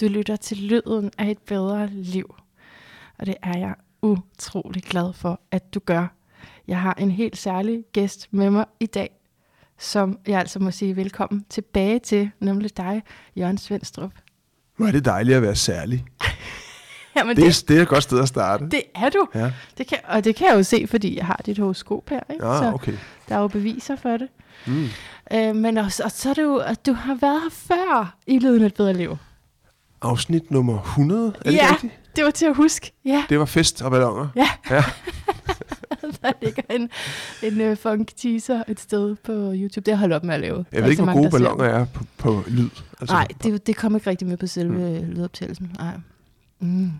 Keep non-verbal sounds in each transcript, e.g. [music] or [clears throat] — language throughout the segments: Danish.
Du lytter til lyden af et bedre liv. Og det er jeg utrolig glad for, at du gør. Jeg har en helt særlig gæst med mig i dag, som jeg altså må sige velkommen tilbage til, nemlig dig, Jørgen Svendstrup. Hvor er det dejligt at være særlig. [laughs] Jamen, Det er, det er et godt sted at starte. det er du. Ja, Det kan, og det kan jeg jo se, fordi jeg har dit horoskop her. Ikke? ja så okay. der er jo beviser for det. Mm. Øh, men også, og så er det jo, at du har været her før i Lyden et bedre liv. Afsnit nummer 100, er det Ja. rigtigt? Det var til at huske. Ja, Det var fest og ballonger. Ja. ja. [laughs] der ligger en, en uh, funk teaser et sted på YouTube. Det har jeg holdt op med at lave. Jeg ved ikke, hvor gode ballonger er på, på lyd. Altså, Nej, det, det kom ikke rigtig med på selve mm. lydoptagelsen. Nej. Mm.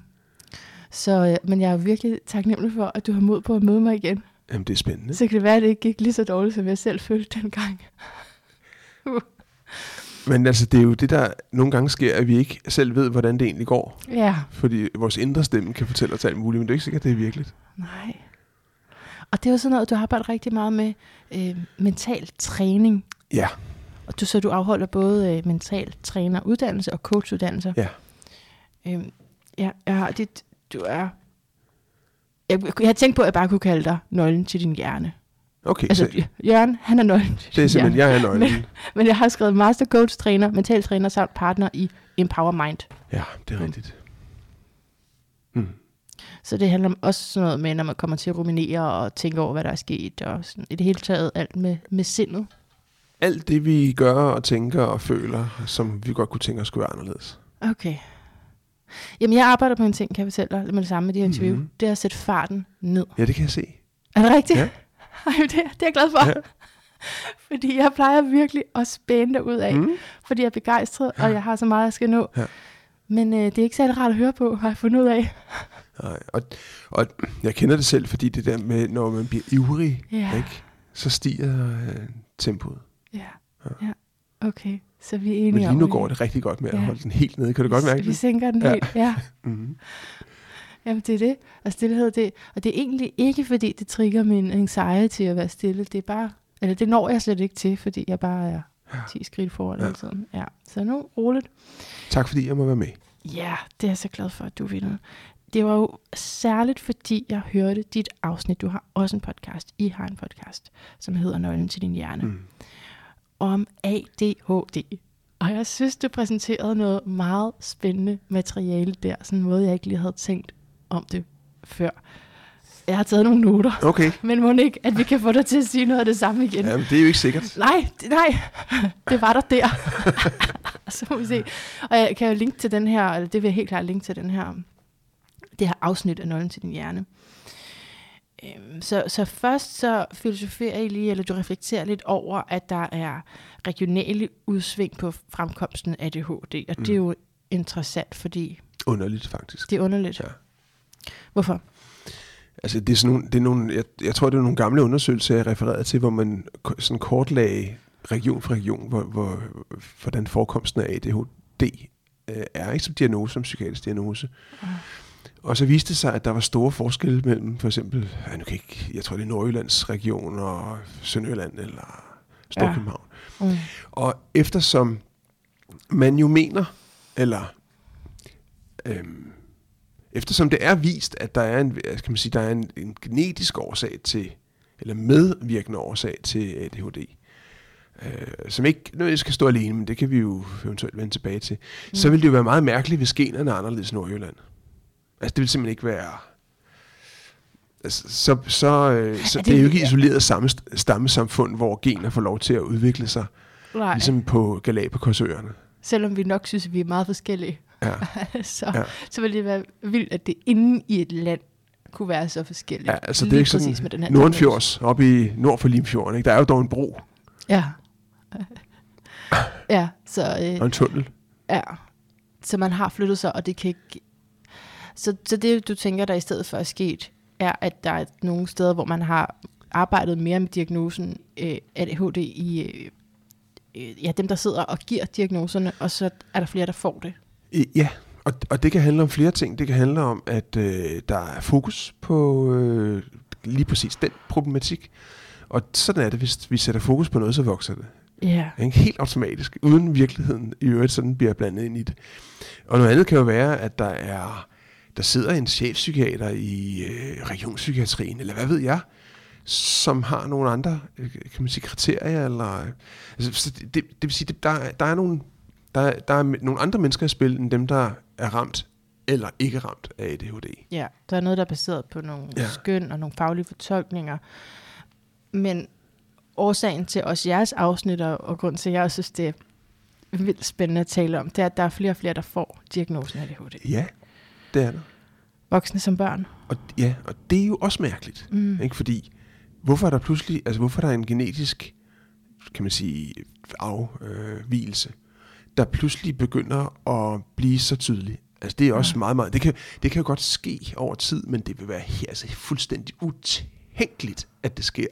Så, øh, men jeg er virkelig taknemmelig for, at du har mod på at møde mig igen. Jamen, det er spændende. Så kan det være, at det ikke gik lige så dårligt, som jeg selv følte dengang. [laughs] Men altså, det er jo det, der nogle gange sker, at vi ikke selv ved, hvordan det egentlig går. Ja, Fordi vores indre stemme kan fortælle os alt muligt, men det er ikke sikkert, det er virkeligt. nej. Og det er jo sådan noget, du arbejder rigtig meget med øh, mental træning. Ja, Og du, så du afholder både øh, mental træner uddannelse og coachuddannelse. Ja. Øhm, ja, jeg har dit, du er... Jeg, jeg har tænkt på, at jeg bare kunne kalde dig nøglen til din hjerne. Okay. Altså, så, Jørgen, han er nøglen det er simpelthen, jeg er [laughs] nøglen. Men jeg har skrevet master coach, træner, mental træner samt partner i Empower Mind. Ja, det er rigtigt. Mm. Så det handler også sådan noget med, når man kommer til at ruminere og tænke over, hvad der er sket. Og sådan, i det hele taget alt med, med sindet. Alt det, vi gør og tænker og føler, som vi godt kunne tænke os skulle være anderledes. Okay. Jamen, jeg arbejder på en ting, kan jeg fortælle dig, med det samme med de her interview. Mhm. Mm-hmm. Det er at sætte farten ned. Ja, det kan jeg se. Er det rigtigt? Ja. [laughs] Ej, det, det er jeg glad for. Ja. [laughs] Fordi jeg plejer virkelig at spænde ud af, mm. Fordi jeg er begejstret, og jeg har så meget, jeg skal nå. Ja. Men øh, det er ikke særlig rart at høre på, har jeg fundet ud af. [laughs] Nej, og, og jeg kender det selv, fordi det der med, når man bliver ivrig, Ja, ikke, så stiger øh, tempoet. ja, Ja. ja. Okay, så vi er enige Men lige nu at går vi- det rigtig godt med at Ja. holde den helt nede. Kan du godt vi- mærke Vi det? sænker den Ja. helt, ja. Mm-hmm. Jamen, det er det. Og stillhed, det, og det er egentlig ikke, fordi det trigger min anxiety at være stille. Det er bare, eller det når jeg slet ikke til, fordi jeg bare er 10 skridt foran Ja. hele tiden. Ja, så nu roligt. Tak fordi jeg må være med. Ja, det er jeg så glad for, at du vinder. Det var jo særligt, fordi jeg hørte dit afsnit. Du har også en podcast. I har en podcast, som hedder Nøglen til din hjerne. Mm. Om ADHD. Og jeg synes, du præsenterede noget meget spændende materiale der. Sådan en måde, jeg ikke lige havde tænkt om det før. Jeg har taget nogle noter. Okay, Men må ikke, at vi kan få dig til at sige noget af det samme igen? Jamen, det er jo ikke sikkert. Nej, nej, det var der der. [laughs] så må vi se. Og jeg kan jo linke til den her, eller det vil jeg helt klart linke til den her, det her afsnit af Nøglen til din hjerne. Øhm, Så, så først så filosoferer I lige, eller du reflekterer lidt over, at der er regionale udsving på fremkomsten af ADHD, og mm. det er jo interessant, fordi Underligt, faktisk. det er underligt. Ja. Hvorfor? Altså, det er sådan nogle, det er nogle jeg, jeg tror, det er nogle gamle undersøgelser, jeg refererede til, hvor man sådan kortlagde region for region, hvor, hvor, hvordan forekomsten af ADHD øh, er, ikke som diagnose, som psykiatrisk diagnose. Ja. Og så viste det sig, at der var store forskelle mellem, for eksempel, ja, nu kan jeg, ikke, jeg tror, det er Nordjyllands region og Sønderjylland eller Storkøbenhavn. Mm. Og eftersom man jo mener, eller øhm, eftersom det er vist, at der er en, skal man sige, der er en, en genetisk årsag til, eller medvirkende årsag til ADHD, øh, som ikke nødvendigvis skal stå alene, men det kan vi jo eventuelt vende tilbage til, mm. så vil det jo være meget mærkeligt, hvis generne er anderledes i Nordjylland. Altså det vil simpelthen ikke være... Altså, så, så, øh, så Er det, det er jo ikke isoleret samme stammesamfund, hvor gener får lov til at udvikle sig, Nej, ligesom... ligesom på Galapagosøerne. selvom vi nok synes, at vi er meget forskellige. Ja. [laughs] så, Ja. så ville det være vildt, at det inde i et land kunne være så forskelligt. Ja, altså det er ikke sådan med den her Nordenfjords, oppe i nord for Limfjorden. Ikke? Der er jo dog en bro Ja. [laughs] ja, så, øh, og en tunnel. ja. så man har flyttet sig, og det kan ikke... Så, så det, du tænker, der i stedet for er sket, er, at der er nogle steder, hvor man har arbejdet mere med diagnosen øh, ADHD i... Øh, øh, ja, dem, der sidder og giver diagnoserne, og så er der flere, der får det. Ja, og, og det kan handle om flere ting. Det kan handle om, at øh, der er fokus på øh, lige præcis den problematik. Og sådan er det, hvis vi sætter fokus på noget, så vokser det. Ja. Ikke? Helt automatisk, uden virkeligheden i øvrigt sådan bliver blandet ind i det. Og noget andet kan jo være, at der er der sidder en chefpsykiater i øh, regionspsykiatrien, eller hvad ved jeg, som har nogle andre øh, kan man sige, kriterier. Eller, altså, så det, det vil sige, der, der, er nogle, der, der er nogle andre mennesker i spil, end dem, der er ramt eller ikke ramt af ADHD. Ja, der er noget, der er baseret på nogle ja. Skøn og nogle faglige fortolkninger. Men årsagen til også jeres afsnit, og, og grund til, at jeg også synes, det er vildt spændende at tale om, det er, at der er flere og flere, der får diagnosen ADHD. Ja, det er der. Voksne som børn. Og, ja, og det er jo også mærkeligt. Mm. Ikke? Fordi, hvorfor er der pludselig, altså hvorfor er der en genetisk, kan man sige, afvigelse, der pludselig begynder at blive så tydelig? Altså det er også Ja. meget, meget, det kan, det kan jo godt ske over tid, men det vil være altså, fuldstændig utænkeligt, at det sker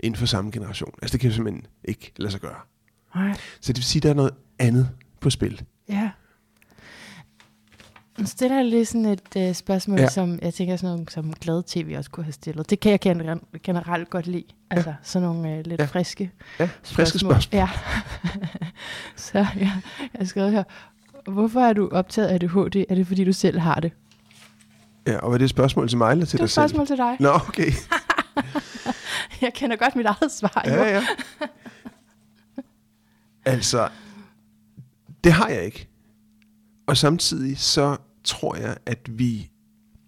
inden for samme generation. Altså det kan jo simpelthen ikke lade sig gøre. Nej. Så det vil sige, at der er noget andet på spil. Ja. Nu stiller jeg lige sådan et øh, spørgsmål, ja. Som jeg tænker sådan noget, som glad tv også kunne have stillet. Det kan jeg generelt godt lide. Altså sådan nogle øh, lidt ja. Ja. friske Ja, friske spørgsmål. Ja. [laughs] Så ja, jeg har skrevet her. Hvorfor er du optaget af ADHD? Er det fordi, du selv har det? Ja, og var det et spørgsmål til mig eller til Det er dig et selv? spørgsmål til dig. Nå, okay. [laughs] Jeg kender godt mit eget svar. jo. Ja, ja. altså, det har jeg ikke. Og samtidig så tror jeg, at vi,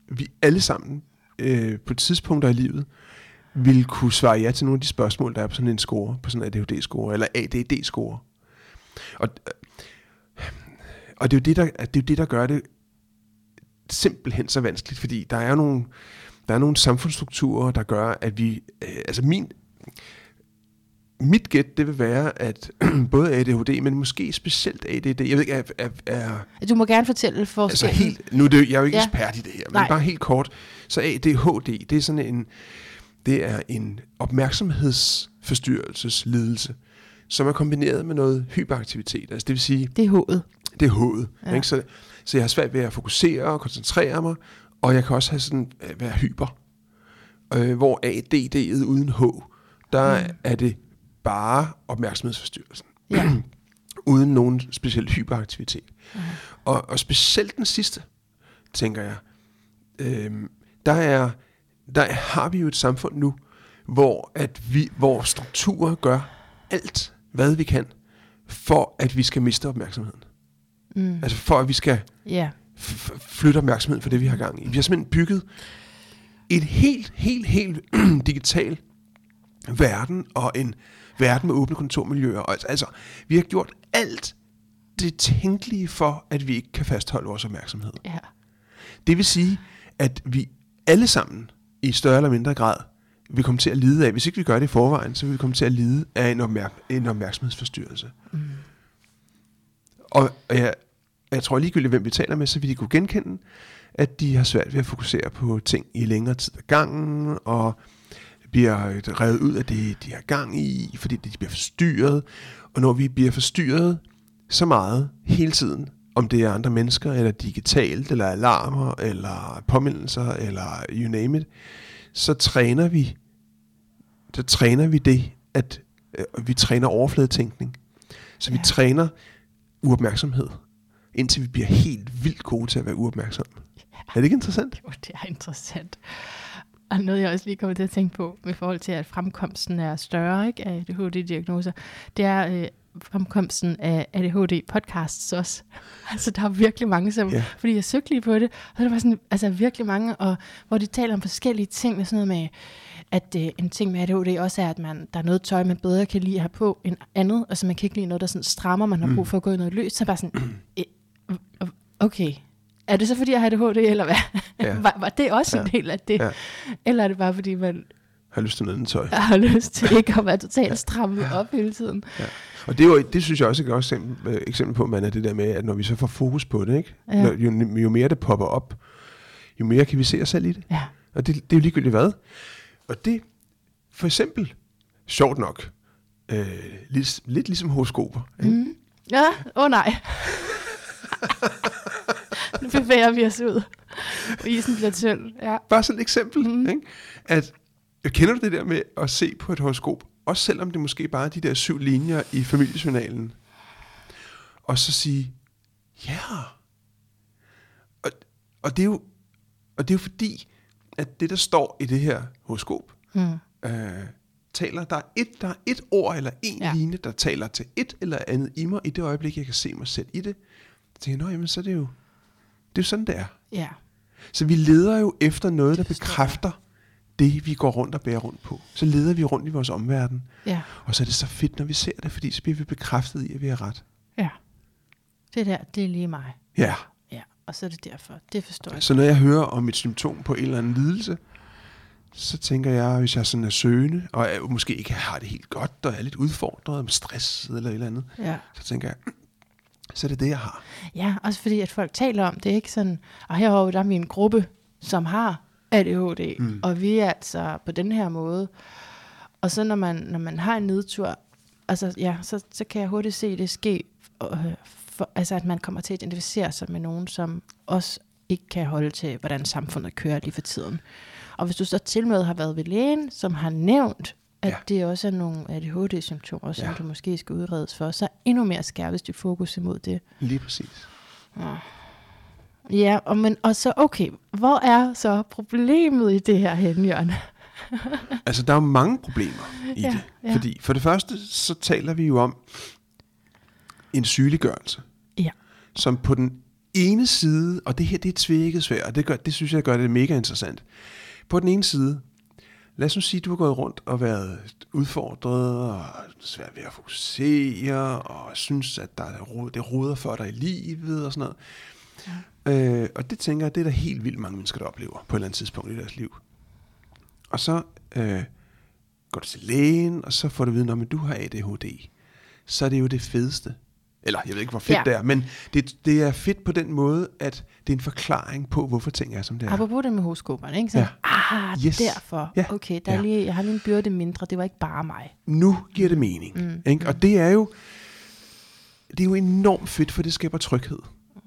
vi alle sammen øh, på tidspunkter i livet vil kunne svare ja til nogle af de spørgsmål, der er på sådan en score, på sådan en ADHD-score, eller ADD-score. Og, øh, og det er jo det, der, det er jo det, der gør det simpelthen så vanskeligt, fordi der er nogle, der er nogle samfundsstrukturer, der gør, at vi, øh, altså min, mit gæt, det vil være, at [clears throat] både ADHD, men måske specielt ADD, jeg ved ikke, er, er, er Du må gerne fortælle for altså helt, nu er det, jeg er jo ikke Ja. ekspert i det her, men Nej. bare helt kort, så ADHD, det er sådan en, det er en opmærksomhedsforstyrrelseslidelse, som er kombineret med noget hyperaktivitet, altså det vil sige, Det er hovedet. det er hovedet. Ja. Ikke? Så, så jeg har svært ved at fokusere og koncentrere mig, og jeg kan også have sådan, øh, være hyper. Øh, hvor ADD'et uden H, der Mm. mm. er det bare opmærksomhedsforstyrrelsen. Ja. [clears throat] uden nogen speciel hyperaktivitet. Mhm. Og, og specielt den sidste, tænker jeg, øhm, der, er, der har vi jo et samfund nu, hvor, at vi, hvor strukturer gør alt, hvad vi kan, for at vi skal miste opmærksomheden. Mm. Altså for at vi skal f- flytte opmærksomheden for det, vi har gang i. Vi har simpelthen bygget et helt, helt, helt [clears throat] digital verden, og en verden med åbne kontormiljøer. Altså, altså, vi har gjort alt det tænkelige for, at vi ikke kan fastholde vores opmærksomhed. Ja. Det vil sige, at vi alle sammen, i større eller mindre grad, vil komme til at lide af, hvis ikke vi gør det i forvejen, så vil vi komme til at lide af en, opmærk- en opmærksomhedsforstyrrelse. Mm. Og og jeg, jeg tror ligegyldigt, hvem vi taler med, så vil de kunne genkende, at de har svært ved at fokusere på ting i længere tid ad gangen, og bliver øh, revet ud af det, de har gang i, fordi de bliver forstyrret. Og når vi bliver forstyrret så meget hele tiden, om det er andre mennesker, eller digitalt, eller alarmer, eller påmindelser, eller you name it, så træner vi, så træner vi det, at øh, vi træner overfladetænkning. Så vi Ja. træner uopmærksomhed, indtil vi bliver helt vildt gode til at være uopmærksomme. Er det ikke interessant? Jo, det er interessant. Og noget, jeg også lige kommer til at tænke på, med forhold til, at fremkomsten er større ikke, af ADHD-diagnoser, det er øh, fremkomsten af ADHD-podcasts også. [laughs] Altså, der er virkelig mange, som, ja. fordi jeg søgte lige på det, og der var sådan, altså virkelig mange, og, hvor de taler om forskellige ting, med sådan noget med, at øh, en ting med ADHD også er, at man, der er noget tøj, man bedre kan lide at have på end andet, og så man kan ikke lide noget, der sådan strammer, man har brug for at gå i noget løst, så bare sådan, [clears throat] øh, okay, er det så fordi, jeg har ADHD, eller hvad? Ja. [laughs] var, var det også Ja. en del af det? Ja. Eller er det bare, fordi man Har lyst til noget andet tøj. har lyst til ikke at være totalt strammet op hele tiden? Og det, er jo, det synes jeg også er et godt eksempel, øh, eksempel på, man er det der med, at når vi så får fokus på det, ikke? Ja. Når, jo, jo mere det popper op, jo mere kan vi se os selv i det. Ja. Og det, det er jo ligegyldigt hvad. Og det, for eksempel, sjovt nok, øh, lidt, lidt ligesom horoskoper. Ikke? Mm. Ja, åh oh, nej. nu bevæger vi os ud. Og isen bliver tynd. Ja. Bare sådan et eksempel, mm. ikke? At, kender du det der med at se på et horoskop, også selvom det måske bare er de der syv linjer i familiejournalen, og så sige, ja. Og, og, det er jo, og det er jo fordi, at det, der står i det her horoskop, Mm. øh, taler, der er, et, der er et ord eller en Ja. linje, der taler til et eller andet i mig, i det øjeblik, jeg kan se mig selv i det. Så tænker jeg, nå, jamen, så er det jo, det er jo sådan, det er. Ja. Så vi leder jo efter noget, der bekræfter det, vi går rundt og bærer rundt på. Så leder vi rundt i vores omverden. Ja. Og så er det så fedt, når vi ser det, fordi så bliver vi bekræftet i, at vi har ret. Ja. Det der, det er lige mig. Ja. Ja. Og så er det derfor. Det forstår jeg. Så når jeg hører om et symptom på en eller anden lidelse, så tænker jeg, hvis jeg sådan er søgende, og jeg måske ikke har det helt godt, og er lidt udfordret med stress eller et eller andet, Ja. så tænker jeg, [clears throat] så er det det, jeg har. Ja, også fordi, at folk taler om det, ikke sådan, og herovre, der er vi en gruppe, som har ADHD, mm. og vi er altså på den her måde. Og så når man, når man har en nedtur, altså ja, så, så kan jeg hurtigt se det ske, øh, for, altså at man kommer til at identificere sig med nogen, som også ikke kan holde til, hvordan samfundet kører lige for tiden. Og hvis du så til med har været ved lægen, som har nævnt, at. Ja. det også er nogle ADHD-symptomer, som Ja. du måske skal udredes for, så endnu mere skærpes dit fokus imod det. Lige præcis. Ja, og, men, og så okay, hvor er så problemet i det her hen, Jørgen? [laughs] Altså, der er jo mange problemer i Ja, det. ja. Fordi for det første, så taler vi jo om en sygeliggørelse, Ja. som på den ene side, og det her det er tvækket svært, og det, gør, det synes jeg gør det mega interessant. På den ene side, lad os nu sige, at du har gået rundt og været udfordret, og svært ved at fokusere, og synes, at der er det roder for dig i livet og sådan noget. Ja. Øh, og det tænker jeg, det er der helt vildt mange mennesker, der oplever på et eller andet tidspunkt i deres liv. Og så øh, går du til lægen, og så får du at vide, at du har ADHD. Så er det jo det fedeste. Eller jeg ved ikke, hvor fedt Ja. det er, men det, det er fedt på den måde, at det er en forklaring på, hvorfor ting er, som det er. Apropos det med horoskoperne, ikke? Så, Ja. Ah, Yes. derfor. Ja. Okay, der er Ja. lige, jeg har lige en byrde mindre, det var ikke bare mig. nu giver det mening. Mm. Ikke? Og det er jo det er jo enormt fedt, for det skaber tryghed.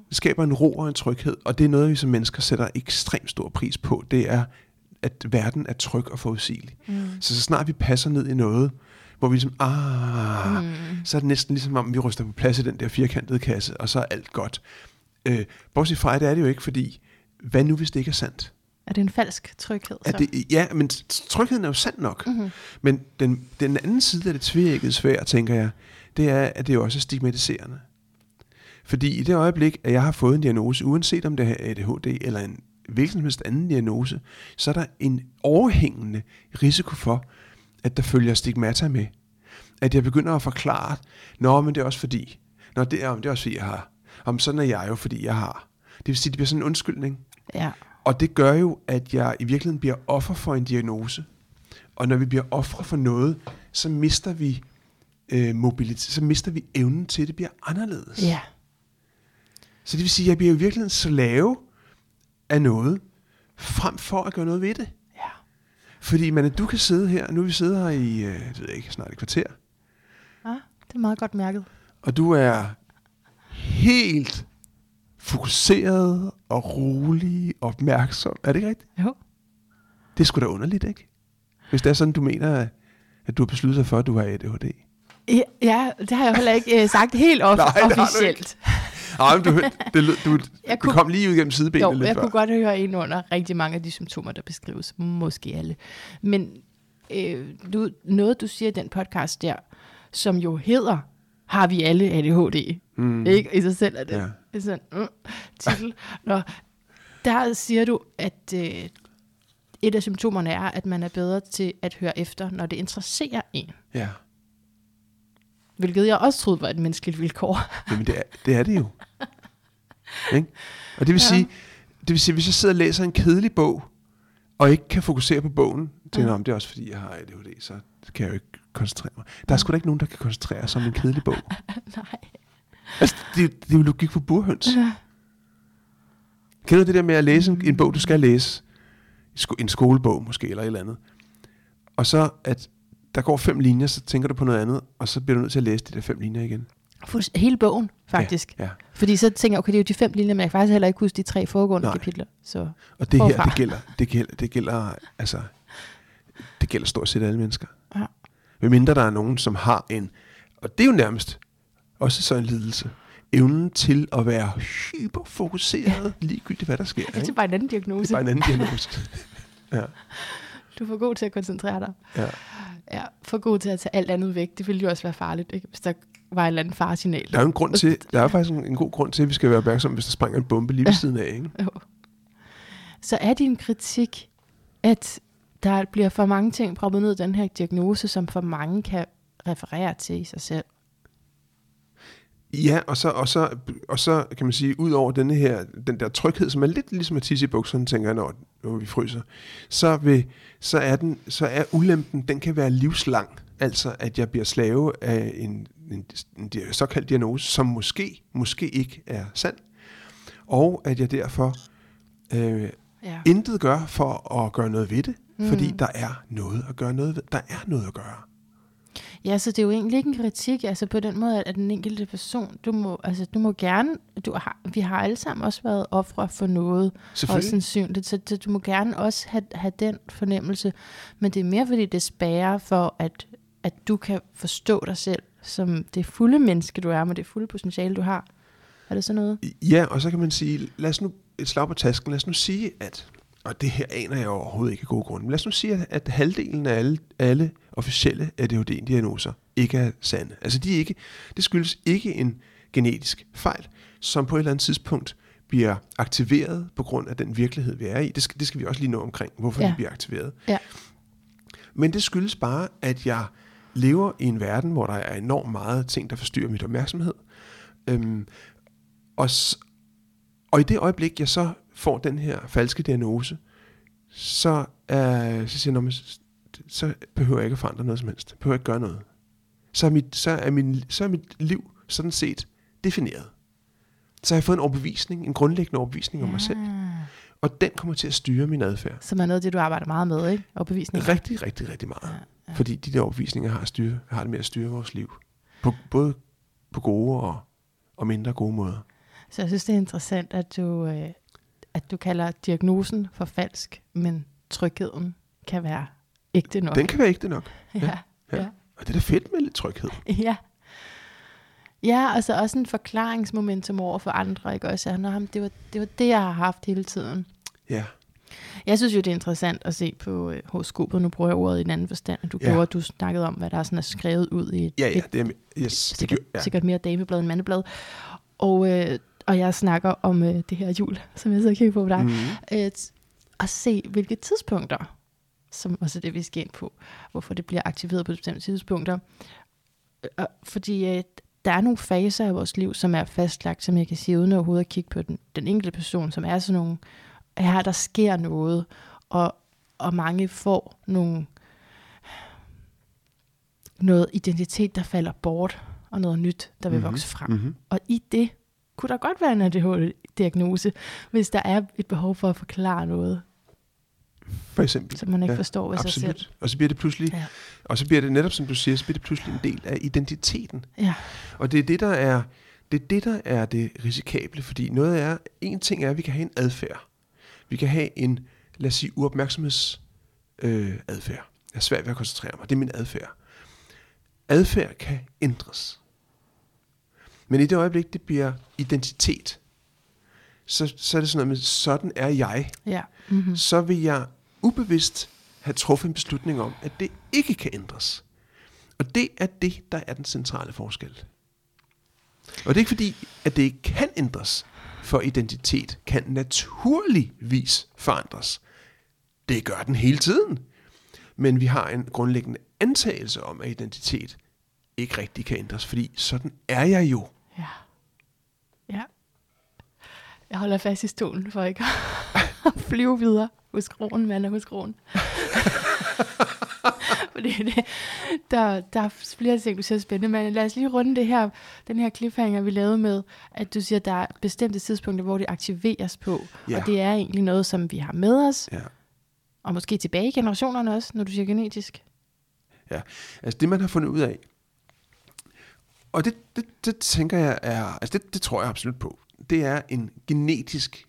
Det skaber en ro og en tryghed, og det er noget, vi som mennesker sætter ekstremt stor pris på. Det er, at verden er tryg og forudsigelig. Mm. Så så snart vi passer ned i noget, hvor vi ligesom, ah, mm. så er det næsten ligesom om, vi ryster på plads i den der firkantede kasse, og så er alt godt. Øh, bortset fra, det er det jo ikke, fordi, hvad nu hvis det ikke er sandt? Er det en falsk tryghed? Så? Er det, ja, men trygheden er jo sand nok. Mm-hmm. Men den, den anden side af det tvækket svært, tænker jeg, det er, at det jo også er stigmatiserende. Fordi i det øjeblik, at jeg har fået en diagnose, uanset om det er ADHD eller en hvilken som helst anden diagnose, så er der en overhængende risiko for, at der følger stigmata med. At jeg begynder at forklare, nå, men det er også fordi, nå, det er, det er også fordi, jeg har. Om sådan er jeg jo, fordi jeg har. Det vil sige, det bliver sådan en undskyldning. Ja. Og det gør jo, at jeg i virkeligheden bliver offer for en diagnose. Og når vi bliver ofre for noget, så mister vi øh, mobilitet, så mister vi evnen til, at det bliver anderledes. Ja. Så det vil sige, at jeg bliver i virkeligheden slave af noget, frem for at gøre noget ved det. Ja. Fordi man, du kan sidde her, nu vi sidder her i, øh, jeg ved ikke, snart et kvarter, Ah, det er meget godt mærket. og du er helt fokuseret og rolig og opmærksom. Er det ikke rigtigt? Jo. Det er sgu da underligt, ikke? Hvis det er sådan, du mener, at du har besluttet dig for, at du har ADHD. Ja, Ja, det har jeg heller ikke øh, sagt helt off- [laughs] Nej, officielt. Nej, men du, det, du, Jeg du kunne- kom lige ud gennem sidebenene Jo, lidt jeg før. kunne godt høre ind under rigtig mange af de symptomer, der beskrives. Måske alle. Men øh, du, noget, du siger i den podcast der, som jo hedder, har vi alle ADHD? Mm. Ikke? I sig selv er det Ja. ja. sådan mm, titel. Nå, der siger du, at øh, et af symptomerne er, at man er bedre til at høre efter, når det interesserer en. Ja, Hvilket jeg også troede var et menneskeligt vilkår. [laughs] Jamen, det er det, er det jo. ikke? Og det vil, Ja. sige, det vil sige, hvis jeg sidder og læser en kedelig bog, og ikke kan fokusere på bogen, tænker om det er også fordi, jeg har ADHD, så kan jeg jo ikke koncentrere mig. Der er sgu da ikke nogen, der kan koncentrere sig om en kedelig bog. [laughs] Nej. Altså, det, er det er jo logik for burhøns. Kender du det der med at læse en, en bog, du skal læse? En skolebog måske, eller et eller andet. Og så, at der går fem linjer, så tænker du på noget andet, og så bliver du nødt til at læse de der fem linjer igen. Hele bogen, faktisk. Ja, ja. Fordi så tænker jeg, okay, det er jo de fem linjer, men jeg kan faktisk heller ikke huske de tre foregående Nej. kapitler. Så Og det her, det gælder, det gælder, det gælder, altså, det gælder stort set alle mennesker. Ja. Medmindre der er nogen, som har en, og det er jo nærmest også så en lidelse, evnen til at være hyperfokuseret, ligegyldigt hvad der sker. Det er ikke? bare en anden Det er diagnose. bare en anden diagnose. [laughs] ja, Du er for god til at koncentrere dig. ja. Ja, for god til at tage alt andet væk. Det ville jo også være farligt, ikke? hvis der var en eller anden faresignal. Der er en grund til, der er faktisk en, en god grund til, at vi skal være opmærksomme, hvis der springer en bombe lige ved siden af. Ikke? Jo. Så er din kritik, at der bliver for mange ting proppet ned i den her diagnose, som for mange kan referere til i sig selv. Ja, og så, og, så, og så kan man sige, ud over denne her, den der tryghed, som er lidt ligesom at tisse i bukserne, tænker jeg, når, når vi fryser, så, vil, så, er den, så er ulempen, den kan være livslang. Altså, at jeg bliver slave af en, en, en såkaldt diagnose, som måske, måske ikke er sand. Og at jeg derfor øh, Ja. intet gør for at gøre noget ved det, mm. fordi der er noget at gøre noget ved. Der er noget at gøre. Ja, så det er jo egentlig ikke en kritik, altså på den måde, at den enkelte person, du må, altså, du må gerne, du har, vi har alle sammen også været ofre for noget, Selvfølgelig. sandsynligt, så, så du må gerne også have, have den fornemmelse, men det er mere fordi det spærrer for, at, at du kan forstå dig selv som det fulde menneske, du er, med det fulde potentiale, du har. Er det sådan noget? Ja, og så kan man sige, lad os nu et slag på tasken, lad os nu sige, at, og det her aner jeg overhovedet ikke af gode grunde, men lad os nu sige, at, at halvdelen af alle, alle officielle ADHD-diagnoser ikke er sande. Altså de er ikke, det skyldes ikke en genetisk fejl, som på et eller andet tidspunkt bliver aktiveret på grund af den virkelighed, vi er i. Det skal, det skal vi også lige nå omkring, hvorfor ja. Det bliver aktiveret. Ja. Men det skyldes bare, at jeg lever i en verden, hvor der er enormt meget ting, der forstyrrer mit opmærksomhed. Øhm, og, og i det øjeblik, jeg så får den her falske diagnose, så, er, så siger jeg, "Nå, men s- så behøver jeg ikke at forandre noget som helst. Jeg behøver ikke gøre noget. Så er mit, så er min, så er mit liv sådan set defineret. Så har jeg fået en overbevisning, en grundlæggende overbevisning om mig selv. Og den kommer til at styre min adfærd. Som er noget af det, du arbejder meget med, ikke? Og bevisning. Rigtig, rigtig, rigtig meget. Ja, ja. Fordi de der overbevisninger har, styre, har det med at styre vores liv. På, både på gode og, og mindre gode måder. Så jeg synes, det er interessant, at du, øh, at du kalder diagnosen for falsk, men trygheden kan være ægte nok. Den kan være ægte nok. ja, ja. ja. Og det er da fedt med lidt tryghed. ja. Ja, altså også en forklaringsmomentum over for andre, ikke også? Nå, jamen, det, var, det var det, jeg har haft hele tiden. Ja. Jeg synes jo, det er interessant at se på øh, horoskopet. Nu bruger jeg ordet i en anden forstand, du Ja. gjorde, du snakkede om, hvad der sådan er skrevet ud i et, Ja, ja, et det er, yes, det sikkert, gør, ja. sikkert mere dameblad end mandeblad. Og, øh, og jeg snakker om øh, det her jul, som jeg sidder og kigger på på dig. Mm. Øh, at se, hvilke tidspunkter, som også er det, vi skal ind på, hvorfor det bliver aktiveret på bestemte tidspunkter. Fordi øh, der er nogle faser af vores liv, som er fastlagt, som jeg kan sige, uden overhovedet at kigge på den, den enkelte person, som er sådan nogle, her der sker noget, og, og mange får nogle, noget identitet, der falder bort, og noget nyt, der vil Mhm. vokse frem. Mm-hmm. Og i det kunne der godt være en ADHD-diagnose, hvis der er et behov for at forklare noget, For eksempel. som man ikke Ja, forstår ved sig selv. Absolut. Og så bliver det pludselig, Ja. og så bliver det netop, som du siger, så bliver det pludselig en del af identiteten. Ja, Og det er det, der er det, er det, der er det risikable, fordi noget er, en ting er, at vi kan have en adfærd. Vi kan have en, lad os sige, uopmærksomheds øh, adfærd. Jeg er svært ved at koncentrere mig. Det er min adfærd. Adfærd kan ændres. Men i det øjeblik, det bliver identitet, så, så er det sådan noget med, sådan er jeg. ja. Mm-hmm. Så vil jeg ubevidst have truffet en beslutning om, at det ikke kan ændres. Og det er det, der er den centrale forskel. Og det er ikke fordi, at det ikke kan ændres, for identitet kan naturligvis forandres. Det gør den hele tiden. Men vi har en grundlæggende antagelse om, at identitet ikke rigtig kan ændres, fordi sådan er jeg jo. Ja. Ja. Jeg holder fast i stolen for ikke at [laughs] flyve videre hos kronen, mand er hos kronen. [laughs] Fordi det, der, der er flere ting, du siger er spændende, men lad os lige runde det her, den her cliffhanger, vi lavede med, at du siger, at der er bestemte tidspunkter, hvor det aktiveres på. Ja. Og det er egentlig noget, som vi har med os, Ja. og måske tilbage i generationerne også, når du siger genetisk. Altså det, man har fundet ud af, og det, det, det tænker jeg er, altså det, det tror jeg absolut på, det er en genetisk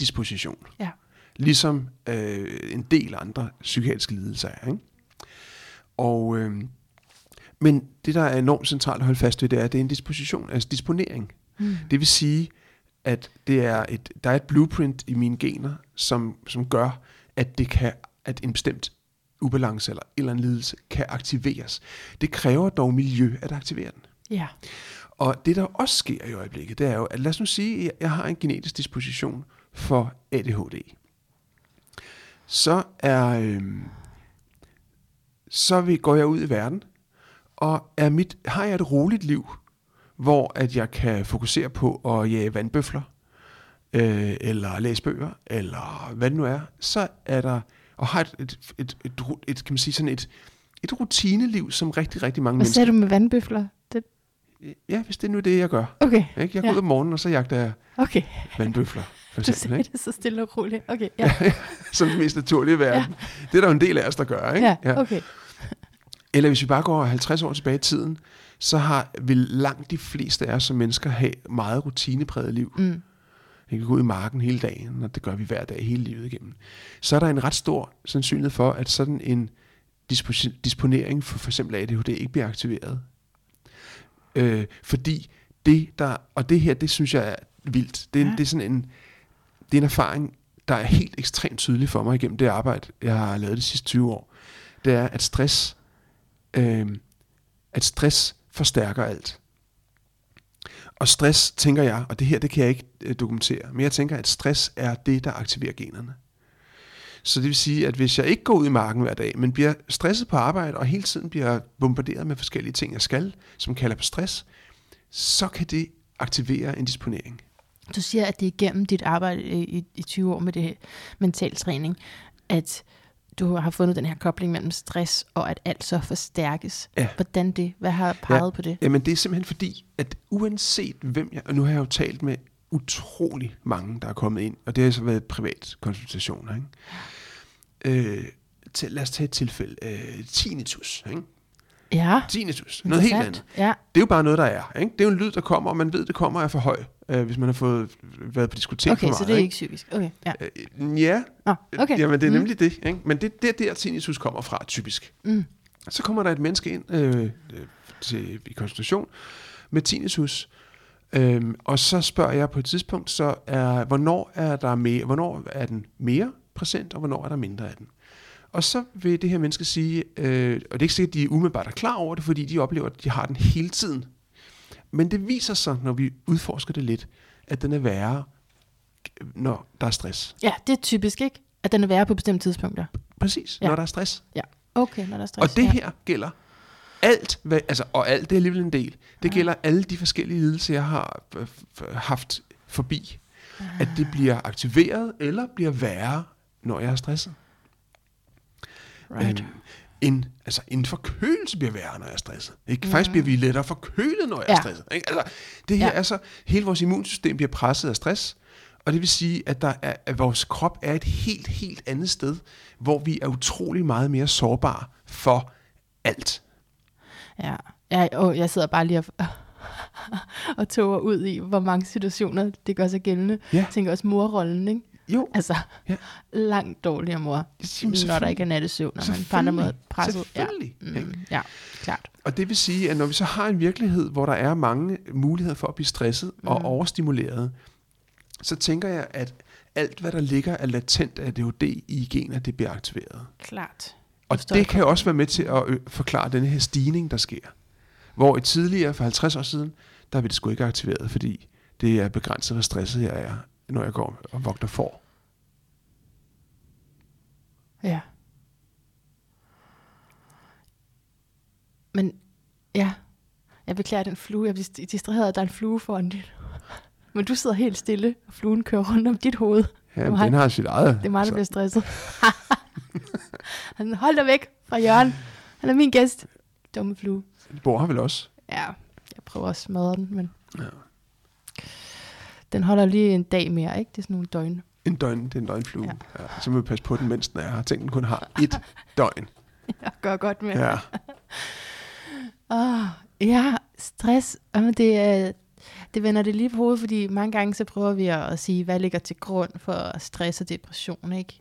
disposition. Ja. Ligesom øh, en del andre psykiatriske lidelser er. Ikke? Og, øh, Men det, der er enormt centralt at holde fast ved, det er, at det er en disposition, altså disponering. Mm. Det vil sige, at det er et, der er et blueprint i mine gener, som, som gør, at det kan, at en bestemt ubalance eller en eller anden lidelse kan aktiveres. Det kræver dog miljø at aktivere den. Ja. Og det, der også sker i øjeblikket, det er jo, at lad os nu sige, at jeg har en genetisk disposition for ADHD. Så er, øhm, så vi, går jeg ud i verden, og er mit, har jeg et roligt liv, hvor at jeg kan fokusere på at jage vandbøfler, øh, eller læse bøger, eller hvad det nu er, så er der, og har et, et, et, et, et kan man sige, sådan et, et rutineliv, som rigtig, rigtig mange Hvad mennesker... sagde du med vandbøfler? Det... Ja, hvis det er nu det, jeg gør. Okay, Ikke? Jeg går Ja. ud om morgenen, og så jagter jeg okay. vandbøfler, for Du eksempel. sagde Ikke? det så stille og roligt. Okay, [laughs] ja. Som det mest naturlige i verden. Det er der jo en del af os, der gør. Ikke? Ja, okay. Eller hvis vi bare går 50 år tilbage i tiden, så har vil langt de fleste af os som mennesker have meget rutinepræget liv. Mm. Vi kan gå ud i marken hele dagen, og det gør vi hver dag hele livet igennem. Så er der en ret stor sandsynlighed for, at sådan en disponering for for eksempel ADHD ikke bliver aktiveret. Øh, fordi det der, og det her, det synes jeg er vildt. Det Ja. ja. det er sådan en, det er en erfaring, der er helt ekstremt tydelig for mig igennem det arbejde, jeg har lavet de sidste 20 år. Det er, at stress, øh, at stress forstærker alt. Og stress, tænker jeg, og det her, det kan jeg ikke øh, dokumentere, men jeg tænker, at stress er det, der aktiverer generne. Så det vil sige, at hvis jeg ikke går ud i marken hver dag, men bliver stresset på arbejde, og hele tiden bliver bombarderet med forskellige ting, jeg skal, som kalder på stress, så kan det aktivere en disponering. Du siger, at det er igennem dit arbejde i, i, i 20 år med det her mental træning, at du har fundet den her kobling mellem stress og at alt så forstærkes. Ja. Hvordan det? Hvad har peget ja. på det? Jamen det er simpelthen fordi, at uanset hvem jeg, og nu har jeg jo talt med utrolig mange, der er kommet ind, og det har så været privat konsultationer, ikke? Øh, til, lad os tage et tilfælde. Øh, tinnitus, ikke? Ja, Tinnitus, noget helt andet. Ja, Det er jo bare noget, der er. Ikke? Det er jo en lyd, der kommer, og man ved, det kommer er for høj, øh, hvis man har fået været på diskotek okay, for meget. så det er ikke psykisk. Okay, ja. Øh, ja, Nå, okay. jamen det er Mm. nemlig det. Ikke? Men det det er der, tinnitus kommer fra, typisk. Mm. Så kommer der et menneske ind øh, øh, til, i konsultation med tinnitus, øhm, og så spørger jeg på et tidspunkt, så er, hvornår er der mere, hvornår er den mere præsent, og hvornår er der mindre af den. Og så vil det her menneske sige, øh, og det er ikke sikkert, at de umiddelbart er klar over det, fordi de oplever, at de har den hele tiden. Men det viser sig, når vi udforsker det lidt, at den er værre, når der er stress. Ja, det er typisk, ikke? At den er værre på bestemte tidspunkter. Præcis, Ja. ja. når der er stress. Okay, når der er stress. Og det ja. her gælder alt, hvad, altså, og alt det er alligevel en del. Det Ja. gælder alle de forskellige lidelser, jeg har øh, haft forbi. At det bliver aktiveret eller bliver værre, når jeg er stresset. Right. Øhm, en, altså, en forkølelse bliver værre, når jeg er stresset. Ikke? Mm. Faktisk bliver vi lettere forkølet, når jeg er Ja. stresset. Ikke? Altså, det her Ja. er så, hele vores immunsystem bliver presset af stress, og det vil sige, at, der er, at vores krop er et helt, helt andet sted, hvor vi er utrolig meget mere sårbare for alt. Ja, ja og jeg sidder bare lige og, og toger ud i, hvor mange situationer det gør sig gældende. Ja. Jeg tænker også morrollen, ikke? Jo, Altså, Ja. langt dårligere mor, Jamen, når der ikke er nattesøvn, når man på andre måder er presset. Selvfølgelig. Ja. Mm, ja, klart. Og det vil sige, at når vi så har en virkelighed, hvor der er mange muligheder for at blive stresset mm. og overstimuleret, så tænker jeg, at alt, hvad der ligger af latent ADHD i gener, det bliver aktiveret. Klart. Og det kan også være med til at forklare den her stigning, der sker. Hvor i tidligere, for 50 år siden, der blev det sgu ikke aktiveret, fordi det er begrænset, hvor stresset jeg er, når jeg går og vogter for. Ja. Men, ja. Jeg beklager den flue. Jeg bliver distraheret, at der er en flue foran dit. [laughs] Men du sidder helt stille, og fluen kører rundt om dit hoved. Ja, men den har sit eget. Det er mig, der så- bliver stresset. [laughs] Han, Hold dig væk fra Jørgen. Han er min gæst. Dumme flue. Bor har vel også. Ja, jeg prøver at smadre den, men Ja. Den holder lige en dag mere, ikke? Det er sådan nogle døgn. En døgn, det er en døgnflue. Ja. Ja. Så må vi passe på den, mens den er her. Tænk, den kun har [laughs] et døgn. Jeg gør godt med. Ja. Oh, [laughs] ja, stress. Jamen, det, er- det vender det lige på hovedet, fordi mange gange så prøver vi at at sige, hvad ligger til grund for stress og depression, ikke?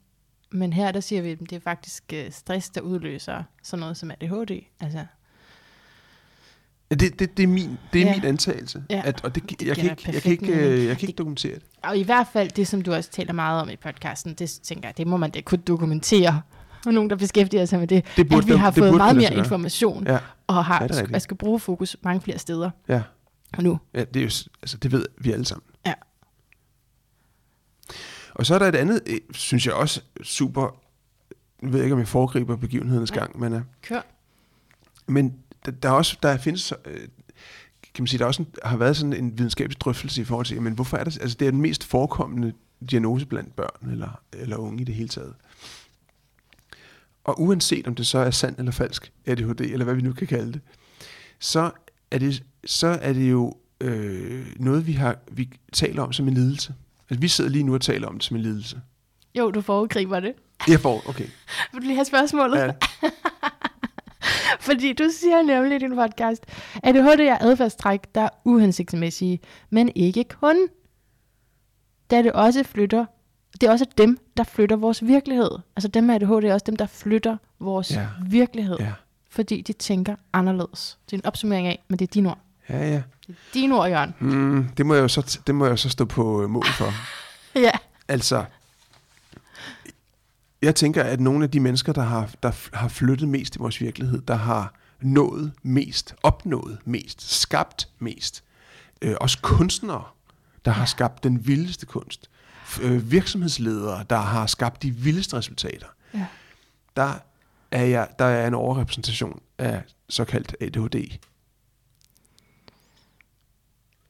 Men her der siger vi, at det er faktisk øh, stress, der udløser sådan noget som ADHD. Altså, Det, det, det er min, det er Ja. min antagelse, Ja. at, og det, Det jeg, kan ikke, jeg, kan ikke, øh, jeg kan ikke Det- dokumentere det. Og i hvert fald det, som du også taler meget om i podcasten, det tænker jeg, det må man da kunne dokumentere. Og nogen, der beskæftiger sig med det. Det burde, at vi det- har det fået burde meget mere gøre. information, Ja, og har, Ja, det jeg skal bruge fokus mange flere steder ja. nu. Ja, det er jo, altså det ved vi alle sammen. Ja. Og så er der et andet, øh, synes jeg også super, nu ved jeg ikke, om jeg foregriber begivenhedernes Nej. gang, men, uh, Kør. men der, der er også, der findes, øh, kan man sige, der også en, har været sådan en videnskabelig drøftelse i forhold til, men hvorfor er det, altså det er den mest forekommende diagnose blandt børn eller, eller unge i det hele taget. Og uanset om det så er sandt eller falsk ADHD, eller hvad vi nu kan kalde det, så er det, så er det jo øh, noget, vi, har, vi taler om som en lidelse. Altså, vi sidder lige nu og taler om det som en lidelse. Jo, du foregriber det. Jeg får, okay. [laughs] Vil du lige have spørgsmålet? Ja, [laughs] [laughs] Fordi du siger nemlig i din podcast, at ADHD er adfærdstræk, der er uhensigtsmæssige, men ikke kun. Da det også flytter, det er også dem, der flytter vores virkelighed. Altså dem med ADHD er også dem, der flytter vores Ja. virkelighed, ja. fordi de tænker anderledes. Det er en opsummering af, men det er dine ord. ja, ja. Dine ord, Jørgen. Mm, det, må jeg jo så, det må jeg jo så stå på mål for. [laughs] Ja. Altså, jeg tænker, at nogle af de mennesker, der har, der har flyttet mest i vores virkelighed, der har nået mest, opnået mest, skabt mest, øh, også kunstnere, der har skabt den vildeste kunst, øh, virksomhedsledere, der har skabt de vildeste resultater, ja. der er, jeg, der er en overrepræsentation af såkaldt ADHD,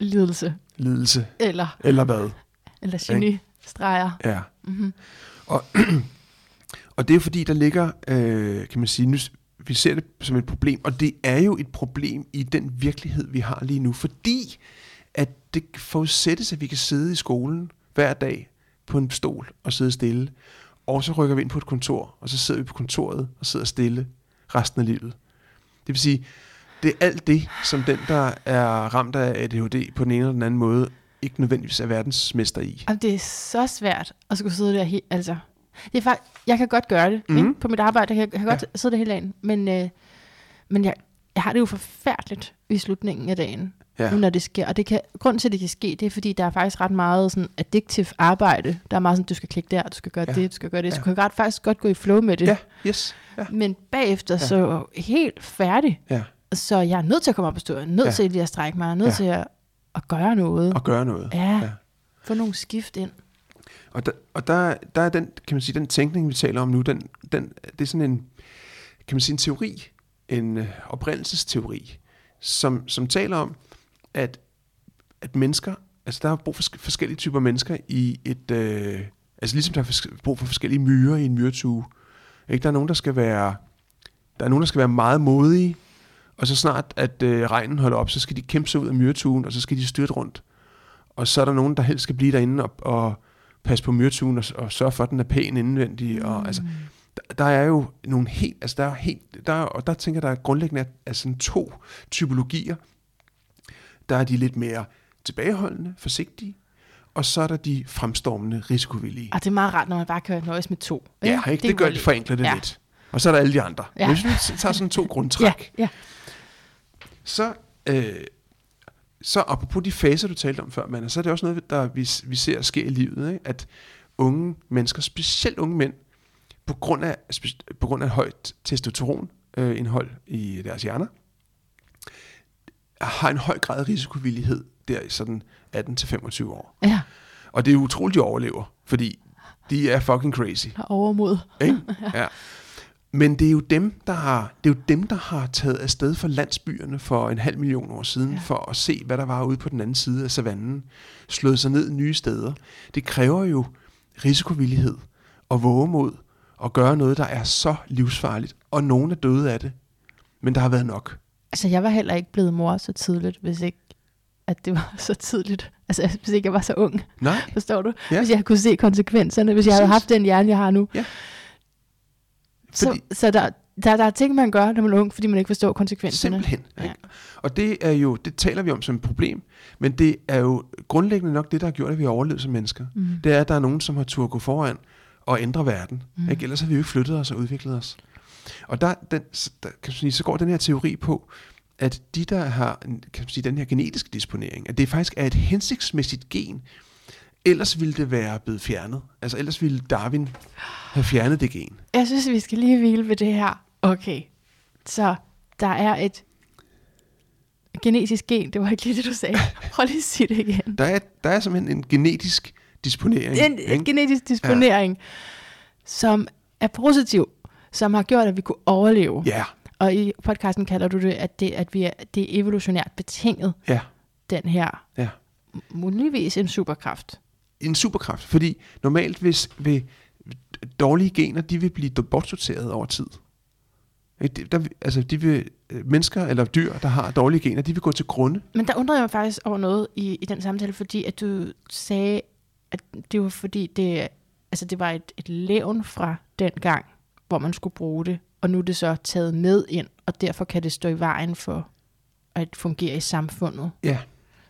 Lidelse. lidelse, Eller, eller hvad? eller geni-streger. Ja. Mm-hmm. Og, [clears throat] og det er jo fordi, der ligger, øh, kan man sige, nu, vi ser det som et problem, og det er jo et problem i den virkelighed, vi har lige nu, fordi at det forudsættes, at vi kan sidde i skolen hver dag på en stol og sidde stille, og så rykker vi ind på et kontor, og så sidder vi på kontoret og sidder stille resten af livet. Det vil sige, det er alt det, som den, der er ramt af ADHD på den ene eller den anden måde, ikke nødvendigvis er verdensmester i. Og det er så svært at skulle sidde der helt, altså. Det er faktisk, jeg kan godt gøre det, Mhm. mm. ikke? På mit arbejde, jeg kan, jeg kan godt sidde der hele dagen. Men, øh, men jeg, jeg har det jo forfærdeligt i slutningen af dagen, Ja. ja. nu når det sker. Og det kan, grunden til, at det kan ske, det er, fordi der er faktisk ret meget sådan addictive arbejde. Der er meget sådan, du skal klikke der, du skal gøre Ja. ja. det, du skal gøre det. Så Ja. du kan godt, faktisk godt gå i flow med det. Ja, yes. Ja. Men bagefter Ja. ja. så helt færdig. ja. Så jeg er nødt til at komme op på stå. Jeg er nødt Ja. ja. til lige at strække mig. Jeg er nødt Ja. ja. til at, at gøre noget. Og gøre noget. Ja. Ja. ja. Få nogle skift ind. Og, der, og der, der er den, kan man sige, den tænkning, vi taler om nu, den, den, det er sådan en, kan man sige, en teori, en øh, oprindelsesteori, som, som taler om, at, at mennesker, altså der er brug for forskellige typer mennesker i et, øh, altså ligesom der er brug for forskellige myrer i en myretue. Ikke? Der er nogen, der skal være, der er nogen, der skal være meget modige, og så snart, at øh, regnen holder op, så skal de kæmpe sig ud af myretuen, og så skal de styrte rundt. Og så er der nogen, der helst skal blive derinde og, og passe på myretuen og, og sørge for, at den er pæn indvendig. Og, altså, der, der er jo nogle helt, altså der er helt, der er, og der tænker der er grundlæggende er, er sådan to typologier. Der er de lidt mere tilbageholdende, forsigtige, og så er der de fremstormende, risikovillige. Og det er meget rart, når man bare kan nøjes med to. Ja, ikke? Det, det gør lige- forenkler det Ja. lidt. Og så er der alle de andre. Ja. Ja. Hvis vi tager sådan to [laughs] Ja, grundtræk, ja. så, øh, så apropos de faser, du talte om før, man, så er det også noget, der vi, vi ser ske i livet, ikke? at unge mennesker, specielt unge mænd, på grund af, på grund af højt testosteronindhold øh, i deres hjerner, har en høj grad af risikovillighed der i sådan 18-25 år. Ja, Og det er utroligt, de overlever, fordi de er fucking crazy. overmod. Ikke? [laughs] ja. Men det er jo dem, der har, det er jo dem, der har taget afsted fra landsbyerne for en halv million år siden, ja. For at se, hvad der var ude på den anden side af savannen, slået sig ned nye steder. Det kræver jo risikovillighed og vågemod at gøre noget, der er så livsfarligt, og nogen er døde af det. Men der har været nok. Altså, jeg var heller ikke blevet mor så tidligt, hvis ikke at det var så tidligt. Altså, hvis ikke jeg var så ung, Nej, forstår du? Ja. Hvis jeg kunne se konsekvenserne, hvis jeg havde Præcis. haft den hjerne, jeg har nu. Ja. Så, Fordi- så der, der, der er ting, man gør, når man er ung, fordi man ikke forstår konsekvenserne. simpelthen. Ja. Ikke? Og det er jo, det taler vi om som et problem, men det er jo grundlæggende nok det, der har gjort, at vi har overlevet som mennesker. Mm. det er, at der er nogen, som har tur gå foran og ændre verden. Mm. Ikke? Ellers har vi jo ikke flyttet os og udviklet os. Og der, den, der kan man sige, så går den her teori på, at de, der har kan man sige, den her genetiske disponering, at det faktisk er et hensigtsmæssigt gen, ellers ville det være blevet fjernet. Altså ellers ville Darwin have fjernet det gen. Jeg synes, vi skal lige hvile ved det her. Okay, så der er et genetisk gen. Det var ikke lige det, du sagde. [laughs] Prøv lige at sige det igen. Der er, der er simpelthen en genetisk disponering. En, ikke? en genetisk disponering, ja. som er positiv, som har gjort, at vi kunne overleve. Ja, Og i podcasten kalder du det, at det, at vi er, det er evolutionært betinget, ja, den her ja. muligvis en superkraft. En superkraft, fordi normalt hvis vil dårlige gener, de vil blive bortsorteret over tid. Ikke? Der, altså, de vil, øh, mennesker eller dyr, der har dårlige gener, de vil gå til grunde. Men der undrede jeg mig faktisk over noget i, i den samtale, fordi at du sagde, at det var fordi, det, altså det var et, et levn fra den gang, hvor man skulle bruge det, og nu er det så taget med ind, og derfor kan det stå i vejen for at fungere i samfundet. Ja,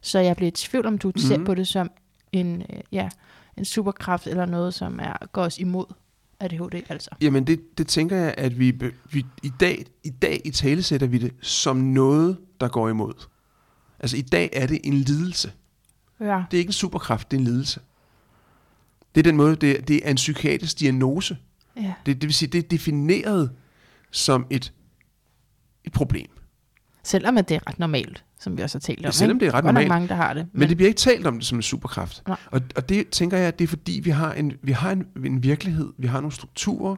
Så jeg blev i tvivl, om du ser Mhm. på det som en, øh, ja, en superkraft, eller noget, som er, går os imod ADHD, altså. Jamen det, det tænker jeg, at vi, vi i dag i dag i tale sætter vi det som noget, der går imod. Altså i dag er det en lidelse. Ja. Det er ikke en superkraft, det er en lidelse. Det er den måde, det, er- det er en psykiatrisk diagnose. ja. Det, det vil sige, det er defineret som et, et problem. Selvom at det er ret normalt, som vi også har talt om. Ja, selvom det er ret normalt. mange, der har det. Men, men det bliver ikke talt om det som en superkraft. Nej. Og, og det tænker jeg, at det er fordi, vi har, en, vi har en, en virkelighed, vi har nogle strukturer,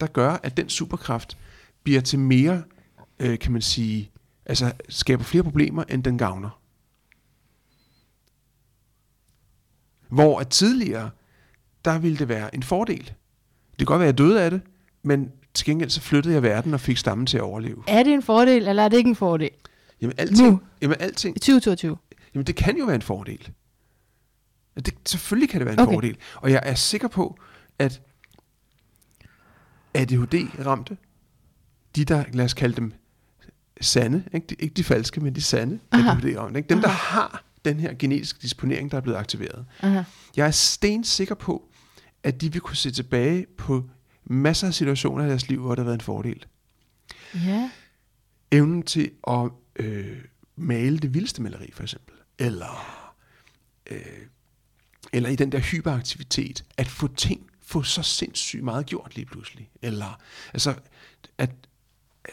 der gør, at den superkraft bliver til mere, øh, kan man sige, altså skaber flere problemer, end den gavner. Hvor at tidligere, der ville det være en fordel. Det kan godt være, at jeg døde af det, men til gengæld så flyttede jeg verden og fik stammen til at overleve. Er det en fordel, eller er det ikke en fordel? Jamen alting, Nu. jamen, alting I 2022? Jamen, det kan jo være en fordel. Det, selvfølgelig kan det være en Okay. fordel. Og jeg er sikker på, at ADHD ramte, de der, lad os kalde dem sande, ikke de, ikke de falske, men de sande Aha. ADHD ramte, ikke? dem der har den her genetiske disponering, der er blevet aktiveret. Aha. Jeg er sten sikker på, at de vil kunne se tilbage på masser af situationer i deres liv, hvor det har været en fordel. Ja. evnen til at øh, male det vildeste maleri, for eksempel. Eller, øh, eller i den der hyperaktivitet, at få ting, få så sindssygt meget gjort lige pludselig. Eller altså, at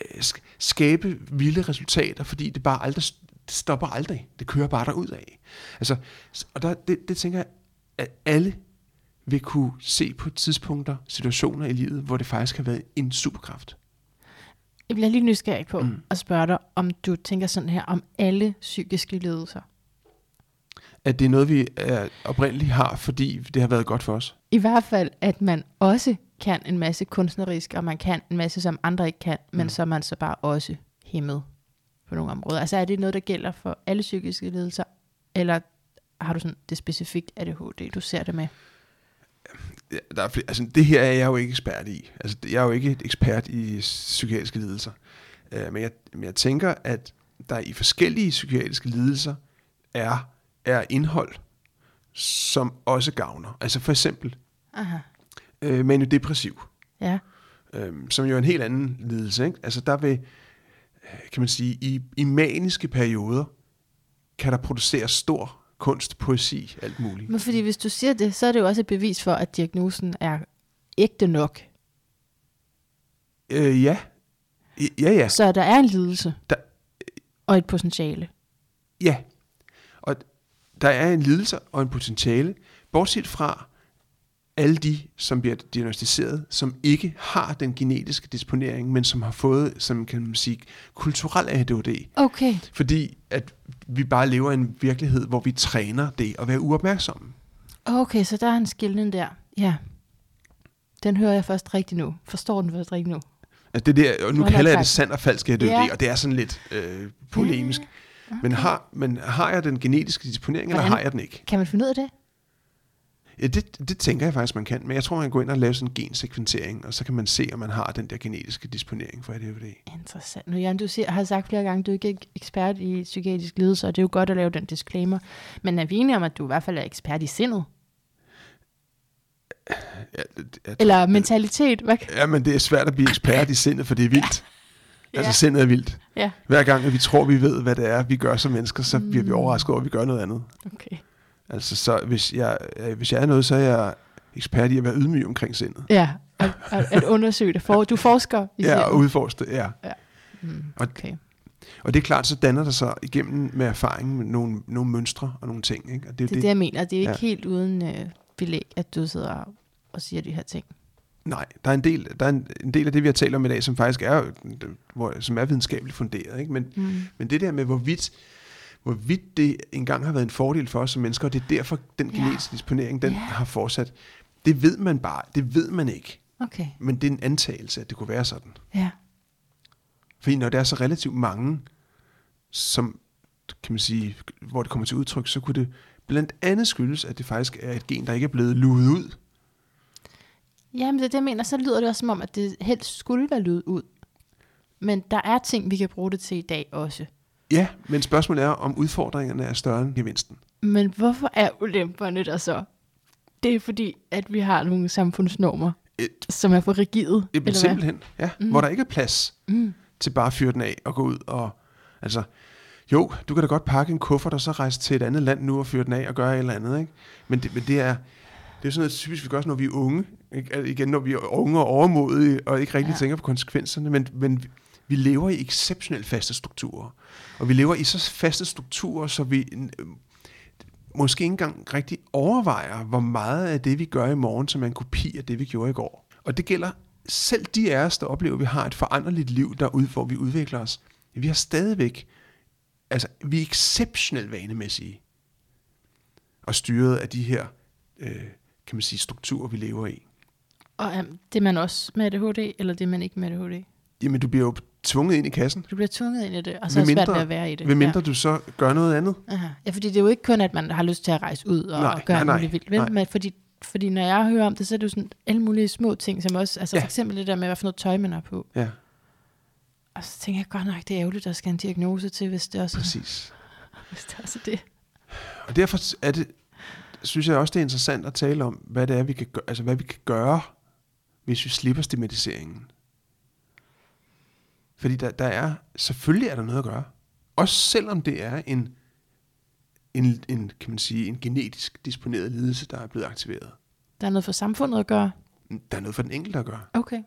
øh, sk- skabe vilde resultater, fordi det bare aldrig det stopper aldrig. Det kører bare derud af. Altså, og der, det, det tænker jeg, at alle vil kunne se på tidspunkter, situationer i livet, hvor det faktisk har været en superkraft. Jeg bliver lige nysgerrig på Mm. at spørge dig, om du tænker sådan her om alle psykiske lidelser. at det er noget, vi er oprindeligt har, fordi det har været godt for os. I hvert fald, at man også kan en masse kunstnerisk, og man kan en masse, som andre ikke kan, men Mm. så er man så bare også hæmmet på nogle områder. Altså er det noget, der gælder for alle psykiske lidelser, eller har du sådan det specifikt ADHD, du ser det med? Der er flere, altså, det her er jeg jo ikke ekspert i. Altså, jeg er jo ikke et ekspert i psykiatriske lidelser. Uh, men, jeg, men jeg tænker, at der i forskellige psykiatriske lidelser er, er indhold, som også gavner. Altså for eksempel Aha. uh, maniodepressiv, Ja. øhm, som jo er en helt anden lidelse. Ikke? Altså der vil, øh, kan man sige, i, i maniske perioder, kan der produceres stor kunst, poesi, alt muligt. Men fordi hvis du siger det, så er det jo også et bevis for, at diagnosen er ægte nok. Øh, ja. Ja, ja. Så der er en lidelse. Der- og et potentiale. Ja. Og der er en lidelse og en potentiale, bortset fra alle de, som bliver diagnostiseret, som ikke har den genetiske disponering, men som har fået, som kan man sige, kulturel ADHD. Okay. Fordi at vi bare lever i en virkelighed, hvor vi træner det at være uopmærksomme. Okay, så der er en skillen der. Ja. Den hører jeg først rigtigt nu. Forstår den først rigtigt nu. Altså det der, og nu kalder jeg det sand og falsk ADHD, Ja. og det er sådan lidt øh, polemisk. Men, har, men har jeg den genetiske disponering, eller Hvordan? har jeg den ikke? Kan man finde ud af det? Ja, det, det tænker jeg faktisk, man kan. Men jeg tror, man kan gå ind og lave sådan en gensekventering, og så kan man se, om man har den der genetiske disponering for ADHD. Interessant. Nu, Jan, du siger, har sagt flere gange, at du ikke er ekspert i psykiatrisk lidelse, og det er jo godt at lave den disclaimer. Men er vi enige om, at du i hvert fald er ekspert i sindet? Ja, det- jeg, Eller mentalitet? Hvad? ja, men det er svært at blive ekspert i sindet, for det er vildt. [laughs] Ja. Altså sindet er vildt. Ja. Hver gang, at vi tror, vi ved, hvad det er, vi gør som mennesker, så bliver vi overrasket over, at vi gør noget andet. Okay. Altså, så hvis jeg, øh, hvis jeg er noget, så er jeg ekspert i at være ydmyg omkring sindet. Ja, at, at, at undersøge det. For, du forsker i Ja, og udforske det, ja. Mm, Og, okay. og det er klart, så danner der sig igennem med erfaring med nogle, nogle mønstre og nogle ting. Ikke? Og det, er Det er det, det, jeg mener. Det er ikke Ja. helt uden øh, belæg, at du sidder og, og siger de her ting. Nej, der er, en del, der er en, en del af det, vi har talt om i dag, som faktisk er, hvor, som er videnskabeligt funderet. Ikke? Men, Mm. men det der med, hvorvidt, hvorvidt det engang har været en fordel for os som mennesker, og det er derfor, den Ja. genetiske disponering, den Ja. har fortsat. Det ved man bare, det ved man ikke. Okay, Men det er en antagelse, at det kunne være sådan. ja. Fordi når der er så relativt mange, som kan man sige, hvor det kommer til udtryk, så kunne det blandt andet skyldes, at det faktisk er et gen, der ikke er blevet luet ud. Jamen, det er det, jeg mener. Så lyder det også som om, at det helst skulle være lyd ud. Men der er ting, vi kan bruge det til i dag også. Ja, men spørgsmålet er, om udfordringerne er større end gevinsten. Men hvorfor er ulemperne der så? Det er fordi, at vi har nogle samfundsnormer, Et, som er for rigide. et, eller hvad? simpelthen, ja, Mm. hvor der ikke er plads Mm. til bare at fyre den af og gå ud og... Altså, jo, du kan da godt pakke en kuffert og så rejse til et andet land nu og fyre den af og gøre et eller andet, ikke? Men det, men det er... Det er sådan noget typisk, vi gør, når vi er unge. Ikke? Altså, Igen, når vi er unge og overmodige, og ikke rigtig ja. tænker på konsekvenserne. Men, men vi- lever i exceptionelt faste strukturer. Og vi lever i så faste strukturer, så vi øh, måske ikke engang rigtig overvejer, hvor meget af det, vi gør i morgen, som er en kopi af det, vi gjorde i går. Og det gælder selv de af os, der oplever, at vi har et foranderligt liv derude, hvor vi udvikler os. Vi har stadigvæk, altså vi er exceptionelt vanemæssige og styret af de her, øh, kan man sige, strukturer, vi lever i. Og um, det er man også med ADHD, eller det er man ikke med ADHD? Jamen, du bliver jo tvunget ind i kassen, Du bliver tvunget ind i det, og så er det svært ved at være i det. ved mindre du så gør noget andet. Ja. Aha. ja, fordi det er jo ikke kun, at man har lyst til at rejse ud og, Nej, og gøre nej, nej, vildt. Vel? nej. Men fordi, fordi når jeg hører om det, så er det jo sådan alle mulige små ting, som også, altså Ja. for eksempel det der med, hvad for noget tøj man har på. Ja, Og så tænker jeg godt nok, det er ærgerligt, der skal en diagnose til, hvis det også, præcis. [laughs] hvis det også er det. Og derfor er det, synes jeg også, det er interessant at tale om, hvad det er, vi kan gøre, altså hvad vi kan gøre, hvis vi slipper stigmatiseringen. Fordi der, der er, selvfølgelig er der noget at gøre. Også selvom det er en, en, en, kan man sige, en genetisk disponeret lidelse, der er blevet aktiveret. Der er noget for samfundet at gøre. Der er noget for den enkelte at gøre. Okay.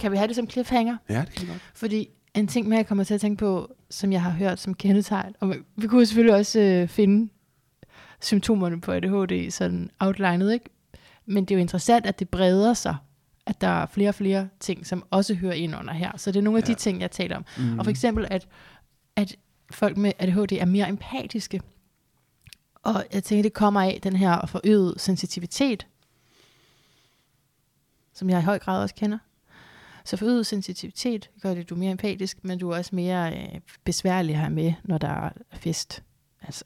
Kan vi have det som cliffhanger? Ja, det kan vi godt. Fordi en ting mere, jeg kommer til at tænke på, som jeg har hørt som kendetegn, og vi kunne selvfølgelig også øh, finde symptomerne på ADHD sådan outlinet, ikke? Men det er jo interessant, at det breder sig, at der er flere og flere ting, som også hører ind under her. Så det er nogle af de Ja. ting, jeg taler om. Mm. Og for eksempel, at, at folk med ADHD er mere empatiske. Og jeg tænker, det kommer af den her forøgede sensitivitet, som jeg i høj grad også kender. Så forøget sensitivitet gør det, at du er mere empatisk, men du er også mere øh, besværlig have med, når der er fest. Altså,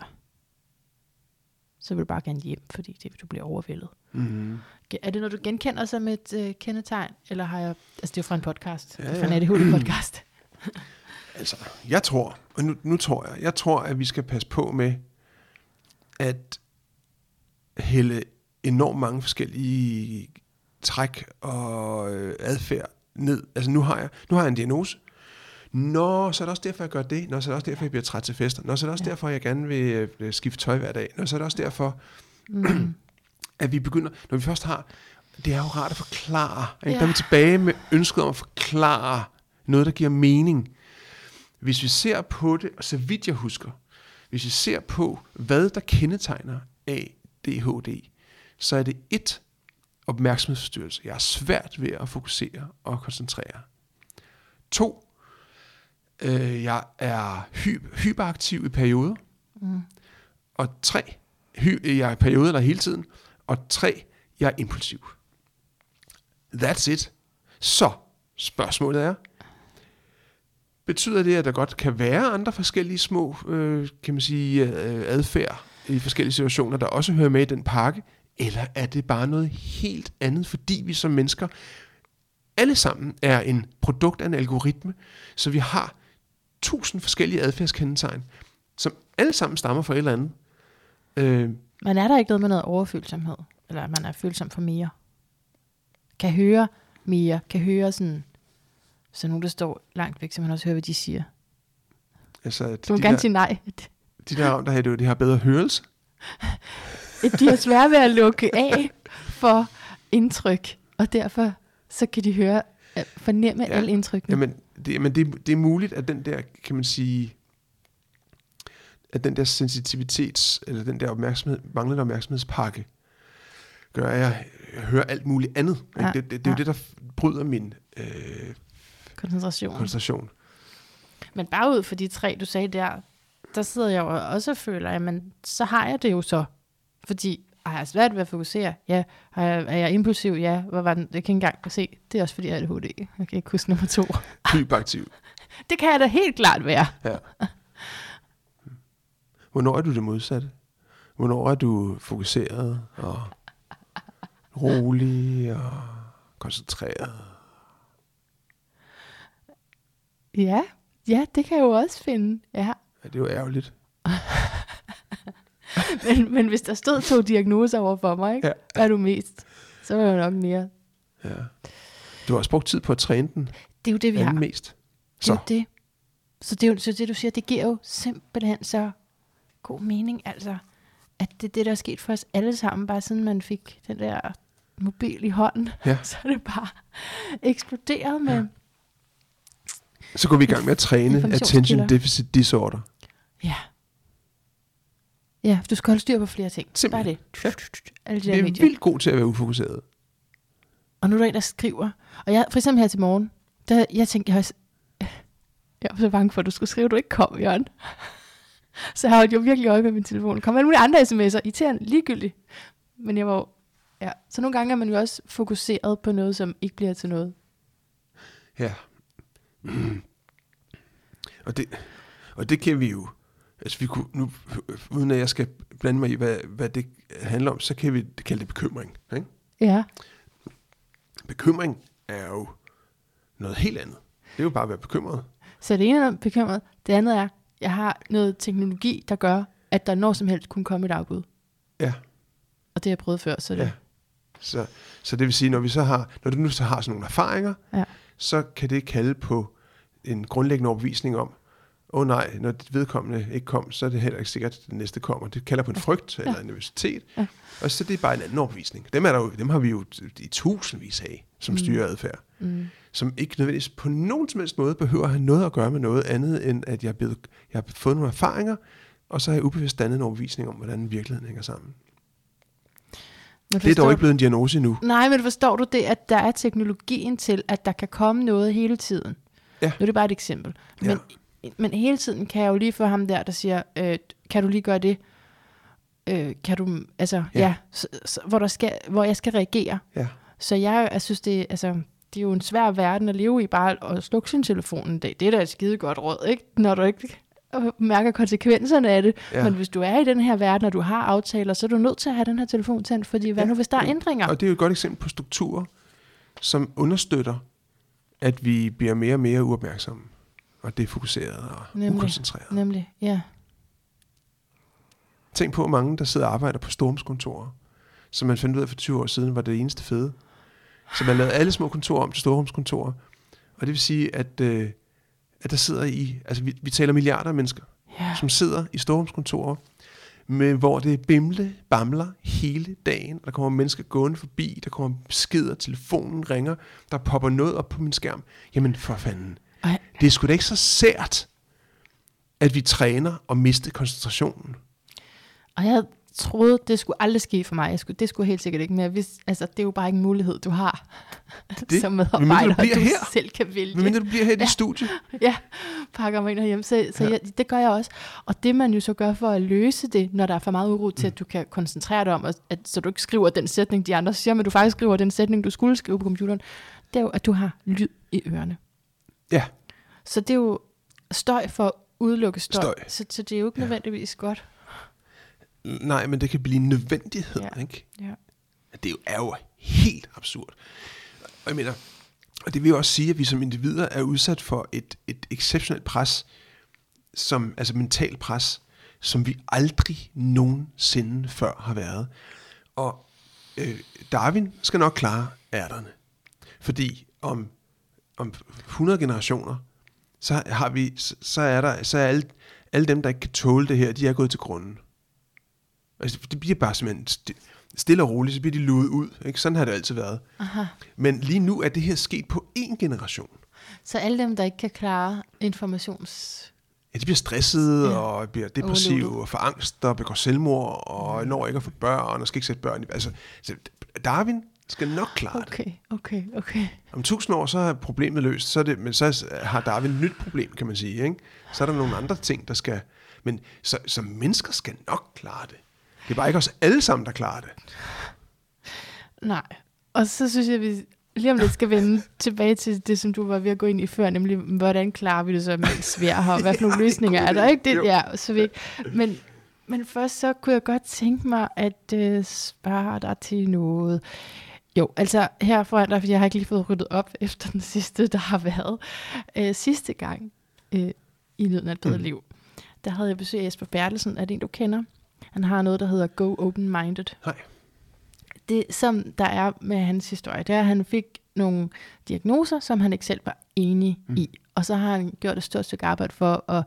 så vil du bare gerne hjem, fordi det, du bliver overvældet. Mm. Ge- Er det noget, du genkender som et øh, kendetegn? Eller har jeg... Altså, det er jo fra en podcast. Ja, Ja, fra en ja. ADHD-podcast. Altså, jeg tror, og nu, nu tror jeg, jeg tror, at vi skal passe på med at hælde enormt mange forskellige træk og øh, adfærd ned. Altså, nu har jeg, nu har jeg en diagnose. Nå, så er det også derfor, jeg gør det. Nå, så er det også derfor, jeg bliver træt til fester. Nå, så er det også Ja. derfor, jeg gerne vil øh, skifte tøj hver dag. Nå, så er det også derfor, Mm. [clears throat] at vi begynder, når vi først har, det er jo rart at forklare. Ikke? Ja. Der er vi tilbage med ønsket om at forklare noget, der giver mening. Hvis vi ser på det, og så vidt jeg husker, hvis vi ser på, hvad der kendetegner ADHD, så er det et opmærksomhedsforstyrrelse. Jeg er svært ved at fokusere og koncentrere. To, øh, jeg er hy- hyperaktiv i perioder. Mm. Og tre, hy- jeg er i perioder eller hele tiden. Og tre, jeg er impulsiv. That's it. Så spørgsmålet er, betyder det, at der godt kan være andre forskellige små, øh, kan man sige, øh, adfærd i forskellige situationer, der også hører med i den pakke? Eller er det bare noget helt andet, fordi vi som mennesker alle sammen er en produkt af en algoritme, så vi har tusind forskellige adfærdskendetegn, som alle sammen stammer fra et eller andet. Øh, Men er der ikke noget med noget overfølsomhed? Eller at man er følsom for mere? Kan høre mere? Kan høre sådan Så nogen, der står langt væk, så man også hører, hvad de siger. Altså, Du må de, gerne der, sige nej. de der ramt, der har, de har bedre hørelse. [laughs] De har svært ved at lukke af for indtryk, og derfor så kan de høre, fornemme ja. alle indtrykkene. Jamen, det, men det, det er muligt, at den der, kan man sige, at den der sensitivitets, eller den der opmærksomhed, manglende opmærksomhedspakke, gør, at jeg, jeg hører alt muligt andet. Ikke? Ja, Det, det, det er jo ja. det, der bryder min øh, Koncentration. koncentration. Men bare ud for de tre, du sagde der, der sidder jeg jo også og føler, jamen, så har jeg det jo så. Fordi har jeg svært ved at fokusere? Ja. Har jeg, er jeg impulsiv? Ja. Hvad var den? Jeg kan ikke engang se. Det er også fordi, jeg er ADHD. Jeg kan ikke huske nummer to. Hyperaktiv. [laughs] Det kan jeg da helt klart være. Ja. Hvornår er du det modsatte? Hvornår er du fokuseret og rolig og koncentreret? Ja. Ja, det kan jeg jo også finde. Ja. Ja, det er jo ærgerligt. [laughs] Men, men hvis der stod to diagnoser over for mig, ikke? Ja. hvad er du mest? Så var jeg nok mere. Ja. Du har også brugt tid på at træne den Det er jo det, vi har. mest. Det er Så det. Så det, er jo, så det, du siger, det giver jo simpelthen så god mening, altså. At det er det, der er sket for os alle sammen, bare siden man fik den der mobil i hånden. Ja. [laughs] Så er det bare eksploderet med... Ja. Så går vi i gang med at træne. Attention Deficit Disorder. Ja. Ja, du skal holde styr på flere ting. Simpelthen. Bare det. Alle de der er medier. vildt god til at være ufokuseret. Og nu er der en, der skriver. Og jeg, for eksempel her til morgen, der, jeg tænkte, jeg var, jeg var så bange for, at du skulle skrive, at du ikke kom, Jørgen. [laughs] Så jeg har jo virkelig øje med min telefon. Kom alle mulige andre sms'er, irriterende, ligegyldigt. Men jeg var ja. Så nogle gange er man jo også fokuseret på noget, som ikke bliver til noget. Ja. [clears throat] og, det, og det kan vi jo. Altså vi kunne, nu, uden at jeg skal blande mig i, hvad, hvad det handler om, så kan vi kalde det bekymring. Ikke? Ja. Bekymring er jo noget helt andet. Det er jo bare at være bekymret. Så det ene er bekymret. Det andet er, jeg har noget teknologi, der gør, at der når som helst kunne komme et afbud. Ja. Og det har jeg prøvet før, så det, Ja. Så, så det vil sige, når vi så har, når du nu så har sådan nogle erfaringer, Ja. så kan det kalde på en grundlæggende overbevisning om, åh oh nej, når det vedkommende ikke kom, så er det heller ikke sikkert, at det næste kommer. Det kalder på en frygt ja. eller en nervøsitet. Ja. Og så det er bare en anden overbevisning. Dem, er der jo, dem har vi jo i tusindvis af, som styrer adfærd. mm, Som ikke nødvendigvis på nogen som helst måde behøver at have noget at gøre med noget andet, end at jeg, blevet, jeg har fået nogle erfaringer, og så har jeg ubevidst dannet en overbevisning om, hvordan virkeligheden hænger sammen. men Det er dog ikke blevet en diagnose endnu. Nej, men forstår du det, at der er teknologien til, at der kan komme noget hele tiden? Ja. Nu er det bare et eksempel. Men, men hele tiden kan jeg jo lige få ham der, der siger, øh, kan du lige gøre det? Øh, kan du, altså, Ja. ja, så, så, hvor, der skal, hvor jeg skal reagere. Ja. Så jeg, jeg synes, det, altså, det er jo en svær verden at leve i, bare at slukke sin telefon en dag. Det er da et skide godt råd, ikke? Når du ikke mærker konsekvenserne af det. Ja. Men hvis du er i den her verden, og du har aftaler, så er du nødt til at have den her telefon tændt, fordi hvad Ja. nu, hvis der er ændringer? Og det er jo et godt eksempel på strukturer, som understøtter, at vi bliver mere og mere uopmærksomme, og defokuserede og Nemlig. ukoncentrerede. Nemlig, ja. Tænk på, mange, der sidder og arbejder på storrumskontorer, som man fandt ud af for 20 år siden, var det eneste fede. Så man lavede alle små kontorer om til storrumskontorer. Og det vil sige, at, øh, at der sidder i, altså vi, vi taler milliarder af mennesker, ja. som sidder i storrumskontorer, med, hvor det bimle, bamler hele dagen. Der kommer mennesker gående forbi, der kommer beskeder, telefonen ringer, der popper noget op på min skærm. Jamen for fanden, det er sgu da ikke så sært, at vi træner og miste koncentrationen. og jeg troede, det skulle aldrig ske for mig. Jeg skulle, det skulle helt sikkert ikke, men jeg vidste, altså, det er jo bare ikke en mulighed, du har Det- [laughs] som du medarbejder, du her. selv kan vælge. Men du bliver her i dit Ja. studie. [laughs] Ja, pakker mig ind herhjemme. Så, så Ja. ja. jeg, det gør jeg også. Og det man jo så gør for at løse det, når der er for meget uro til, Mm. at du kan koncentrere dig om, at, at, så du ikke skriver den sætning, de andre siger, men du faktisk skriver den sætning, du skulle skrive på computeren, det er jo, at du har lyd i ørerne. Ja. Så det er jo støj for at udelukke støj. Støj. Så, så det er jo ikke Ja. nødvendigvis godt. Nej, men det kan blive en nødvendighed, Ja. ikke? Ja. Det er jo, er jo helt absurd. Og jeg mener, og det vil jo også sige, at vi som individer er udsat for et, et exceptionelt pres, som, altså mental pres, som vi aldrig nogensinde før har været. Og øh, Darwin skal nok klare ærterne. Fordi om, om 100 generationer, så har vi, så, er der, så er alle, alle dem, der ikke kan tåle det her, de er gået til grunden. Altså, det bliver bare simpelthen sti- stille og roligt, så bliver de luet ud. Ikke? Sådan har det altid været. Aha. Men lige nu er det her sket på én generation. Så alle dem, der ikke kan klare informations... Ja, de bliver stressede Ja. og bliver depressive og får angst og begår selvmord og når ikke at få børn og skal ikke sætte børn i... Altså, så Darwin skal nok klare det. Okay, okay, okay. Om tusind år, så er problemet løst, så er det, men så har Darwin et nyt problem, kan man sige. Ikke? Så er der nogle andre ting, der skal... Men så, så mennesker skal nok klare det. Det er bare ikke os alle sammen, der klarer det. Nej. Og så synes jeg, at vi lige om lidt skal vende [laughs] tilbage til det, som du var ved at gå ind i før, nemlig, hvordan klarer vi det så, mens vi er her, hvad for nogle [laughs] løsninger er der, ikke? Det, Jo. ja, så vi ikke. Men, men først så kunne jeg godt tænke mig at øh, spørge dig til noget. Jo, altså her foran dig, fordi jeg har ikke lige fået ryddet op [laughs] efter den sidste, der har været. Øh, sidste gang øh, i Lyden af et bedre Mm. liv, der havde jeg besøg af Jesper Bertelsen. Er det en, du kender? Han har noget, der hedder Go Open Minded Nej. det, som der er med hans historie, det er, at han fik nogle diagnoser, som han ikke selv var enig mm. i. Og så har han gjort et stort stykke arbejde for at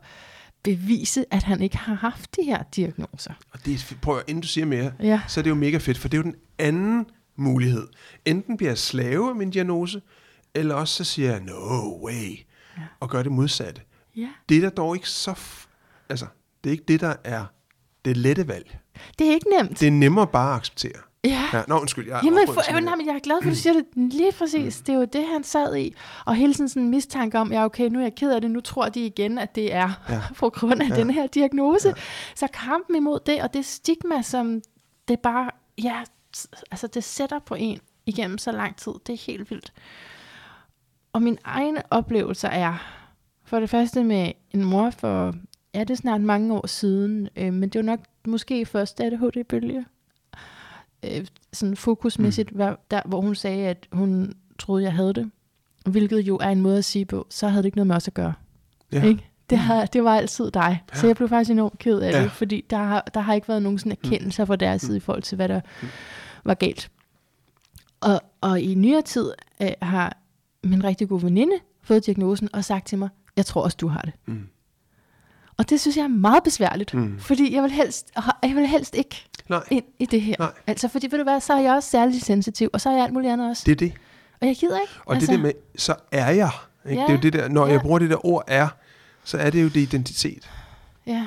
bevise, at han ikke har haft de her diagnoser. Og det er, prøv at, inden du siger mere, Ja. så er det jo mega fedt, for det er jo den anden mulighed. Enten bliver jeg slave af min diagnose, eller også så siger jeg, no way, Ja. og gør det modsatte. Ja. Det er der dog ikke så... F- altså, det er ikke det, der er det lette valg. Det er ikke nemt. Det er nemmere bare at acceptere. ja. Ja, nå, undskyld, jeg Jamen, for, simpelthen. nej, men jeg er glad for, at du siger det lige præcis. Det er jo det, han sad i. Og hele tiden sådan en mistanke om, ja okay, nu er jeg ked af det, nu tror de igen, at det er ja. [laughs] På grund af ja. Den her diagnose. Ja. Så kampen imod det, og det stigma, som det bare, ja, altså det sætter på en igennem så lang tid, det er helt vildt. Og min egen oplevelse er, for det første med en mor for, ja, det er snart mange år siden, øh, men det var nok måske først ADHD-bølge, øh, sådan fokusmæssigt, mm. der, hvor hun sagde, at hun troede, jeg havde det. Hvilket jo er en måde at sige på, så havde det ikke noget med os at gøre. Ja. Ikke? Det, havde, det var altid dig. Ja. Så Ja. jeg blev faktisk enormt ked af Ja. det, fordi der har, der har ikke været nogen sådan erkendelser fra deres side i forhold til, hvad der var galt. Og, og i nyere tid øh, har min rigtig gode veninde fået diagnosen og sagt til mig, jeg tror også, du har det. Mm. Og det synes jeg er meget besværligt, Mm. fordi jeg vil helst, jeg vil helst ikke Nej, ind i det her. Nej. Altså, fordi ved du hvad, så er jeg også særlig sensitiv, og så er jeg alt muligt andet også. det er det. Og jeg gider ikke. Og altså, det der med, så er jeg. Ikke? Ja. Det er jo det der, når Ja. jeg bruger det der ord er, så er det jo det identitet. Ja.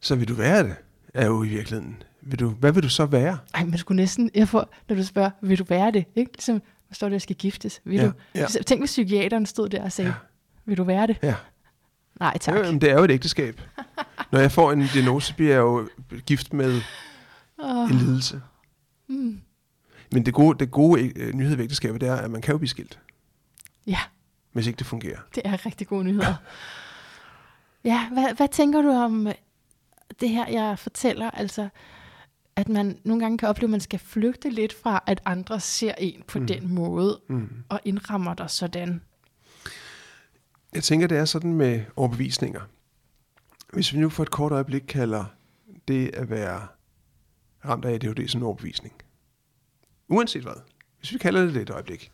Så vil du være det, er jo i virkeligheden. Vil du, hvad vil du så være? Ej, men skulle næsten, jeg får, når du spørger, vil du være det? Ikke? Ligesom, der står der, jeg skal giftes. Vil Ja, du? ja. Tænk, hvis psykiateren stod der og sagde, Ja. vil du være det? Ja. Nej, tak. Jamen, det er jo et ægteskab. [laughs] Når jeg får en diagnose, bliver jeg jo gift med Oh, en lidelse. mm. Men det gode, det gode øh, nyhed ved ægteskabet, det er, at man kan jo blive skilt, Ja, hvis ikke det fungerer. det er rigtig gode nyheder. Ja, hvad, hvad tænker du om øh, det her, jeg fortæller? Altså, at man nogle gange kan opleve, at man skal flygte lidt fra, at andre ser en på mm. den måde, Mm. og indrammer dig sådan. Jeg tænker, det er sådan med overbevisninger. Hvis vi nu for et kort øjeblik kalder det at være ramt af ADHD som en overbevisning. Uanset hvad. Hvis vi kalder det det et øjeblik.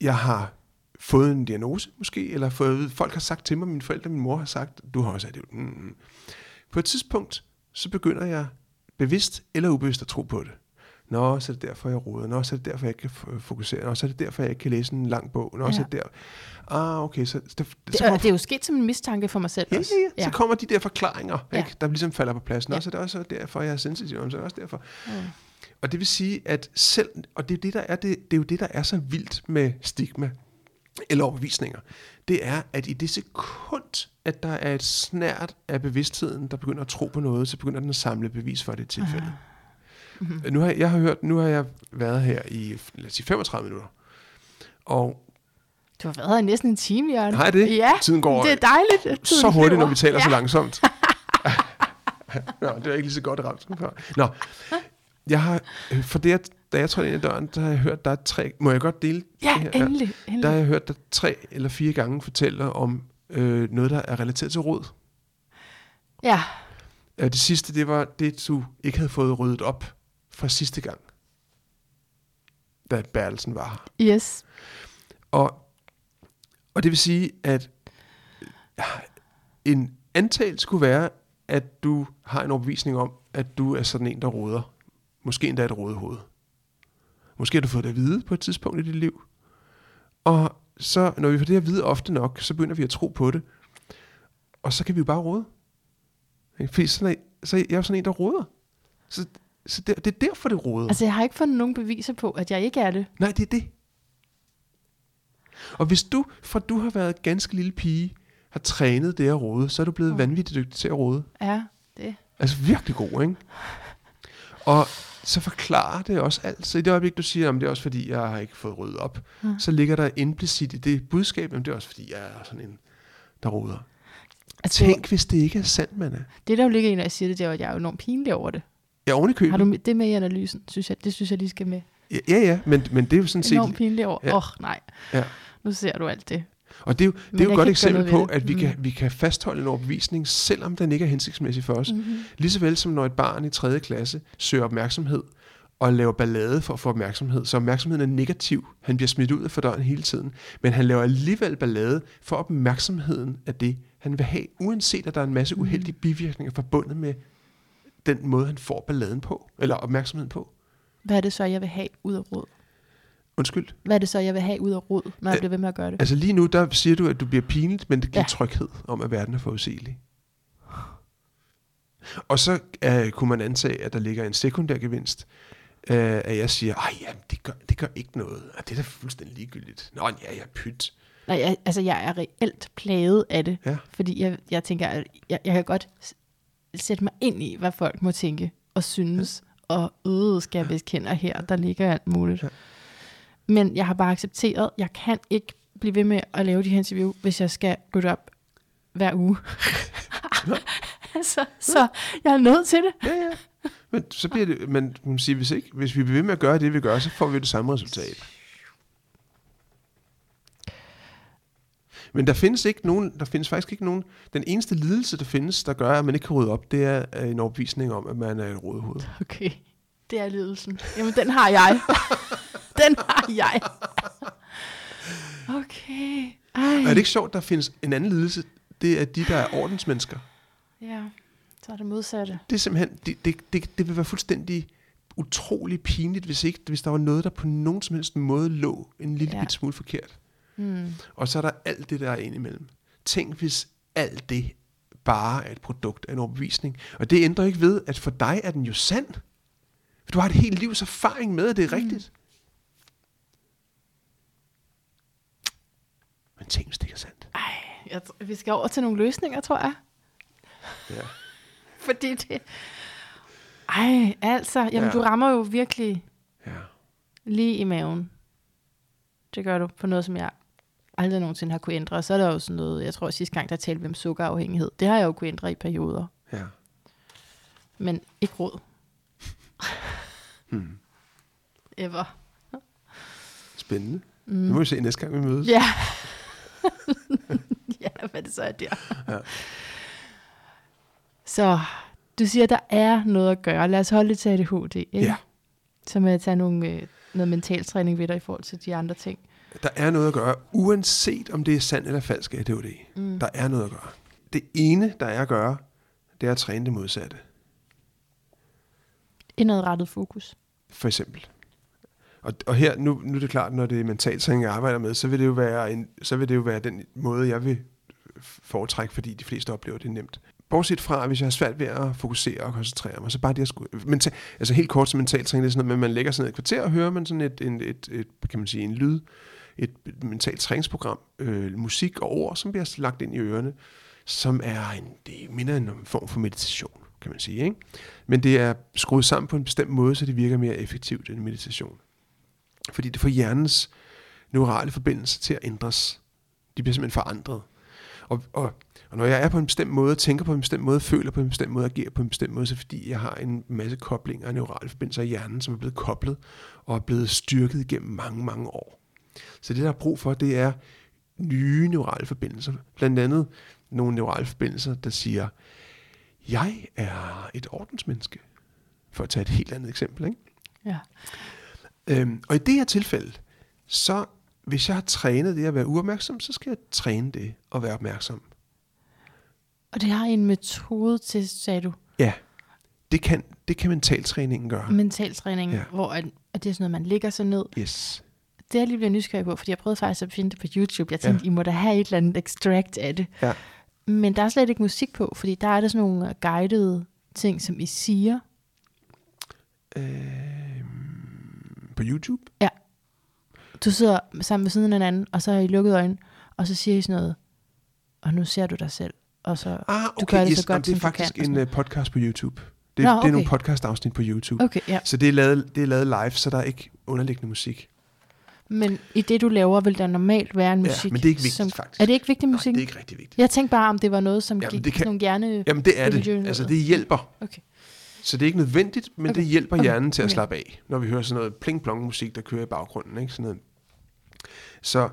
Jeg har fået en diagnose måske, eller fået, folk har sagt til mig, mine forældre, min mor har sagt, du har også ADHD. Mm, mm. På et tidspunkt, så begynder jeg bevidst eller ubevidst at tro på det. Nå, så er det derfor, jeg roder. Nå, så er det derfor, jeg ikke kan fokusere. Nå, så er det derfor, jeg ikke kan læse en lang bog. Nå, ja. så er det der. Ah, okay, så, så, Det, så, kommer, det er jo sket som en mistanke for mig selv ja, også. ja, ja. så kommer de der forklaringer, Ja. ikke, der ligesom falder på plads. Nå, Ja. så er det også derfor, jeg er sensitiv. Nå, Så er det også derfor. Mm. Og det vil sige, at selv, og det er, det, der er, det, det er jo det, der er så vildt med stigma, eller overbevisninger, det er, at i det sekund, at der er et snært af bevidstheden, der begynder at tro på noget, så begynder den at samle bevis for det tilfælde. Mhm. Nu har jeg har hørt, nu har jeg været her i lad os sige 35 minutter. Og Du har været her i næsten en time, Jørgen. Har jeg det? Ja, Tiden går det er dejligt. at tiden så hurtigt, når vi taler ja. så langsomt. [laughs] Nå, det var ikke lige så godt ramt som før. Nå, jeg har, øh, for det, at- da jeg trådte ind i døren, der har jeg hørt, der er tre, må jeg godt dele Ja, det her? endelig. endelig. Der har jeg hørt dig tre eller fire gange fortælle om øh, noget, der er relateret til råd. Ja, Øh, det sidste, det var det, du ikke havde fået ryddet op fra sidste gang. da Bertelsen var her. Yes. Og, og det vil sige, at ja, en antagelse kunne være, at du har en overbevisning om, at du er sådan en, der råder. Måske endda et rådehoved. Måske har du fået det at vide på et tidspunkt i dit liv. Og så, når vi får det at vide ofte nok, så begynder vi at tro på det. Og så kan vi jo bare råde. Fordi sådan er, så er jeg jo sådan en, der råder. Så, så det, det er derfor, det råder. Altså, jeg har ikke fundet nogen beviser på, at jeg ikke er det. Nej, det er det. Og hvis du, fra du har været ganske lille pige, har trænet det at råde, så er du blevet Mm. vanvittigt dygtig til at råde. Ja, det. Altså virkelig god, ikke? Og så forklarer det også alt. Så i det øjeblik, du siger, at det er også fordi, jeg har ikke fået ryddet op, Mm. så ligger der implicit i det budskab, at det er også fordi, jeg er sådan en, der råder. Altså, Tænk, hvis det ikke er sandt, man er. det der jo ligger i, når jeg siger det, det er, at jeg er jo enormt pinlig over det. Ja, oven i købet. Har du det med i analysen? Synes jeg, det synes jeg lige skal med. Ja, ja, men, men det er jo sådan set... Enormt pinlig over. Åh, Ja. ja. oh, nej. Ja. Nu ser du alt det. Og det er jo, det er jo et godt eksempel på, at vi, Mm. kan, vi kan fastholde en overbevisning, selvom den ikke er hensigtsmæssig for os. Mm. Mm-hmm. Lige så vel som når et barn i 3. klasse søger opmærksomhed og laver ballade for at få opmærksomhed, så opmærksomheden er negativ. Han bliver smidt ud af for døren hele tiden. Men han laver alligevel ballade for opmærksomheden af det, han vil have, uanset at der er en masse uheldige bivirkninger forbundet med den måde, han får balladen på, eller opmærksomheden på. Hvad er det så, jeg vil have ud af råd? Undskyld. Hvad er det så, jeg vil have ud af råd, når jeg Øh, bliver ved med at gøre det? Altså lige nu, der siger du, at du bliver pinligt, men det giver ja. Tryghed om, at verden er forudsigelig. Og så uh, kunne man antage, at der ligger en sekundær gevinst, uh, at jeg siger, jamen, det gør, det gør ikke noget. Og det er da fuldstændig ligegyldigt. Nå, ja, jeg pyt. Nej, jeg, altså jeg er reelt plaget af det. Ja. Fordi jeg, jeg tænker, at jeg, jeg kan godt sætte mig ind i, hvad folk må tænke og synes. Ja. Og øh, skal jeg vist kende her, der ligger alt muligt. Ja. Men jeg har bare accepteret, jeg kan ikke blive ved med at lave de her interview, hvis jeg skal rydde op hver uge. altså, [laughs] så jeg er nødt til det. Ja, ja. Men så bliver det, men man kan sige, hvis, ikke, hvis vi bliver ved med at gøre det, vi gør, så får vi det samme resultat. Men der findes ikke nogen, der findes faktisk ikke nogen, den eneste lidelse, der findes, der gør, at man ikke kan rydde op, det er øh, en overbevisning om, at man er et rådehoved. Okay, det er lidelsen. Jamen, den har jeg. [laughs] [laughs] den har jeg. Okay. Ej. Er det ikke sjovt, der findes en anden lidelse? Det er de, der er ordensmennesker. Ja, så er det modsatte. Det er simpelthen, det, det, det, det vil være fuldstændig utrolig pinligt, hvis, ikke, hvis der var noget, der på nogen som helst måde lå en lille ja. Bit smule forkert. Hmm. Og så er der alt det, der er indimellem. Tænk, hvis alt det bare er et produkt af en overbevisning. Og det ændrer ikke ved, at for dig er den jo sand. Du har et helt livs erfaring med, at det er rigtigt. Men tænk, hvis det ikke er sandt. Ej, jeg, vi skal over til nogle løsninger, tror jeg. Ja. [laughs] Fordi det... Ej, altså, jamen Ja. du rammer jo virkelig ja. lige i maven. Det gør du på noget, som jeg aldrig nogensinde har kunne ændre. Og så er der jo sådan noget, jeg tror sidste gang, der talte vi om sukkerafhængighed. Det har jeg jo kunne ændre i perioder. ja. Men ikke råd. [laughs] Hmm. Ever. Spændende. Mm. Nu må vi se næste gang, vi mødes. Ja. [laughs] ja, hvad det så er der. Ja. Så du siger, der er noget at gøre. Lad os holde det til ADHD. Ikke? Ja. Så må jeg tage nogle, øh, noget mental træning ved dig i forhold til de andre ting. Der er noget at gøre, uanset om det er sandt eller falsk ADHD. Mm. Der er noget at gøre. Det ene, der er at gøre, det er at træne det modsatte. Indadrettet fokus. For eksempel. Og, og her, nu, nu er det klart, når det er mentaltræning, jeg arbejder med, så vil det jo være, en, så vil det jo være den måde, jeg vil foretrække, fordi de fleste oplever det nemt. Bortset fra, hvis jeg har svært ved at fokusere og koncentrere mig, så bare det at skulle... Mental, altså helt kort som mentaltræning, det er sådan noget, med, at man lægger sig ned et kvarter og hører man sådan et, et, et, et kan man sige, en lyd, et mentalt træningsprogram, øh, musik og ord, som bliver lagt ind i ørerne, som er en, det minder en form for meditation, kan man sige. Ikke? Men det er skruet sammen på en bestemt måde, så det virker mere effektivt end meditation. Fordi det får hjernens neurale forbindelser til at ændres. De bliver simpelthen forandret. Og, og, og når jeg er på en bestemt måde, tænker på en bestemt måde, føler på en bestemt måde, agerer på en bestemt måde, så fordi jeg har en masse koblinger af neurale forbindelser i hjernen, som er blevet koblet og er blevet styrket gennem mange, mange år. Så det, der er brug for, det er nye neurale forbindelser. Blandt andet nogle neurale forbindelser, der siger, jeg er et ordensmenneske. For at tage et helt andet eksempel. Ikke? Ja. Øhm, og i det her tilfælde, så hvis jeg har trænet det at være uopmærksom, så skal jeg træne det at være opmærksom. Og det har en metode til, sagde du, Ja, det kan, det kan mentaltræningen gøre. mentaltræning, Ja. hvor at, at det er sådan noget, man ligger sig ned. Yes. Det er jeg lige blevet nysgerrig på, fordi jeg prøvede faktisk at finde det på YouTube. Jeg tænkte, ja. I må da have et eller andet extract af det. Ja. Men der er slet ikke musik på, fordi der er der sådan nogle guidede ting, som I siger. Øhm, på YouTube? Du sidder sammen ved siden af hinanden, og så har I lukket øjnene, og så siger I sådan noget, og nu ser du dig selv. Og så, Ah, Du okay, gør det yes, så godt, det er du faktisk kan, en uh, podcast på YouTube. Det, Nå, det er nogle okay. podcast-afsnit på YouTube. okay, ja. Så det er, lavet, det er lavet live, så der er ikke underliggende musik. Men i det, du laver, vil der normalt være en Ja, musik. men det er ikke vigtigt, som, faktisk. Er det ikke vigtigt Nej, musik? det er ikke rigtig vigtigt. Jeg tænkte bare, om det var noget, som Jamen, gik det kan... nogle hjerne... Jamen det er det. Altså det hjælper. Okay. Så det er ikke nødvendigt, men Okay. det hjælper Okay. hjernen til at Okay. slappe af, når vi hører sådan noget pling-plong musik, der kører i baggrunden. Ikke? Sådan noget. Så,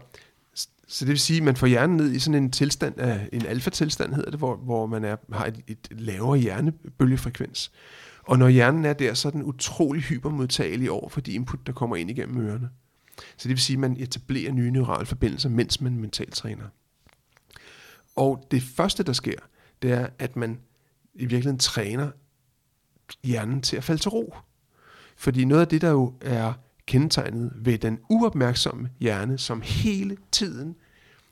så det vil sige, at man får hjernen ned i sådan en tilstand af, en alfa-tilstand hedder det, hvor, hvor man er, har et, et lavere hjernebølgefrekvens. Og når hjernen er der, så er den utrolig hypermodtagelig over for de input, der kommer ind igennem ørerne. Så det vil sige, at man etablerer nye neurale forbindelser, mens man mentalt træner. Og det første, der sker, det er, at man i virkeligheden træner hjernen til at falde til ro. Fordi noget af det, der jo er kendetegnet ved den uopmærksomme hjerne, som hele tiden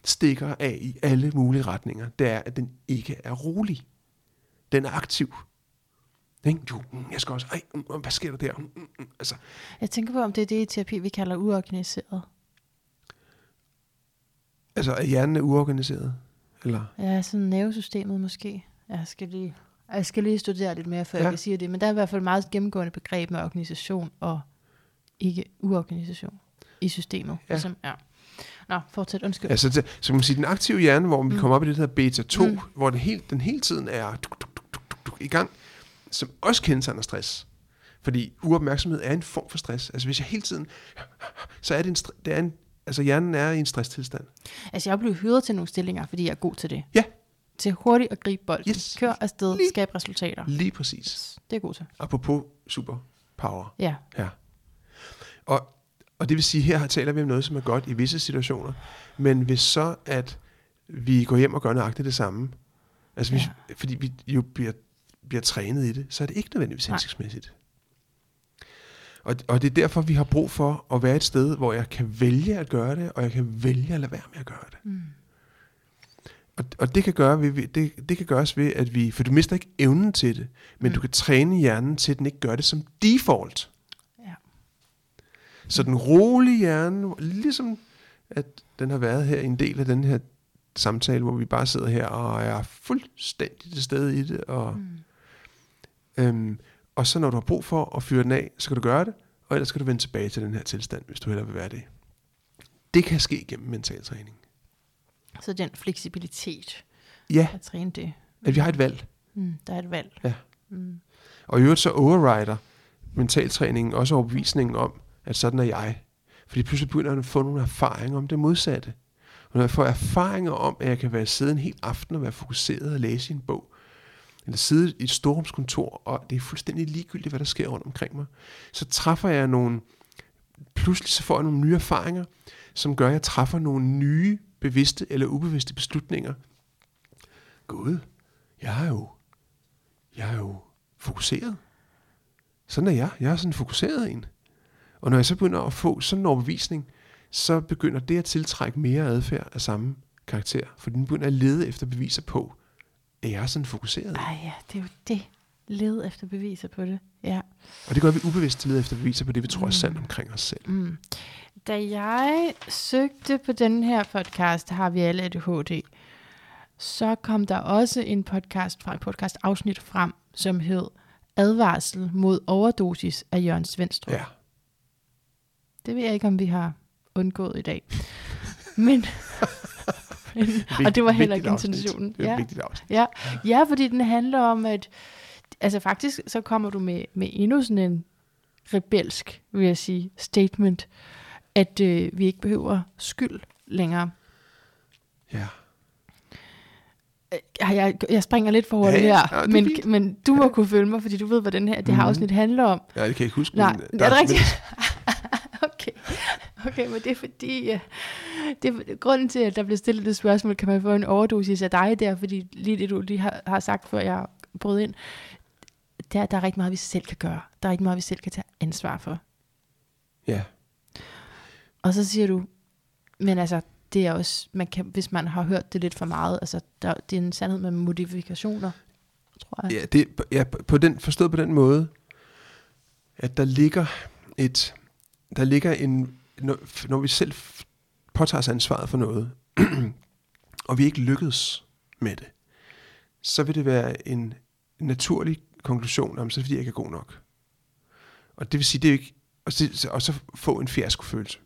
stikker af i alle mulige retninger, det er, at den ikke er rolig. Den er aktiv. Ikke? Jo, mm, jeg skal også, ej, mm, hvad sker der der? Mm, mm, mm. Altså, Jeg tænker på, om det er det i terapi, vi kalder uorganiseret. altså, er hjernen er uorganiseret? Eller? Ja, sådan nervesystemet måske. Jeg skal lige, jeg skal lige studere lidt mere, før Ja. jeg kan sige det. Men der er i hvert fald et meget gennemgående begreb med organisation og ikke uorganisation i systemet. Ja. Ligesom, ja. Nå, fortsæt. Undskyld. Altså, det, så man sige, den aktive hjerne, hvor vi Mm. kommer op i det der beta 2, mm. Hvor den, helt, den hele tiden er duk, duk, duk, duk, duk, i gang, som også kendetegner stress. Fordi uopmærksomhed er en form for stress. Altså hvis jeg hele tiden, så er det en, det er en altså hjernen er i en stresstilstand. Altså, jeg blev hyret til nogle stillinger, fordi jeg er god til det. Ja. Til hurtigt at gribe bolden. Yes. Kør afsted, Lige- skab resultater. Lige præcis. Det er jeg god til. Apropos superpower. Ja. Ja. Og, og det vil sige, her taler vi om noget, som er godt i visse situationer. Men hvis så, at vi går hjem og gør nøjagtigt det samme, altså hvis, fordi vi jo bliver, bliver trænet i det, så er det ikke nødvendigvis hensigtsmæssigt. Og, og det er derfor, vi har brug for at være et sted, hvor jeg kan vælge at gøre det, og jeg kan vælge at lade være med at gøre det. Mm. Og, og det, kan gøre ved, det, det kan gøres ved, at vi, for du mister ikke evnen til det, men Mm. du kan træne hjernen til, at den ikke gør det som default. Ja. Så den rolige hjerne, ligesom at den har været her i en del af den her samtale, hvor vi bare sidder her og er fuldstændig til stede i det. Og, Mm. øhm, og så når du har brug for at fyre den af, så kan du gøre det, og ellers skal du vende tilbage til den her tilstand, hvis du hellere vil være det. Det kan ske gennem mental træning. Så den fleksibilitet Ja, at træne det. at vi har et valg. Mm. Der er et valg. Ja. Mm. Og i øvrigt så overrider mentaltræningen også overbevisningen om, at sådan er jeg. Fordi pludselig begynder jeg at få nogle erfaringer om det modsatte. Og når jeg får erfaringer om, at jeg kan være sidde en hel aften og være fokuseret og læse en bog, eller sidde i et storrumskontor, og det er fuldstændig ligegyldigt, hvad der sker rundt omkring mig, så træffer jeg nogle, pludselig så får jeg nogle nye erfaringer, som gør, at jeg træffer nogle nye bevidste eller ubevidste beslutninger. Gud, jeg er jo, jeg er jo fokuseret. Sådan er jeg. Jeg er sådan fokuseret en. Og når jeg så begynder at få sådan en overbevisning, så begynder det at tiltrække mere adfærd af samme karakter. For den begynder at lede efter beviser på, at jeg er sådan fokuseret. Ej ja, det er jo det. Led efter beviser på det. Ja. Og det gør vi ubevidst til lede efter beviser på det, vi tror er Mm. sandt omkring os selv. Mm. Da jeg søgte på den her podcast, har vi alle ADHD, så kom der også en podcast fra en podcast afsnit frem, som hed Advarsel mod overdosis af Jørgen Svendstrup. Ja. Det ved jeg ikke, om vi har undgået i dag. Men, men [laughs] [laughs] og det var heller ikke intentionen. Det er Ja. et vigtigt afsnit. Ja, ja, fordi den handler om, at altså faktisk så kommer du med, med endnu sådan en rebelsk, vil jeg sige, statement, at øh, vi ikke behøver skyld længere. Ja. Øh, Jeg, jeg springer lidt for hurtigt Ja, ja. her, Ja, men, fint. men du må kunne følge mig, fordi du ved, hvad den her, det her Mhm. afsnit handler om. ja, det kan jeg ikke huske. Nej, men er det rigtigt? [laughs] Okay, men det er fordi, uh, det er, grunden til, at der bliver stillet det spørgsmål, kan man få en overdosis af dig der, fordi lige det, du lige har, har sagt, før jeg brød ind, der, der er rigtig meget, vi selv kan gøre. Der er rigtig meget, vi selv kan tage ansvar for. Ja. Og så siger du, men altså, det er også, man kan, hvis man har hørt det lidt for meget, altså, der, det er en sandhed med modifikationer, tror jeg. Ja, det, ja på den, forstået på den måde, at der ligger et, der ligger en, når, når vi selv påtager os ansvaret for noget, [clears throat] og vi ikke lykkes med det, så vil det være en naturlig konklusion om, så er det fordi, jeg ikke er god nok. Og det vil sige, det er ikke, og så, og så få en fiaskofølelse.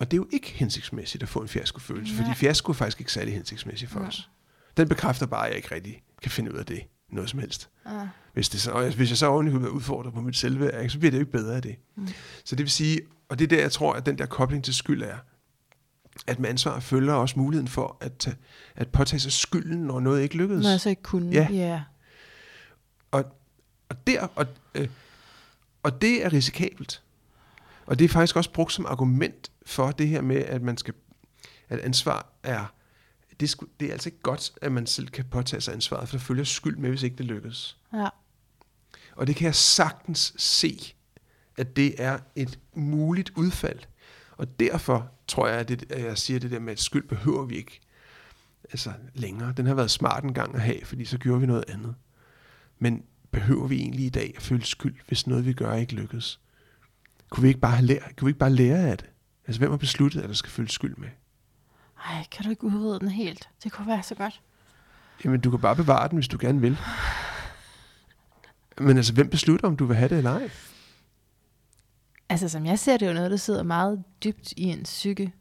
Og det er jo ikke hensigtsmæssigt at få en fiaskofølelse, fordi fiasko er faktisk ikke særlig hensigtsmæssigt for ja. os. Den bekræfter bare, at jeg ikke rigtig kan finde ud af det, noget som helst. Ja. Hvis, det så, hvis jeg så oven i udfordret på mit selvværd, så bliver det jo ikke bedre af det. Mm. Så det vil sige, og det er der, jeg tror, at den der kobling til skyld er, at med ansvar følger også muligheden for at, at påtage sig skylden, når noget ikke lykkedes. Når jeg så ikke kunne. Ja. Yeah. Og, og, der, og, øh, og det er risikabelt. Og det er faktisk også brugt som argument for det her med, at man skal, at ansvar er, det sgu, det er altså ikke godt, at man selv kan påtage sig ansvaret, for der følger skyld med, hvis ikke det lykkes. Ja. Og det kan jeg sagtens se, at det er et muligt udfald. Og derfor tror jeg, at, det, at jeg siger det der med, at skyld behøver vi ikke altså længere. Den har været smart en gang at have, fordi så gjorde vi noget andet. Men behøver vi egentlig i dag at føle skyld, hvis noget vi gør ikke lykkes? Kunne vi ikke bare, lære, kunne vi ikke bare lære af det? Altså, hvem har besluttet, at der skal føles skyld med? Ej, kan du ikke udrede den helt? Det kunne være så godt. Jamen, du kan bare bevare den, hvis du gerne vil. Men altså, hvem beslutter, om du vil have det eller ej? Altså, som jeg ser det, er jo noget, der sidder meget dybt i en psyke.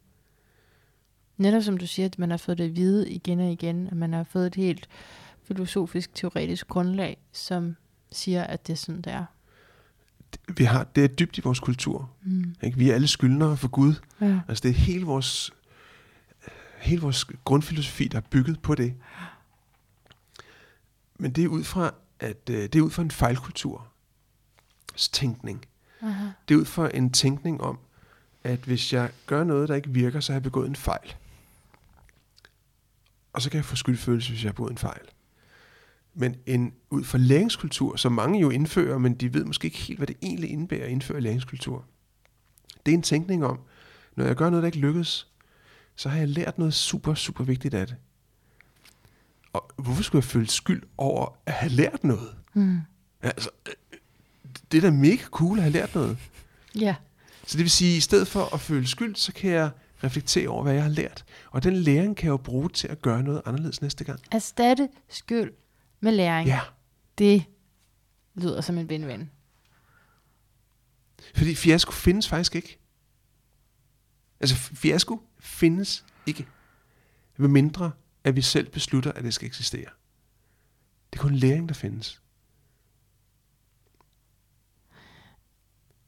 Netop som du siger, at man har fået det at vide igen og igen, at man har fået et helt filosofisk, teoretisk grundlag, som siger, at det er sådan, det er. Vi har, det er dybt i vores kultur. Mm. Ikke? Vi er alle skyldnere for Gud. Ja. Altså det er hele vores, hele vores grundfilosofi, der er bygget på det. Men det er ud fra, at øh, det er ud fra en fejlkultur. Tænkning. Aha. Det er ud fra en tænkning om, at hvis jeg gør noget, der ikke virker, så har jeg begået en fejl. Og så kan jeg få skyldfølelse, hvis jeg har begået en fejl men en ud fra læringskultur, som mange jo indfører, men de ved måske ikke helt, hvad det egentlig indebærer at indføre læringskultur. Det er en tænkning om, når jeg gør noget, der ikke lykkes, så har jeg lært noget super, super vigtigt af det. Og hvorfor skulle jeg føle skyld over at have lært noget? Mm. Altså, det er da mega cool at have lært noget. Ja. Så det vil sige, at i stedet for at føle skyld, så kan jeg reflektere over, hvad jeg har lært. Og den læring kan jeg jo bruge til at gøre noget anderledes næste gang. Erstatte skyld med læring. Ja. Det lyder som en win-win. Fordi fiasko findes faktisk ikke. Altså fiasko findes ikke. Med mindre, at vi selv beslutter, at det skal eksistere. Det er kun læring, der findes.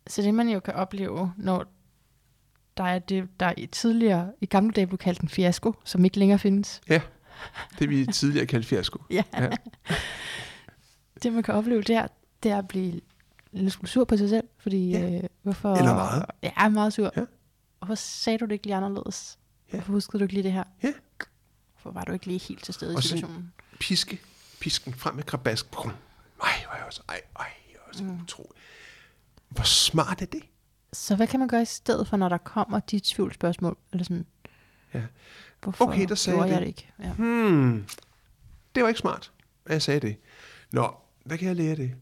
Så det man jo kan opleve, når der er det, der i tidligere, i gamle dage blev kaldt en fiasko, som ikke længere findes. Ja. Det vi tidligere kaldte fiasko. [laughs] ja. ja. det man kan opleve der, det er at blive lidt sur på sig selv, fordi ja. øh, hvorfor... Eller meget. Ja, er meget sur. Ja. Hvorfor sagde du det ikke lige anderledes? Ja. Hvorfor huskede du ikke lige det her? Ja. Hvorfor var du ikke lige helt til stede og i situationen? piske, pisken frem med krabask. Ej, hvor er også, ej, ej, jeg er også mm. utrolig. Hvor smart er det? Så hvad kan man gøre i stedet for, når der kommer de tvivlsspørgsmål? Eller sådan, ja. Hvorfor okay, der sagde jeg det. Ikke? Ja. Hmm, det var ikke smart, at jeg sagde det. Nå, hvad kan jeg lære det?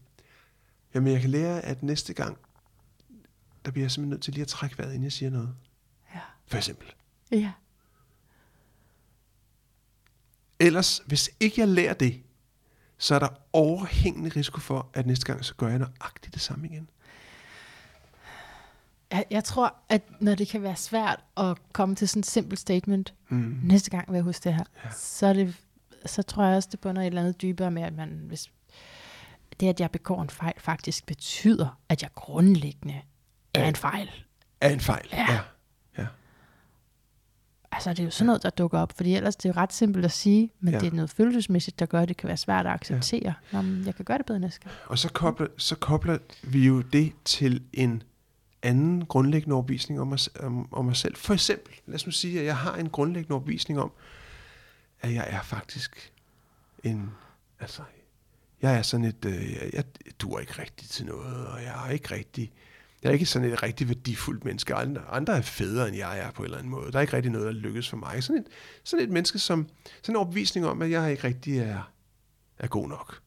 Jamen, jeg kan lære, at næste gang, der bliver jeg simpelthen nødt til lige at trække vejret, inden jeg siger noget. Ja. For eksempel. Ja. Ellers, hvis ikke jeg lærer det, så er der overhængende risiko for, at næste gang, så gør jeg nøjagtigt det samme igen. Jeg, jeg tror, at når det kan være svært at komme til sådan et simpelt statement, mm. næste gang vil jeg huske det her, ja. så, er det, så tror jeg også, det bunder et eller andet dybere med, at man, hvis det, at jeg begår en fejl, faktisk betyder, at jeg grundlæggende er, er en fejl. Er en fejl, ja. ja. ja. Altså, det er jo sådan noget, der dukker op, fordi ellers det er jo ret simpelt at sige, men ja. det er noget følelsesmæssigt, der gør, at det kan være svært at acceptere. Ja. Nå, men jeg kan gøre det bedre næste gang. Og så kobler, så kobler vi jo det til en anden grundlæggende overbevisning om mig, om, om mig selv. For eksempel, lad os nu sige, at jeg har en grundlæggende overbevisning om, at jeg er faktisk en, altså, jeg er sådan et, øh, jeg, jeg duer ikke rigtigt til noget, og jeg er ikke rigtig, jeg er ikke sådan et rigtig værdifuldt menneske. Andre, andre er federe, end jeg er på en eller anden måde. Der er ikke rigtig noget, der lykkes for mig. Sådan et, sådan et menneske, som, sådan en overbevisning om, at jeg ikke rigtig er, er god nok.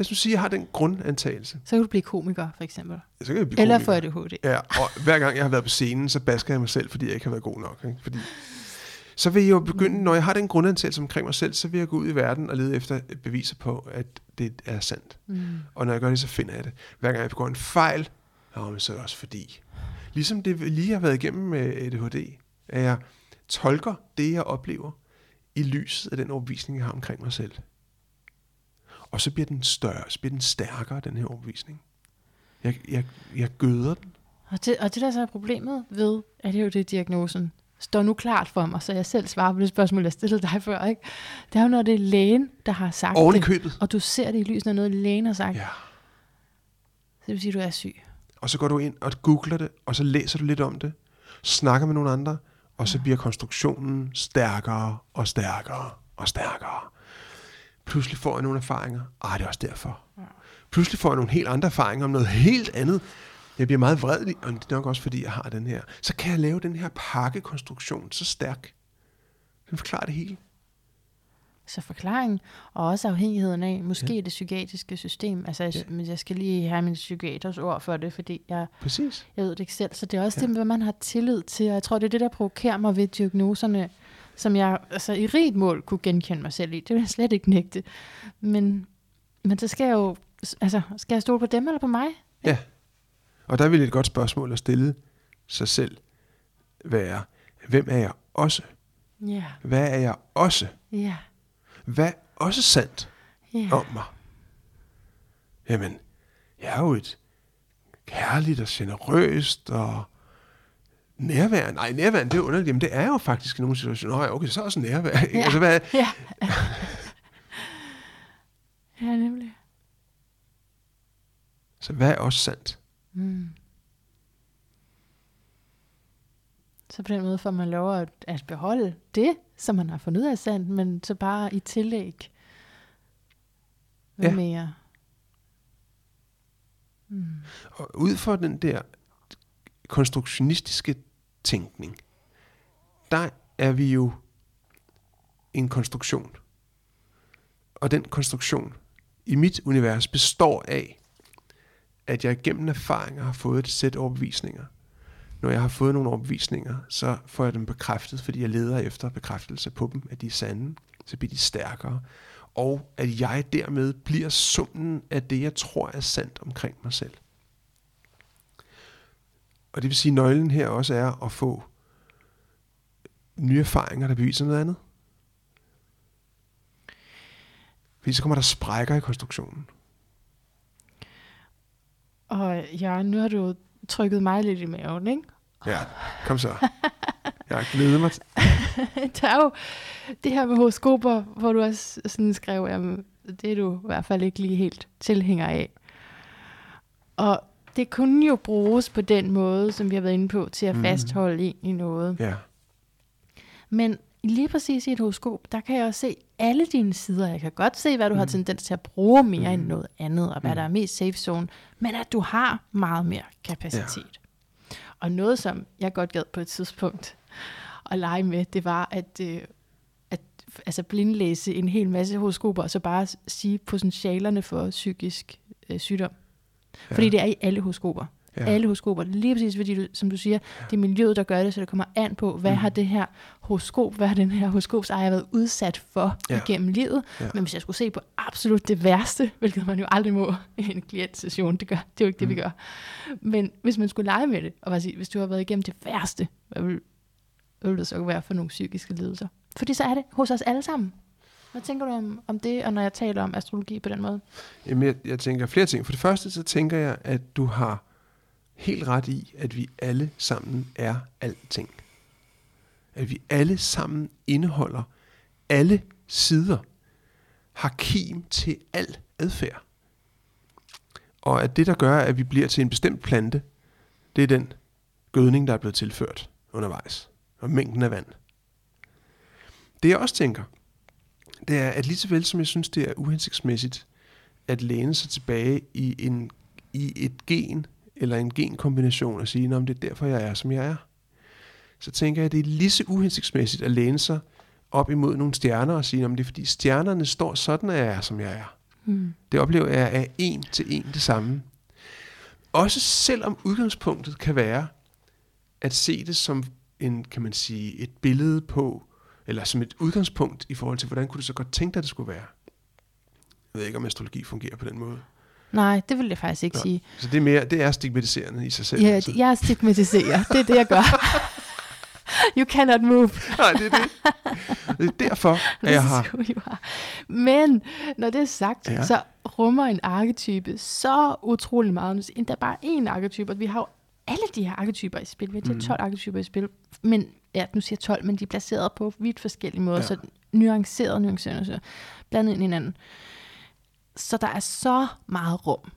Lad os nu sige, at jeg har den grundantagelse. Så kan du blive komiker, for eksempel. Så kan jeg blive Eller få ADHD. Ja, og hver gang jeg har været på scenen, så basker jeg mig selv, fordi jeg ikke har været god nok. Ikke? Fordi, så vil jeg jo begynde, når jeg har den grundantagelse omkring mig selv, så vil jeg gå ud i verden og lede efter beviser på, at det er sandt. Mm. Og når jeg gør det, så finder jeg det. Hver gang jeg begår en fejl, Nå, men så er det også fordi. Ligesom det lige har været igennem med ADHD, at jeg tolker det, jeg oplever, i lyset af den overbevisning, jeg har omkring mig selv. Og så bliver den større, så bliver den stærkere, den her overbevisning. Jeg, jeg, jeg gøder den. Og det, og det der så er problemet ved, at det er jo det diagnosen, står nu klart for mig, så jeg selv svarer på det spørgsmål, jeg stillede dig før. Ikke? Det er jo, når det er lægen, der har sagt Oven i det, købet. og du ser det i lyset af noget, lægen har sagt. Ja. Så det vil sige, at du er syg. Og så går du ind og googler det, og så læser du lidt om det, snakker med nogle andre, og så bliver konstruktionen stærkere og stærkere og stærkere. Pludselig får jeg nogle erfaringer. Ah, det er også derfor. Pludselig får jeg nogle helt andre erfaringer om noget helt andet. Jeg bliver meget vred, og det er nok også fordi, jeg har den her. Så kan jeg lave den her pakkekonstruktion så stærk. Den forklarer det hele. Så forklaringen, og også afhængigheden af, måske ja. det psykiatriske system. Altså, jeg, Ja. men jeg skal lige have min psykiaters ord for det, fordi jeg, Præcis. jeg ved det ikke selv. Så det er også Ja. ja. det, hvad man har tillid til. Og jeg tror, det er det, der provokerer mig ved diagnoserne, som jeg altså, i rigt mål kunne genkende mig selv i. Det vil jeg slet ikke nægte. Men, men så skal jeg jo, altså, skal jeg stole på dem eller på mig? Ja. Og der vil et godt spørgsmål at stille sig selv være, hvem er jeg også? Ja, Hvad er jeg også? ja, Hvad er også sandt ja. om mig? Jamen, jeg er jo et kærligt og generøst og nærværende. Nej, nærværende, det er underligt. Jamen, det er jo faktisk i nogle situationer. Nå, okay, så er også nærværende. Ja. Altså, hvad, [laughs] Ja. [laughs] ja, nemlig. så hvad er også sandt? Mm. Så på den måde får man lov at, at beholde det, som man har fundet ud af sandt, men så bare i tillæg noget Ja. mere. Mm. Og ud fra den der konstruktionistiske tænkning, der er vi jo en konstruktion. Og den konstruktion i mit univers består af, at jeg gennem erfaringer har fået et sæt overbevisninger. Når jeg har fået nogle overbevisninger, så får jeg dem bekræftet, fordi jeg leder efter bekræftelse på dem, at de er sande. Så bliver de stærkere. Og at jeg dermed bliver summen af det, jeg tror er sandt omkring mig selv. Og det vil sige, at nøglen her også er at få nye erfaringer, der beviser noget andet. Fordi så kommer der sprækker i konstruktionen. Og ja, nu har du trykket mig lidt i maven, ikke? Ja, kom så. Jeg glæder mig. [laughs] Der er jo det her med horoskoper, hvor du også sådan skrev, at det er du i hvert fald ikke lige helt tilhænger af. Og det kunne jo bruges på den måde, som vi har været inde på, til at Mhm. fastholde en i noget. Ja, Men lige præcis i et horoskop, der kan jeg også se alle dine sider. Jeg kan godt se, hvad du mm. har tendens til at bruge mere mm. end noget andet, og hvad mm. der er mest safe zone, men at du har meget mere kapacitet. Ja. Og noget, som jeg godt gad på et tidspunkt at lege med, det var at, øh, at altså blindlæse en hel masse horoskoper, og så bare sige potentialerne for psykisk øh, sygdom. Ja. Fordi det er i alle horoskoper. Ja. Alle horoskoper. Lige præcis fordi, du, som du siger, det er miljøet, der gør det, så det kommer an på, hvad Mm. har det her horoskop, hvad har den her horoskopsejer været udsat for Ja. igennem livet. Ja. Men hvis jeg skulle se på absolut det værste, [laughs] hvilket man jo aldrig må i en klientsession, det, gør, det er jo ikke det, Mm. vi gør. Men hvis man skulle lege med det, og bare sige, hvis du har været igennem det værste, hvad vil, hvad vil det så være for nogle psykiske lidelser? Fordi så er det hos os alle sammen. Hvad tænker du om, om det, og når jeg taler om astrologi på den måde? Jamen, jeg, jeg tænker flere ting. For det første, så tænker jeg, at du har helt ret i, at vi alle sammen er alting. At vi alle sammen indeholder alle sider, har kim til al adfærd. Og at det, der gør, at vi bliver til en bestemt plante, det er den gødning, der er blevet tilført undervejs, og mængden af vand. Det jeg også tænker, det er, at lige så vel som jeg synes, det er uhensigtsmæssigt at læne sig tilbage i, en, i et gen, eller en genkombination, og sige, at det er derfor, jeg er, som jeg er. Så tænker jeg, at det er lige så uhensigtsmæssigt at læne sig op imod nogle stjerner og sige, at det er fordi stjernerne står sådan, at jeg er, som jeg er. Mm. Det oplever jeg er en til en det samme. Også selvom udgangspunktet kan være at se det som en, kan man sige, et billede på, eller som et udgangspunkt i forhold til, hvordan kunne du så godt tænke dig, at det skulle være. Jeg ved ikke, om astrologi fungerer på den måde. Nej, det vil jeg faktisk ikke Nå, sige. Så det er, mere, det er stigmatiserende i sig selv. Ja, altså. jeg stigmatiserer. Det er det, jeg gør. [laughs] You cannot move. Nej, det er det. Det er derfor, [laughs] at jeg har... Men når det er sagt, ja. så rummer en arketype så utrolig meget. Endda bare én arketype, og vi har jo alle de her arketyper i spil. Vi har her 12 arketyper i spil. Men, ja, nu siger jeg 12, men de er placeret på vidt forskellige måder. Ja. Så nuanceret, nuanceret, så blandet ind i hinanden. Så der er så meget rum.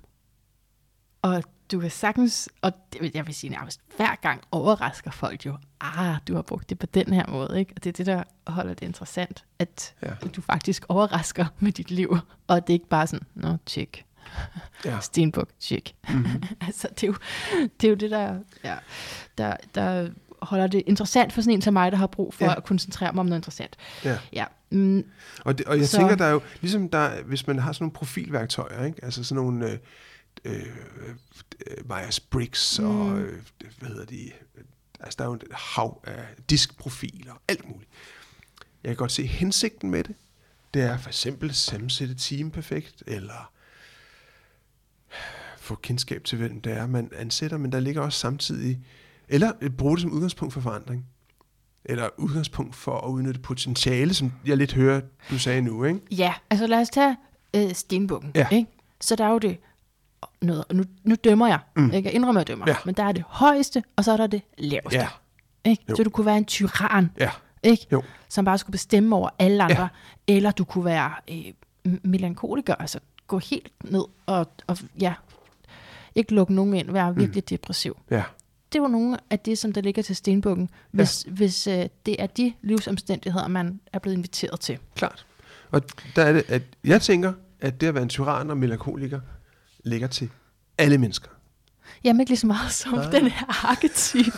Og du kan sagtens, og det, jeg vil sige nærmest hver gang overrasker folk jo, ah, du har brugt det på den her måde, ikke? Og det er det, der holder det interessant, at ja. du faktisk overrasker med dit liv, og det er ikke bare sådan, nå, tjek, Ja. [laughs] stenbuk, tjek. Mm-hmm. [laughs] altså, det er, jo, det er jo det, der, ja, der, der holder det interessant for sådan en som mig, der har brug for Ja. at koncentrere mig om noget interessant. Ja. Ja, mm, Og, det, og jeg så. Tænker, der er jo, ligesom der, hvis man har sådan nogle profilværktøjer, ikke? altså sådan nogle øh, øh, øh, Myers-Briggs mm. og, øh, hvad hedder de, altså der er jo et hav af diskprofiler og alt muligt. Jeg kan godt se hensigten med det. Det er for eksempel sammensætte team perfekt, eller få kendskab til, hvem det er, man ansætter, men der ligger også samtidig, eller bruge det som udgangspunkt for forandring eller udgangspunkt for at udnytte potentiale, som jeg lidt hører, du sagde nu, ikke? ja, altså lad os tage øh, stenbukken, Ja. ikke? Så der er jo det, noget, nu, nu dømmer jeg, Mm. ikke? jeg indrømmer, at jeg dømmer, Ja. men der er det højeste, og så er der det laveste. Ja, Ikke? Jo. Så du kunne være en tyran, ja, ikke? Jo. som bare skulle bestemme over alle andre, ja. eller du kunne være øh, melankoliker, altså gå helt ned og, og ja, ikke lukke nogen ind, være virkelig mm. depressiv. ja, Det var nogle af det, som der ligger til stenbukken, hvis, ja. hvis øh, det er de livsomstændigheder, man er blevet inviteret til. klart. Og der er det, at jeg tænker, at det at være en tyran og melankoliker ligger til alle mennesker. Jamen ikke lige så meget som Nej. den her arketype.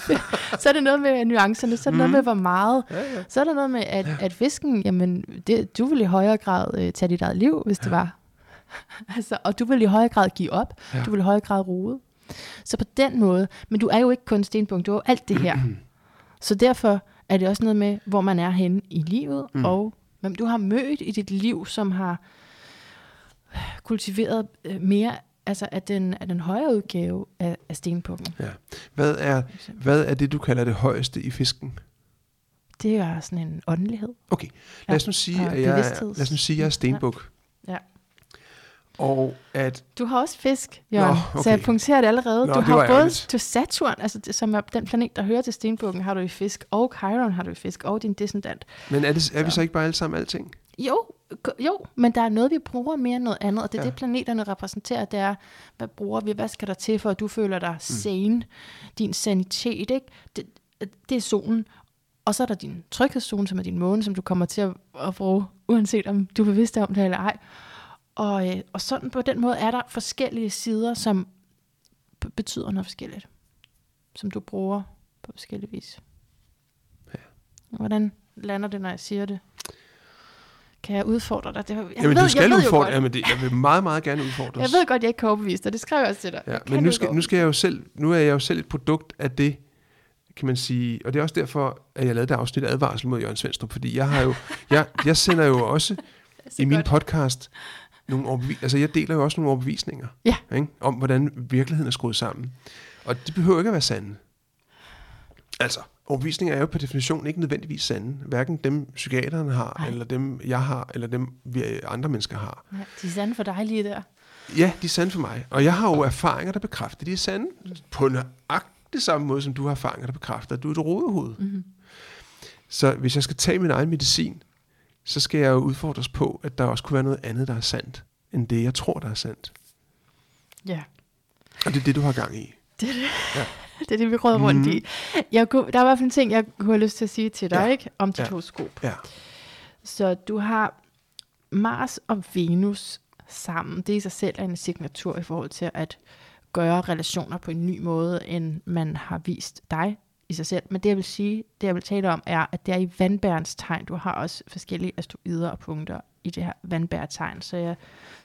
så er det noget med nuancerne, så er det noget Mhm. med, hvor meget. Ja, ja. Så er der noget med, at, at fisken, jamen, det, du vil i højere grad øh, tage dit eget liv, hvis det var. [laughs] altså, og du vil i højere grad give op. Ja. Ja. Du vil i højere grad rode. Så på den måde, men du er jo ikke kun stenpunkt, du er jo alt det her. [clears throat] så derfor er det også noget med, hvor man er henne i livet, Mm. og hvem du har mødt i dit liv, som har kultiveret øh, mere altså af den, af den højere udgave af, af stenpukken. Ja. Hvad, er, hvad er det, du kalder det højeste i fisken? Det er sådan en åndelighed. Okay, lad os nu sige, at jeg, er- lad os nu sige, at jeg er stenbuk. Ja. Og at, Du har også fisk, Jørgen, Nå, Nå, så jeg okay. punkterer det allerede. Nå, du har både ærgerligt. til Saturn, altså det, som er den planet, der hører til stenbukken, har du i fisk, og Chiron har du i fisk, og din descendant. men er, det, er vi Så. så ikke bare alle sammen alting? Jo, jo, men der er noget, vi bruger mere end noget andet, og det er Ja. det, planeterne repræsenterer, det er, hvad bruger vi, hvad skal der til, for at du føler dig sane, din sanitet, ikke? Det, det er solen, og så er der din tryghedszone, som er din måne, som du kommer til at, at bruge, uanset om du er bevidst om det eller ej. Og, øh, og sådan på den måde er der forskellige sider, som betyder noget forskelligt, som du bruger på forskellige vis. Ja. Hvordan lander det, når jeg siger det? Kan jeg udfordre dig? Det, jeg Jamen, ved, du skal jeg ved udfordre. godt- Jamen, det, jeg vil meget, meget gerne udfordre [laughs] Jeg ved godt, jeg ikke kan overbevise dig. Det skrev jeg også til dig. Ja, Jeg men nu skal, nu skal jeg jo selv, nu er jeg jo selv et produkt af det, kan man sige, og det er også derfor, at jeg lavede det afsnit af advarsel mod Jørgen Svendstrup, fordi jeg har jo, jeg, jeg sender jo også [laughs] i min podcast nogle overbevis, altså jeg deler jo også nogle overbevisninger, Ja. ikke? om hvordan virkeligheden er skruet sammen. Og de behøver ikke at være sande. Altså, overbevisninger er jo per definition ikke nødvendigvis sande. Hverken dem psykiaterne har, Nej. eller dem jeg har, eller dem vi andre mennesker har. Ja, de er sande for dig lige der. Ja, de er sande for mig. Og jeg har jo erfaringer, der bekræfter, at de er sande. På nøjagtig samme måde, som du har erfaringer, der bekræfter, at du er et rodehoved. Mm-hmm. Så hvis jeg skal tage min egen medicin, så skal jeg jo udfordres på, at der også kunne være noget andet, der er sandt, end det, jeg tror, der er sandt. Ja. Og det er det, du har gang i. Det er det. Ja. [laughs] det er det, vi råder rundt Mhm. i. Jeg kunne, der er i hvert fald en ting, jeg kunne have lyst til at sige til dig, Ja. ikke? Om dit Ja. horoskop. Ja. Så du har Mars og Venus sammen. Det i sig selv er en signatur i forhold til at gøre relationer på en ny måde, end man har vist dig i sig selv. Men det jeg vil sige, det jeg vil tale om, er, at det er i vandbærens tegn. Du har også forskellige asteroider og punkter i det her vandbærtegn, så jeg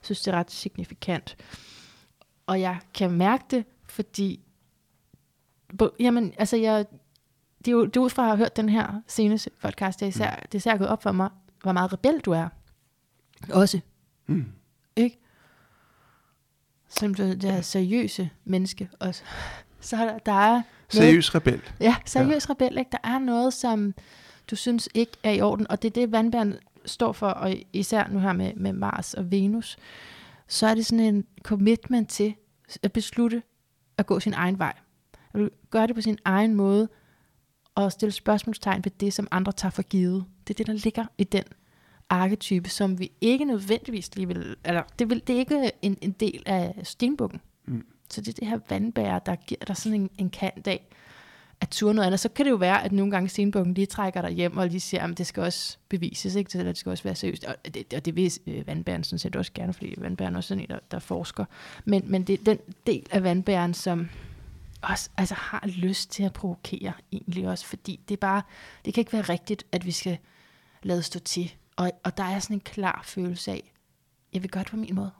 synes, det er ret signifikant. Og jeg kan mærke det, fordi jamen, altså jeg, det er jo det er ud fra at have hørt den her seneste podcast, det er især, det er især gået op for mig, hvor meget rebel du er. Også. Mm. Ikke? Som det er seriøse menneske også. Så er der, der er Seriøs rebel. ja, seriøs ja. rebel, ikke? Der er noget, som du synes ikke er i orden, og det er det, vandbæren står for, og især nu her med, med Mars og Venus, så er det sådan en commitment til at beslutte at gå sin egen vej. At du gør det på sin egen måde, og stille spørgsmålstegn ved det, som andre tager for givet. Det er det, der ligger i den arketype, som vi ikke nødvendigvis lige vil, eller det, vil, det er ikke en, en del af stenbukken. Mm. Så det er det her vandbær, der giver dig sådan en, en kant af at ture noget andet. Så kan det jo være, at nogle gange stenbukken lige trækker dig hjem og lige siger, at det skal også bevises, ikke? eller det skal også være seriøst. Og det, og det vil øh, vandbæren sådan set også gerne, fordi vandbæren er også sådan en, der, der forsker. Men, men det er den del af vandbæren, som også altså, har lyst til at provokere egentlig også, fordi det er bare, det kan ikke være rigtigt, at vi skal lade stå til. Og, og der er sådan en klar følelse af, jeg vil gøre det på min måde.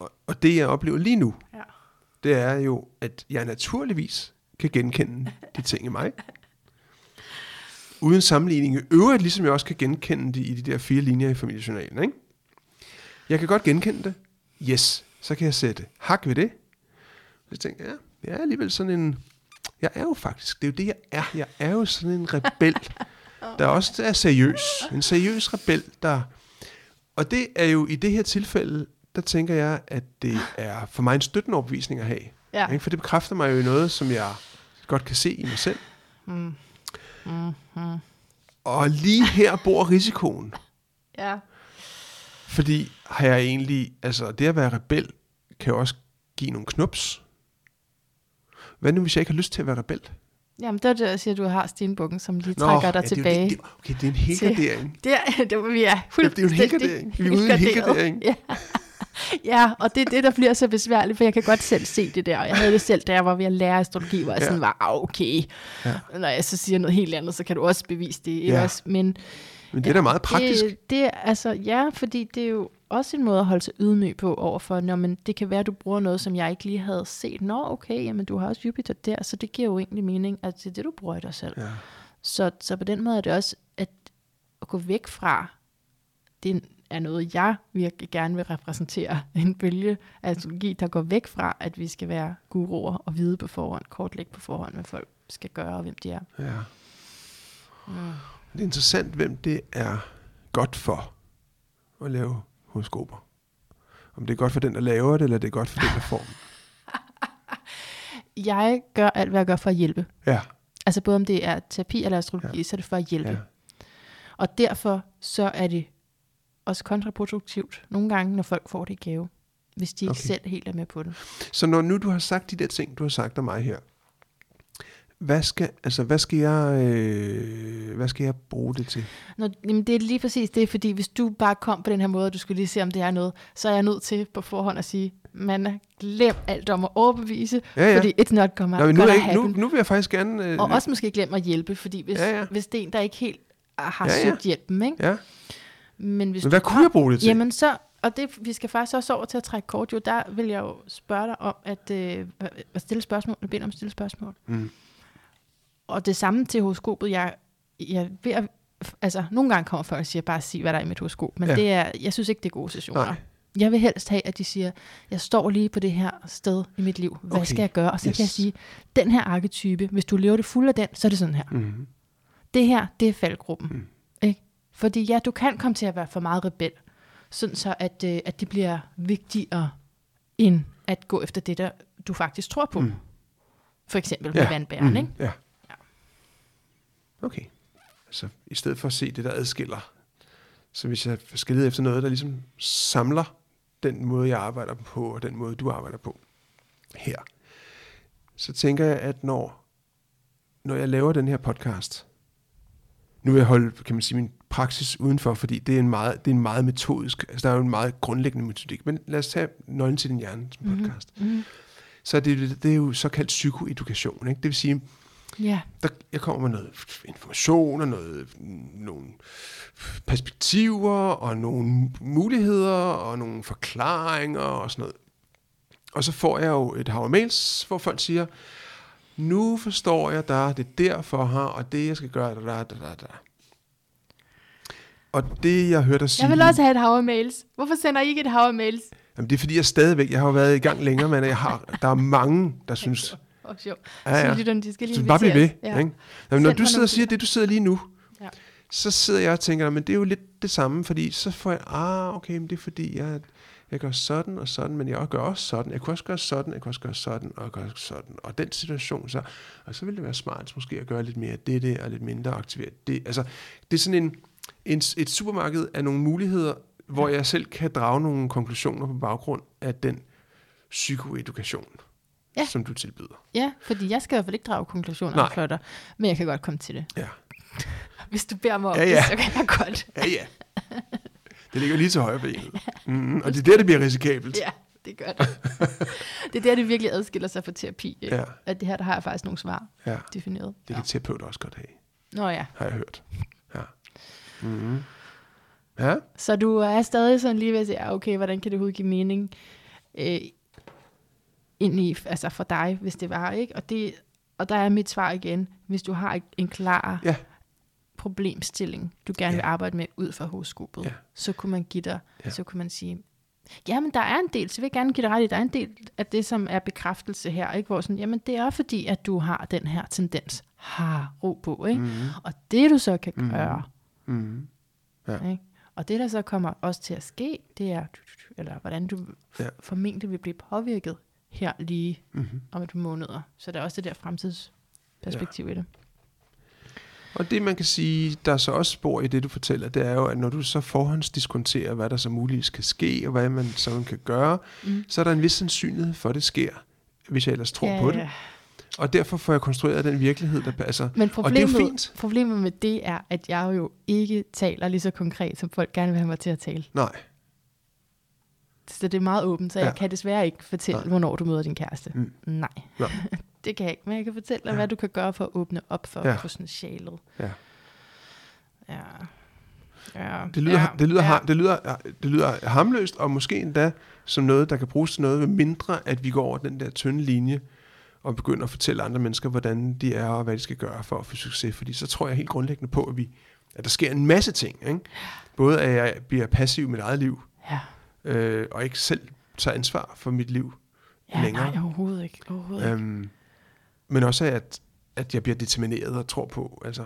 Og, og det, jeg oplever lige nu, Ja. det er jo, at jeg naturligvis kan genkende de ting i mig. Uden sammenligning i øvrigt, ligesom jeg også kan genkende det i de der fire linjer i familiejournalen. Ikke? Jeg kan godt genkende det. Yes, så kan jeg sætte hak ved det. Så tænker jeg, ja, jeg er alligevel sådan en... Jeg er jo faktisk, det er jo det, jeg er. Jeg er jo sådan en rebel, [laughs] der også er seriøs. En seriøs rebel, der... Og det er jo i det her tilfælde, der tænker jeg, at det er for mig en støttende overbevisning at have. Ja. Ikke? For det bekræfter mig jo i noget, som jeg godt kan se i mig selv. Mm. Mm. Mm. Og lige her bor risikoen. Ja. Fordi har jeg egentlig, altså det at være rebel, kan jo også give nogle knups. Hvad nu, hvis jeg ikke har lyst til at være rebel? Jamen, det er det, jeg siger, at du har stenbukken, som lige trækker dig ja, det tilbage. Det, det, okay, det er en helgardering. Det [laughs] det er, vi er Ja, det er jo en fuldstændig helgardering. Vi er ude i en helgardering. [laughs] Ja. Ja, og det er det, der bliver så besværligt, for jeg kan godt selv se det der. Og jeg havde det selv, da jeg var ved at lære astrologi, hvor jeg Ja. sådan var, "Ah, okay. Ja. Når jeg så siger noget helt andet, så kan du også bevise det. Ikke Ja. også? Men Men det er da meget praktisk. Det, det, altså, ja, fordi det er jo også en måde at holde sig ydmyg på overfor, når man, det kan være, at du bruger noget, som jeg ikke lige havde set. Nå, okay, jamen du har også Jupiter der, så det giver jo egentlig mening, at det er det, du bruger i dig selv. Ja. Så, så på den måde er det også at, at gå væk fra, det er noget, jeg virkelig gerne vil repræsentere. [laughs] En bølge af astrologi, der går væk fra, at vi skal være guruer og vide på forhånd, kortlægge på forhånd, hvad folk skal gøre og hvem de er. ja. Mm. Det er interessant, hvem det er godt for at lave horoskoper. Om det er godt for den, der laver det, eller det er godt for den, der får. [laughs] Jeg gør alt, hvad jeg gør for at hjælpe. Ja, Altså både om det er terapi eller astrologi, ja. Så er det for at hjælpe. Ja. Og derfor så er det også kontraproduktivt nogle gange, når folk får det i gave, hvis de ikke Okay. selv helt er med på det. Så når nu du har sagt de der ting, du har sagt om mig her, hvad skal, altså, hvad skal, jeg, øh, hvad skal jeg bruge det til? Når, jamen det er lige præcis det, fordi hvis du bare kom på den her måde, og du skulle lige se, om det er noget, så er jeg nødt til på forhånd at sige, man glem alt om at overbevise, Ja, ja. fordi it's not gonna, Nå, men nu, er gonna ikke- nu, nu vil jeg faktisk gerne... Øh, og også måske glem at hjælpe, fordi hvis, Ja, ja. hvis det er en, der ikke helt har Ja, ja, ja. ja. søgt hjælpen, ikke? Ja, Men, hvis men hvad du kunne jeg bruge det til? Jamen så, og det, vi skal faktisk også over til at trække kort, jo, der vil jeg jo spørge dig om at, øh, at stille spørgsmål, at bede om at stille spørgsmål. Mm. Og det samme til horoskopet, jeg, jeg ved at, altså nogle gange kommer folk og siger, bare sig, hvad der er i mit horoskop, men Ja. det er, jeg synes ikke, det er gode sessioner. Nej. Jeg vil helst have, at de siger, jeg står lige på det her sted i mit liv, hvad Okay. skal jeg gøre? Og så yes. kan jeg sige, den her arketype, hvis du lever det fulde af den, så er det sådan her. Mm. Det her, det er faldgruppen. Mm. Fordi ja, du kan komme til at være for meget rebel, sådan så at, øh, at det bliver vigtigere, end at gå efter det, der du faktisk tror på. Mm. Mm. For eksempel Ja. med vandbæren, Mm. ikke? Ja. Ja. Okay. Altså, i stedet for at se det, der adskiller, så hvis jeg skal lede efter noget, der ligesom samler den måde, jeg arbejder på, og den måde, du arbejder på, her, så tænker jeg, at når, når jeg laver den her podcast, nu vil jeg holde, kan man sige, min praksis udenfor, fordi det er en meget, det er en meget metodisk, altså der er jo en meget grundlæggende metodik, men lad os tage Nøglen til din hjerne som podcast. Mm-hmm. Mm. Så det, det er jo såkaldt psykoedukation, ikke? det vil sige, Ja. der, jeg kommer med noget information og noget, nogle perspektiver og nogle muligheder og nogle forklaringer og sådan noget. Og så får jeg jo et hav mails, hvor folk siger, nu forstår jeg dig, det er derfor her, og det jeg skal gøre, da, da, da, da. Og det jeg hørte dig sige... Jeg vil også have et hav af mails. Hvorfor sender I ikke et hav af mails? Jamen, det er fordi, jeg stadigvæk, jeg har været i gang længere, men jeg har, der er mange, der synes, Åh, oh, sjov. Ja, ja. Så lytterne, de skal lige Så bare bliv ved. Ja. Ikke? Jamen, når Send du sidder og siger det, du sidder lige nu. Så sidder jeg og tænker, men det er jo lidt det samme, fordi så får jeg, ah, okay, men det er fordi, jeg, jeg gør sådan og sådan, men jeg gør også sådan. Jeg kunne også gøre sådan, jeg kunne også gøre sådan, og jeg gør sådan. Og den situation, så, og så ville det være smart måske at gøre lidt mere af det, det og lidt mindre aktivere det. Altså, det er sådan en, en, et supermarked af nogle muligheder, hvor jeg selv kan drage nogle konklusioner på baggrund af den psykoedukation, Ja. som du tilbyder. Ja, fordi jeg skal i hvert fald ikke drage konklusioner Nej. for dig, men jeg kan godt komme til det. Ja. Hvis du beder mig om Ja, det, ja. så kan jeg godt. Ja, ja. Det ligger lige til højre benet. Mm, og det er der, det bliver risikabelt. Ja, det gør det. det er der, det virkelig adskiller sig fra terapi. Ikke? Ja. At det her, der har jeg faktisk nogle svar ja. defineret. Det kan terapeuter også godt have, Nå ja. har jeg hørt. Ja. Mm. Ja, Så du er stadig sådan lige ved at sige, "Ah, okay, hvordan kan det overhovedet give mening øh, ind i, altså for dig, hvis det var, ikke? Og, det, og der er mit svar igen, hvis du har en klar Ja. Problemstilling, du gerne Ja. vil arbejde med ud fra horoskopet, Ja. så kunne man give dig, Ja. så kunne man sige, ja, men der er en del, så vil jeg gerne give dig ret i, der er en del af det, som er bekræftelse her, ikke? Hvor sådan, jamen det er fordi, at du har den her tendens, har ro på, ikke? mm. Og det du så kan Mhm. gøre, Mm. Ja. ikke? Og det, der så kommer også til at ske, det er, eller hvordan du ja. formentlig vil blive påvirket her lige Mm-hmm. om et par måneder. Så der er også det der fremtidsperspektiv ja. i det. Og det, man kan sige, der er så også spor i det, du fortæller, det er jo, at når du så forhåndsdiskonterer, hvad der så muligvis kan ske, og hvad man så kan gøre, Mm. så er der en vis sandsynlighed for, at det sker, hvis jeg ellers tror ja, på det. ja. Og derfor får jeg konstrueret den virkelighed, der passer. Men Og det er problemet, fint. problemet med det er, at jeg jo ikke taler lige så konkret, som folk gerne vil have mig til at tale. Nej. Så det er meget åbent, så Ja. jeg kan desværre ikke fortælle, Nej. hvornår du møder din kæreste. Mm. Nej. Nej. [laughs] det kan jeg ikke, men jeg kan fortælle dig, Ja. hvad du kan gøre for at åbne op for Ja. potentialet. Ja. Ja. Ja. Det lyder, ja. det, lyder, ja. det, lyder, det lyder harmløst, og måske endda som noget, der kan bruges til noget, mindre at vi går over den der tynde linje, og begynder at fortælle andre mennesker, hvordan de er, og hvad de skal gøre for at få succes. Fordi så tror jeg helt grundlæggende på, at, vi, at der sker en masse ting. Ikke? Både at jeg bliver passiv i mit eget liv, Ja. øh, og ikke selv tager ansvar for mit liv. Ja, længere. nej, overhovedet ikke. Overhovedet ikke. Men også at, at jeg bliver determineret og tror på, altså,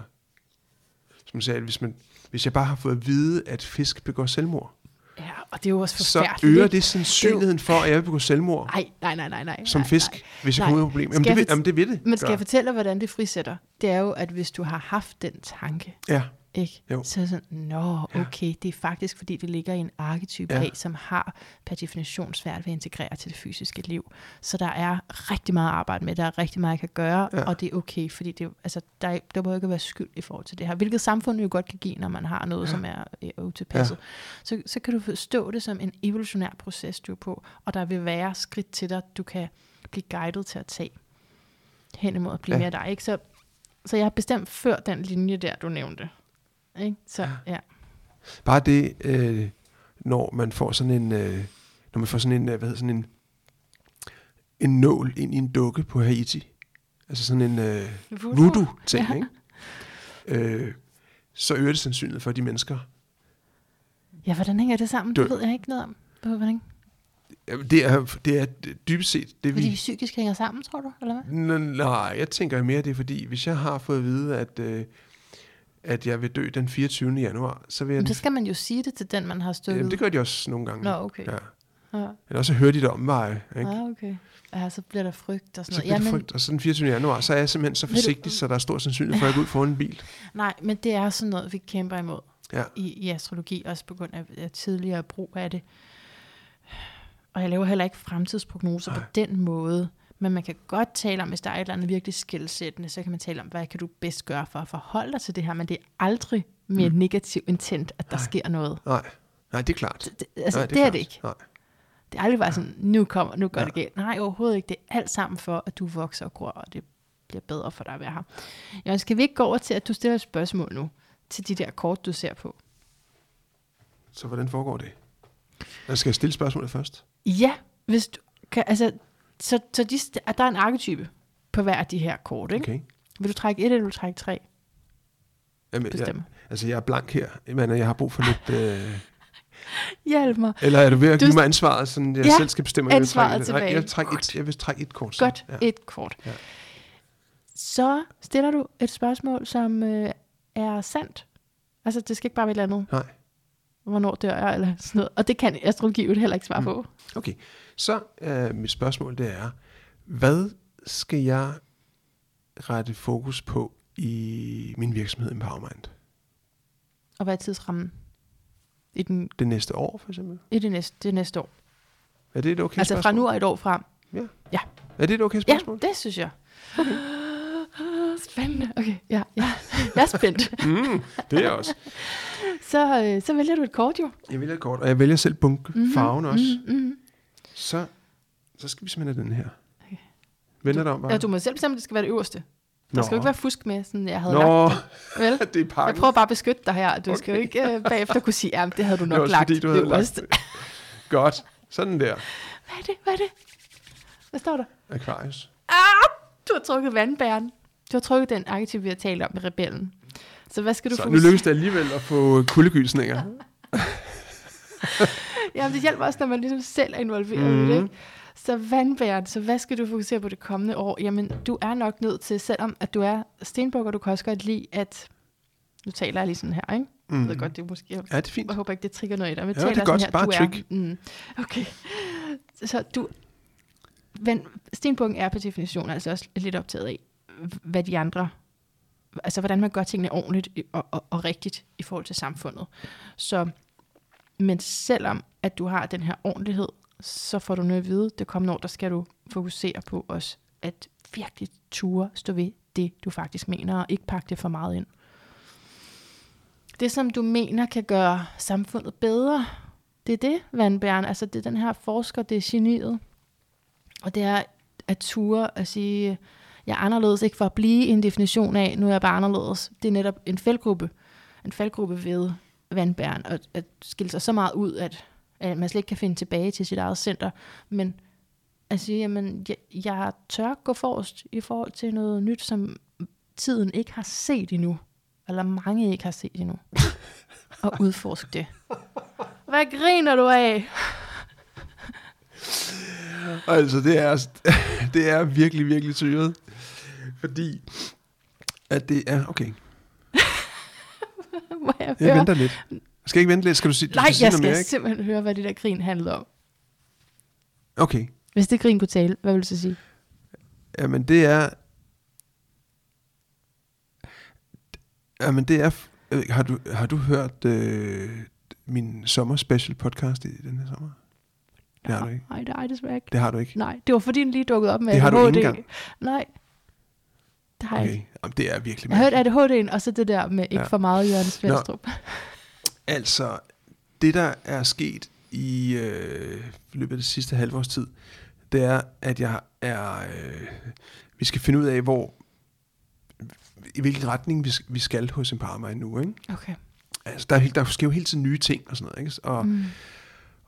som sagde, at hvis, man, hvis jeg bare har fået at vide, at fisk begår selvmord, Ja, og det er jo også så forfærdeligt. øger ikke? det sandsynligheden for, at jeg vil begå selvmord Ej, nej, nej, nej, nej. som nej, fisk, Nej. hvis jeg Nej. kommer ud af problemet. Jamen, det, vil, jamen, det vil det. Men skal gøre. jeg fortælle dig, hvordan det frisætter? Det er jo, at hvis du har haft den tanke, Ja, ikke? Jo. så er sådan, nå, okay, det er faktisk, fordi det ligger i en arketype Ja. ja. som har per definition svært ved at integrere til det fysiske liv. Så der er rigtig meget arbejde med, der er rigtig meget, jeg kan gøre, Ja. ja. og det er okay, fordi det, altså, der, er- der må ikke være skyld i forhold til det her. Hvilket samfundet jo godt kan give, når man har noget, Ja. ja. som er øh, utilpasset. Ja. Så, så kan du forstå det som en evolutionær proces, du er på, og der vil være skridt til dig, du kan blive guidet til at tage hen imod at blive Ja. ja. mere dig. Ikke? Så, så jeg har bestemt før den linje der, du nævnte. Ikke? Så Ja. bare det, øh, når man får sådan en, øh, når man får sådan en, øh, hvad hedder sådan en, en nål ind i en dukke på Haiti, altså sådan en øh, voodoo-ting, Ja. ikke? Øh, så øger det sandsynligheden for, at de mennesker Ja, hvordan hænger det sammen? Det ved jeg ikke noget om. Hvordan? Det er, det er dybest set det, Fordi vi... vi psykisk hænger sammen, tror du? Eller hvad? N- nej, jeg tænker mere, det er fordi, hvis jeg har fået at vide, at, øh, at jeg vil dø den 24. januar, så vil jeg... Men så skal man jo sige det til den, man har stykket. Jamen, det gør de også nogle gange. Nå, okay. Ja. Ja. Eller også hører de det omveje. Ikke? Ah, okay. Ja, så bliver der frygt og sådan Så noget. bliver det Jamen, frygt, og så den 24. januar, så er jeg simpelthen så Ved du- forsigtig, så der er stor sandsynlighed for, at jeg går ud foran en bil. Nej, men det er sådan noget, vi kæmper imod Ja. i, i astrologi, også på grund af, af tidligere brug af det. Og jeg laver heller ikke fremtidsprognoser Nej. på den måde. Men man kan godt tale om, hvis der er et eller andet virkelig skældsættende, så kan man tale om, hvad kan du bedst gøre for at forholde dig til det her. Men det er aldrig med mm. negativ intent, at der Nej. sker noget. Nej, nej, det er klart. Det, altså, nej, det, det er klart. det ikke. Nej. Det er aldrig bare sådan, nu kommer, nu går Ja. det galt. Nej, overhovedet ikke. Det er alt sammen for, at du vokser og gror, og det bliver bedre for dig at være her. Jørgen, skal vi ikke gå over til, at du stiller et spørgsmål nu, til de der kort, du ser på? Så hvordan foregår det? Jeg skal jeg stille spørgsmålet først? Ja, hvis du kan, altså, så, så de, at der er en arketype på hver af de her kort, ikke? Okay. Vil du trække et, eller vil du trække tre? Jamen, jeg, altså, jeg er blank her, men jeg har brug for lidt... Øh, [laughs] Hjælp mig. eller er du ved at Du- give mig ansvaret, så jeg Ja, selv skal bestemme, om jeg vil trække tilbage. jeg, vil trække et, jeg vil trække et kort. så. Godt, Ja. et kort. Ja. Så stiller du et spørgsmål, som øh, er sandt. Altså, det skal ikke bare være et eller andet. Nej. Hvornår dør jeg, eller sådan noget. Og det kan astrologi jo heller ikke svare Mm. på. Okay, så øh, mit spørgsmål det er, hvad skal jeg rette fokus på i min virksomhed Empowermind? Og hvad er tidsrammen? I, den, Det næste år, for eksempel? i det, næste, det næste år. Er det et okay altså fra spørgsmål? nu og et år frem. Er det et okay Ja, spørgsmål? det synes jeg. [gasps] Spændende. Okay, ja, ja. Jeg er spændt. Mm, det er jeg også. [laughs] Så, øh, så vælger du et kort jo. Jeg vælger et kort, og jeg vælger selv bunke Mhm, farven også. Mm, mm. Så, så skal vi simpelthen have den her. Okay. Vender det om bare? Ja, du må selv bestemme, at det skal være det øverste. Der skal jo ikke være fusk med, sådan jeg havde Nå, lagt. [laughs] Vel? det er Jeg pakken. prøver bare at beskytte dig her. Du okay. skal jo ikke øh, bagefter kunne sige, at det havde du Det nok også lagt fordi, du havde lagt det. Godt. Sådan der. Hvad er det? Hvad er det? Hvad står der? Aquarius. Ah, du har trukket vandbæren. Du har trukket den arketype, vi har talt om med rebellen. Så hvad skal du Så nu fokusere- lykkes det alligevel at få kuldegysninger. [laughs] Ja, det hjælper også, når man ligesom selv er involveret mm. i det. Mhm. Ikke? Så vandbæren, så hvad skal du fokusere på det kommende år? Jamen, du er nok nødt til, selvom at du er stenbuk, og du kan også godt lide, at... Nu taler jeg lige sådan her, ikke? Jeg Mm. ved godt, det er måske... Ja, det er fint. Jeg håber ikke, det trigger noget i dig. Men Ja, taler det er godt. sådan Bare du trick. Er, mm, okay. Så du... Men stenbukken er på definition altså også lidt optaget af, hvad de andre... Altså, hvordan man gør tingene ordentligt og, og, og rigtigt i forhold til samfundet. Så, men selvom at du har den her ordentlighed, så får du noget at vide. Det kommende år, der skal du fokusere på også, at virkelig ture stå ved det, du faktisk mener, og ikke pakke det for meget ind. Det, som du mener kan gøre samfundet bedre, det er det, vandbæren. Altså, det er den her forsker, det er geniet. Og det er at ture at sige, jeg er anderledes, ikke for at blive en definition af, nu er jeg bare anderledes. Det er netop en faldgruppe. En faldgruppe ved vandbæren, og at skille sig så meget ud, at, at man slet ikke kan finde tilbage til sit eget center. Men at sige, jamen, jeg, jeg tør gå forrest i forhold til noget nyt, som tiden ikke har set endnu. Eller mange ikke har set endnu. og udforske det. Hvad griner du af? Altså, det er, det er virkelig, virkelig syret. Fordi, at det er... Okay, [laughs] Må jeg jeg høre? venter lidt. Skal jeg ikke vente lidt? Skal du sige, du Nej, sige jeg skal mere, ikke? simpelthen høre, hvad det der grin handlede om. Okay. Hvis det grin kunne tale, hvad vil du så sige? Jamen, det er... Jamen, det er... jeg Har du, har du hørt øh, min sommerspecial podcast i den her sommer? Det har du ikke. Nej, det er desværre ikke. Det har du ikke. Nej, det var fordi den lige dukkede op med Det har du ikke engang? Nej, det har jeg Okay. ikke. Jamen, det er virkelig Jeg har hørt mærkeligt. ADHD'en, og så det der med ikke Ja. for meget Jørgen Svendstrup. Altså, det der er sket i øh, løbet af det sidste halvårs tid, det er, at jeg er... Øh, vi skal finde ud af, hvor i hvilken retning vi, vi skal hos Empowermind nu, ikke? Okay. Altså, der, er, der sker jo hele tiden nye ting og sådan noget, ikke? Og, Mm.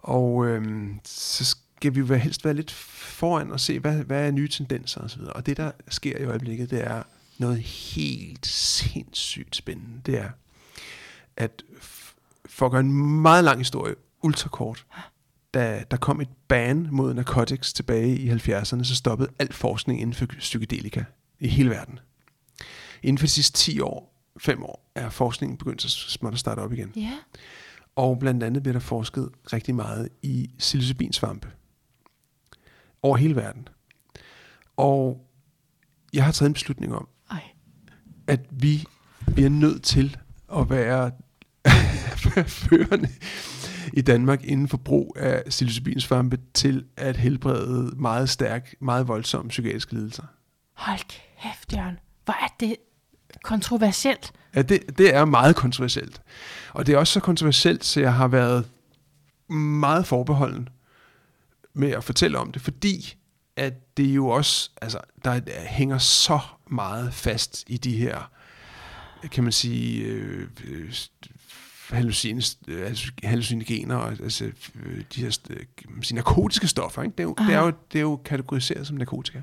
og øhm, så skal vi jo helst være lidt foran og se, hvad, hvad er nye tendenser og så videre. Og det, der sker i øjeblikket, det er noget helt sindssygt spændende. Det er, at for at gøre en meget lang historie ultrakort, da der kom et ban mod narcotics tilbage i 70'erne, så stoppede al forskning inden for psykedelika i hele verden. Inden for de sidste 10 år, 5 år, er forskningen begyndt så småt at starte op igen. Ja. Og blandt andet bliver der forsket rigtig meget i psilocybinsvampe. Over hele verden. Og jeg har taget en beslutning om, Ej. at vi bliver nødt til at være [laughs] førende i Danmark inden for brug af psilocybinsvampe til at helbrede meget stærk, meget voldsomme psykiatriske lidelser. Hold kæft, Jørgen. Hvor er det kontroversielt. Ja, det, det er meget kontroversielt. Og det er også så kontroversielt, så jeg har været meget forbeholden med at fortælle om det, fordi at det jo også, altså, der hænger så meget fast i de her, kan man sige, øh, øh hallucinogener, altså øh, de her øh, man sige, narkotiske stoffer. Ikke? Det, er jo, det, er jo, det er jo kategoriseret som narkotika.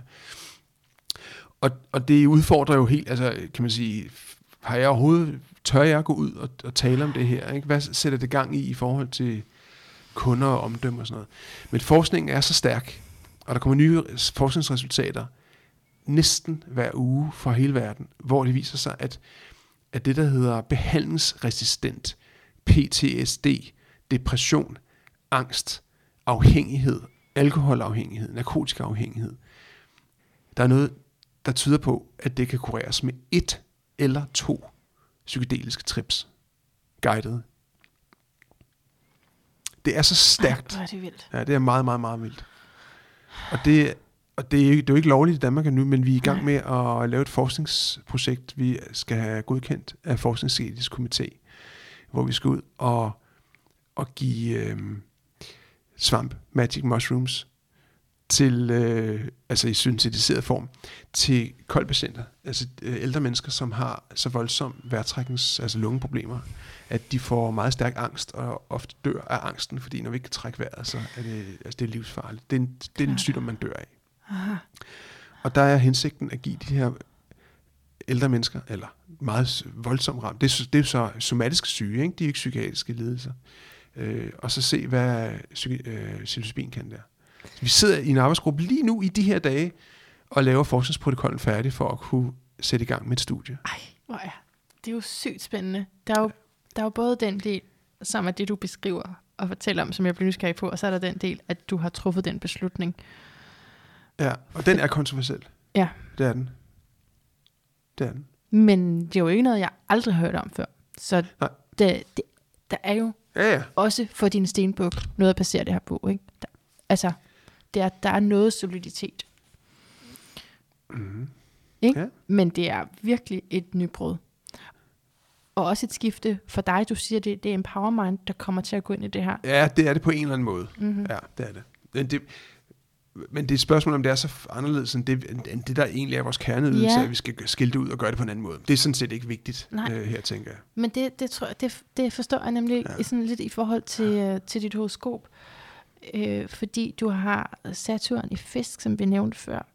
Og, og det udfordrer jo helt, altså kan man sige, har jeg overhovedet, tør jeg gå ud og, og tale om det her? Ikke? Hvad sætter det gang i i forhold til kunder og omdømme og sådan noget? Men forskningen er så stærk, og der kommer nye forskningsresultater næsten hver uge fra hele verden, hvor det viser sig, at, at det, der hedder behandlingsresistent PTSD, depression, angst, afhængighed, alkoholafhængighed, narkotikaafhængighed, der er noget, der tyder på, at det kan kureres med et eller to psykedeliske trips. Guidede. Det er så stærkt. Ej, er det vildt. Ja, det er meget, meget, meget vildt. Og det, og det, er, det er jo ikke lovligt i Danmark endnu, men vi er i gang med at lave et forskningsprojekt, vi skal have godkendt af Forskningsetisk Komité, hvor vi skal ud og, og give øh, svamp, magic mushrooms, til, øh, altså i syntetiseret form, til koldpatienter, altså øh, ældre mennesker, som har så voldsom vejrtræknings, altså lungeproblemer, at de får meget stærk angst og ofte dør af angsten, fordi når vi ikke kan trække vejret, så er det, altså det er livsfarligt. Det er en, det er en sygdom, man dør af. Aha. Og der er hensigten at give de her ældre mennesker, eller meget voldsomt ramt, det er, det er så somatiske syge, ikke? de er ikke psykiatriske lidelser, øh, og så se, hvad psyki- øh, psilocybin kan der. Vi sidder i en arbejdsgruppe lige nu i de her dage og laver forskningsprotokollen færdig for at kunne sætte i gang med et studie. Ej, hvor er det er jo sygt spændende. Der er jo, der er jo både den del, som er det, du beskriver og fortæller om, som jeg bliver nysgerrig på, og så er der den del, at du har truffet den beslutning. Ja, og den er kontroversiel. Ja. Det er den. Det er den. Men det er jo ikke noget, jeg aldrig har hørt om før. Så det, det, der er jo ja, ja. også for din stenbuk noget at basere det her på. Ikke? Der, altså, der, der er noget soliditet. Mm-hmm. Ikke? Ja. Men det er virkelig et nybrud. Og også et skifte for dig. Du siger, det, det er empowerment, der kommer til at gå ind i det her. Ja, det er det på en eller anden måde. Mm-hmm. Ja, det er det. Men det, men det er et spørgsmål, om det er så anderledes end det, end det der egentlig er vores kerneydelse, ja. at vi skal skille det ud og gøre det på en anden måde. Det er sådan set ikke vigtigt øh, her, tænker jeg. Men det, det, tror jeg, det, det forstår jeg nemlig ja. sådan lidt i forhold til, ja. uh, til dit horoskop øh, fordi du har Saturn i fisk, som vi nævnte før.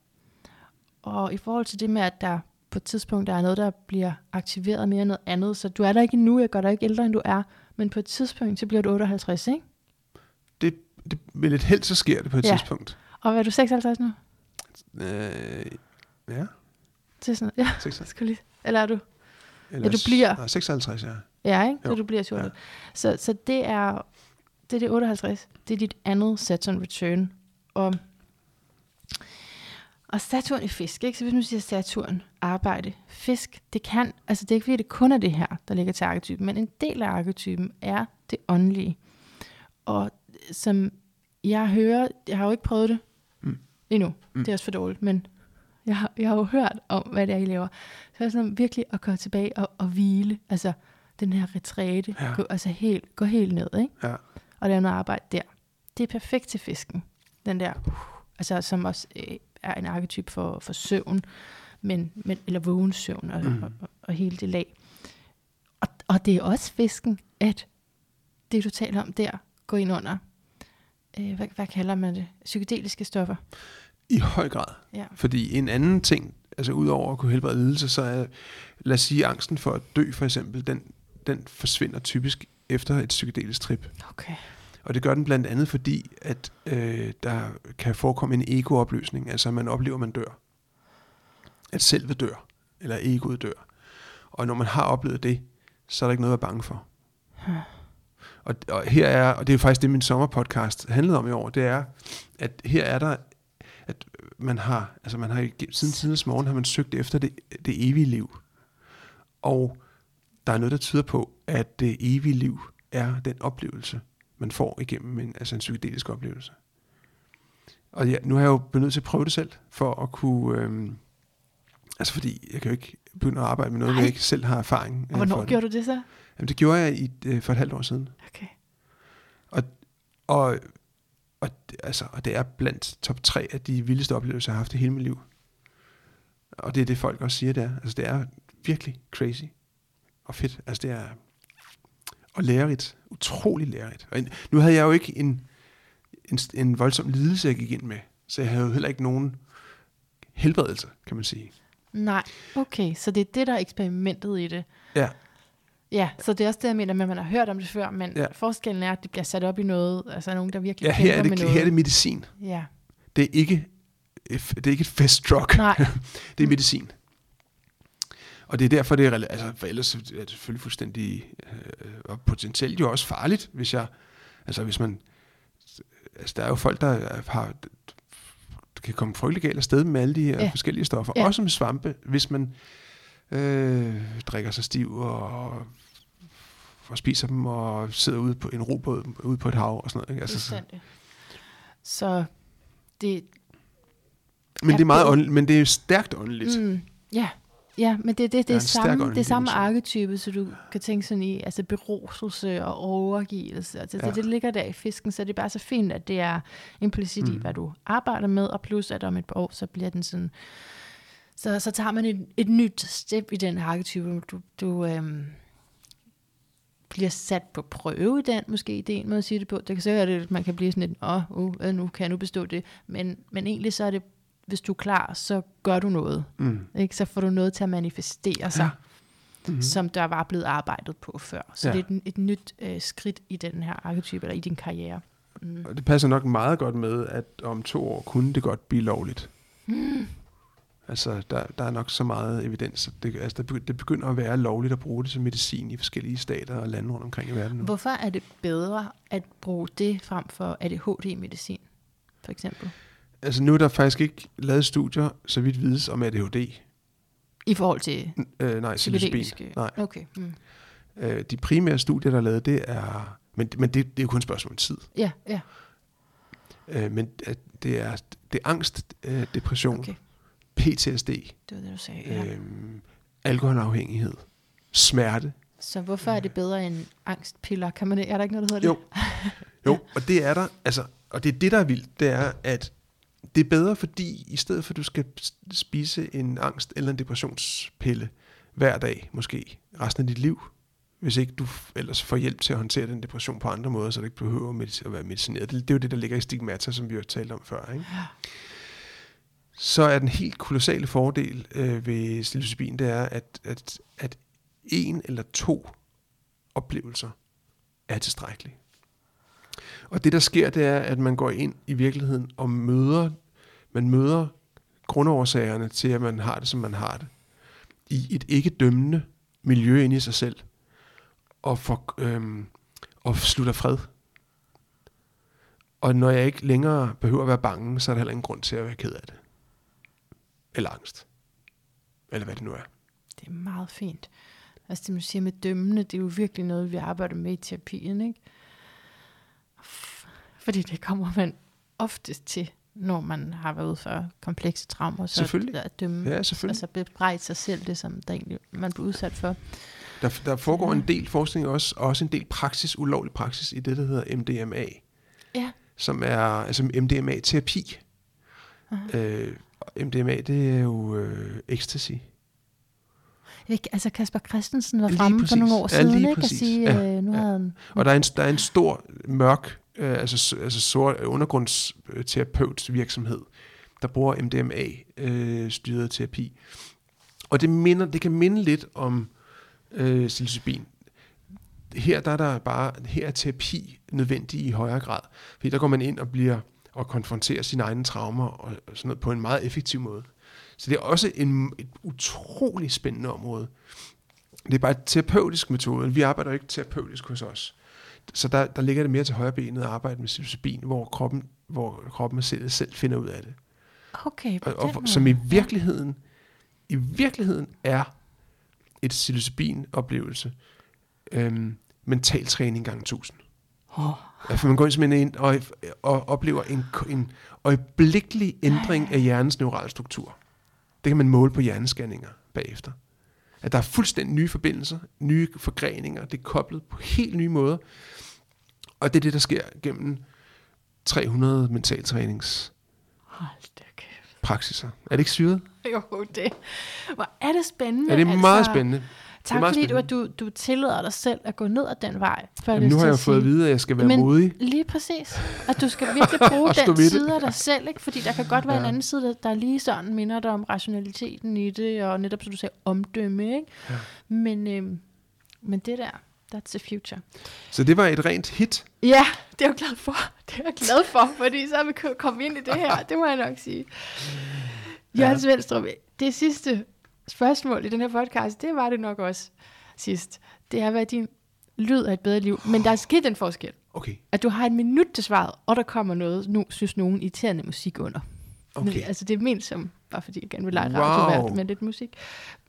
Og i forhold til det med, at der på et tidspunkt der er noget, der bliver aktiveret mere end noget andet, så du er der ikke nu, jeg gør dig ikke ældre, end du er, men på et tidspunkt, så bliver du 58, ikke? Det, det med lidt held, så sker det på et ja. tidspunkt. Og hvad er du, 56 nu? Øh, ja. Det er sådan, ja, 56. lige. Eller er du? Eller, ja, du bliver... Nej, 56, ja. Ja, ikke? Så du bliver 20 ja. så, så det er det er det 58. Det er dit andet Saturn return. Og, og Saturn i fisk, ikke? Så hvis man siger Saturn, arbejde, fisk, det kan, altså det er ikke fordi, det kun er det her, der ligger til arketypen, men en del af arketypen er det åndelige. Og som jeg hører, jeg har jo ikke prøvet det mm. endnu, mm. det er også for dårligt, men jeg har, jeg har jo hørt om, hvad det er, I laver. Så er sådan virkelig at gå tilbage og, og hvile, altså den her retræte, ja. gå, altså helt, gå helt ned, ikke? Ja og lave noget arbejde der. Det er perfekt til fisken. Den der, uh, altså som også øh, er en arketyp for, for søvn, men, men, eller vågen søvn og, mm. og, og, og hele det lag. Og, og det er også fisken, at det du taler om der, går ind under, øh, hvad, hvad kalder man det, psykedeliske stoffer. I høj grad. Ja. Fordi en anden ting, altså udover at kunne helbrede lidelse, så er, lad os sige, angsten for at dø for eksempel, den, den forsvinder typisk efter et psykedelisk trip. Okay. Og det gør den blandt andet, fordi at øh, der kan forekomme en egoopløsning, altså man oplever, at man dør. At selve dør, eller egoet dør. Og når man har oplevet det, så er der ikke noget at være bange for. Hmm. Og, og her er, og det er faktisk det, min sommerpodcast handlede om i år, det er, at her er der, at man har, altså man har siden tidens morgen har man søgt efter det, det evige liv. Og der er noget, der tyder på, at det evige liv er den oplevelse, man får igennem en, altså en psykedelisk oplevelse. Og ja, nu har jeg jo benyttet til at prøve det selv, for at kunne... Øhm, altså fordi, jeg kan jo ikke begynde at arbejde med noget, Nej. jeg ikke selv har erfaring. Og øh, hvornår for det. gjorde du det så? Jamen, det gjorde jeg i, øh, for et halvt år siden. Okay. Og, og, altså, og det er blandt top tre af de vildeste oplevelser, jeg har haft i hele mit liv. Og det er det, folk også siger, det er. Altså, det er virkelig crazy og fedt. Altså, det er og lærerigt. Utrolig lærerigt. Og nu havde jeg jo ikke en, en, en voldsom lidelse, jeg gik ind med. Så jeg havde jo heller ikke nogen helbredelse, kan man sige. Nej, okay, så det er det, der er eksperimentet i det. Ja, Ja, så det er også det, jeg mener med, at man har hørt om det før, men Ja. forskellen er, at det bliver sat op i noget, altså nogen, der virkelig ja her, er kæmper med det, noget. her er det medicin. Ja, Det er ikke, det er ikke et festdrug. nej, [laughs] Det er medicin. Og det er derfor, det er, altså, for ellers er det selvfølgelig fuldstændig, øh, og potentielt jo også farligt, hvis jeg, altså hvis man, altså der er jo folk, der har, kan komme frygtelig galt afsted med alle de her ja. Forskellige stoffer, Ja. også med svampe, hvis man øh, drikker sig stiv og, og spiser dem og sidder ude på en robåd ude på et hav og sådan noget. Ikke? Altså, så. Så det, men det er meget åndeligt, men det er stærkt åndeligt. mm, ja, ja, men det, det, det, Der er samme, det samme arketype, så du kan tænke sådan i, altså beroselse og overgivelse, altså Ja. det, det ligger der i fisken, så det er bare så fint, at det er implicit mm. i, hvad du arbejder med, og plus at om et par år, så bliver den sådan, så, så tager man et, et nyt step i den arketype, du, du øhm, bliver sat på prøve i den, måske det er en måde at sige det på. Det kan være, at man kan blive sådan lidt, åh, oh, uh, nu kan jeg nu bestå det. Men, men egentlig så er det, hvis du er klar, så gør du noget. Mm. Ikke? Så får du noget til at manifestere sig, Mhm. mm-hmm. som der var blevet arbejdet på før. Så Ja. ja. det er et, et nyt øh, skridt i den her arketype, eller i din karriere. Mm. Og det passer nok meget godt med, at om to år kunne det godt blive lovligt. Mm. Altså, der, der er nok så meget evidens. at Det, altså, det begynder at være lovligt at bruge det som medicin i forskellige stater og lande rundt omkring i verden nu. Hvorfor er det bedre at bruge det frem for ADHD-medicin, for eksempel? Altså, nu er der faktisk ikke lavet studier, så vidt vides, om ADHD. I forhold til Øh, nej, psilocybin. Nej. Okay. Mm. Øh, de primære studier, der er lavet, det er... Men, men det, det er jo kun et spørgsmål om tid. Ja, ja. Øh, men at det er, det er angst, øh, depression, Okay. PTSD, Det var det, du sagde. Ja. øh, alkoholafhængighed, smerte. Så hvorfor er det bedre end angstpiller? Kan man, er der ikke noget, der hedder Jo. Jo, [laughs] og det er der, altså, og det er det, der er vildt, det er, at det er bedre, fordi i stedet for, at du skal spise en angst- eller en depressionspille hver dag, måske resten af dit liv, hvis ikke du ellers får hjælp til at håndtere den depression på andre måder, så du ikke behøver at være medicineret. Det, det er jo det, der ligger i stigmata, som vi har talt om før. Ikke? Så er den helt kolossale fordel øh, ved psilocybin, det er, at, at, at en eller to oplevelser er tilstrækkelige. Og det, der sker, det er, at man går ind i virkeligheden og møder, man møder grundårsagerne til, at man har det, som man har det, i et ikke dømmende miljø inde i sig selv, og, for, øhm, og slutter fred. Og når jeg ikke længere behøver at være bange, så er der heller ingen grund til at være ked af det. Eller angst. Eller hvad det nu er. Det er meget fint. Altså det, man siger med dømmende, det er jo virkelig noget, vi arbejder med i terapien, ikke? Fordi det kommer man oftest til, når man har været ude for komplekse traumer. Så. At dømme, Ja, selvfølgelig. altså bebrejde sig selv, det som der egentlig, man bliver udsat for. Der, der foregår en del forskning også, og også en del praksis, ulovlig praksis i det, der hedder MDMA. Ja. Som er altså MDMA-terapi. Øh, MDMA, det er jo øh, ecstasy. Ikke? Altså Kasper Christensen var Lige fremme præcis. for nogle år Ja, siden, lige ikke? At præcis. sige, Ja, øh, nu ja. havde han... Og der er en, der er en stor mørk, øh, altså, altså sort øh, undergrundsterapeuts virksomhed, der bruger MDMA-styret øh, terapi. Og det, minder, det kan minde lidt om øh, psilocybin. Her der er der bare, her er terapi nødvendig i højere grad. Fordi der går man ind og bliver og konfronterer sine egne traumer og sådan noget på en meget effektiv måde. Så det er også en, et utrolig spændende område. Det er bare et terapeutisk metode. Vi arbejder ikke terapeutisk hos os. Så der, der ligger det mere til højre benet at arbejde med psilocybin, hvor kroppen, hvor kroppen selv, selv finder ud af det. Okay, Og, og, som i virkeligheden, i virkeligheden er et psilocybin-oplevelse øhm, mental træning gange 1000. Ja. Åh, Ja, for man går ind simpelthen ind og, og oplever en, en øjeblikkelig ændring af hjernens neurale struktur. Det kan man måle på hjernescanninger bagefter. At der er fuldstændig nye forbindelser, nye forgreninger, det er koblet på helt nye måder. Og det er det, der sker gennem 300 mentaltrænings praksiser. Er det ikke syret? Jo, det. Hvor er det spændende. Ja, det er meget spændende. Tak meget fordi du, spændende. du, du tillader dig selv at gå ned ad den vej. For Jamen, nu har jeg fået at vide, at jeg skal være Men- modig. Lige præcis. At du skal virkelig bruge [laughs] den ved det. side af dig selv, ikke? fordi der kan godt være ja. en anden side, der- der lige sådan minder dig om rationaliteten i det, og netop, som du sagde, omdømme. Ikke? Ja. Men, øhm, men det der, that's the future. Så det var et rent hit. Ja, det er jeg glad for. [laughs] Det er jeg glad for, fordi så er vi ko- kommet ind i det her. Det må jeg nok sige. Jørgen Svendstrup, det sidste spørgsmål i den her podcast, det var det nok også sidst. Det er, hvad din lyd af et bedre liv. Men der er sket en forskel. Okay. At du har et minut til svaret, og der kommer noget, nu synes nogen, irriterende musik under. Men, Okay. altså det er ment som, bare fordi jeg gerne vil lege Wow. wow. med lidt musik.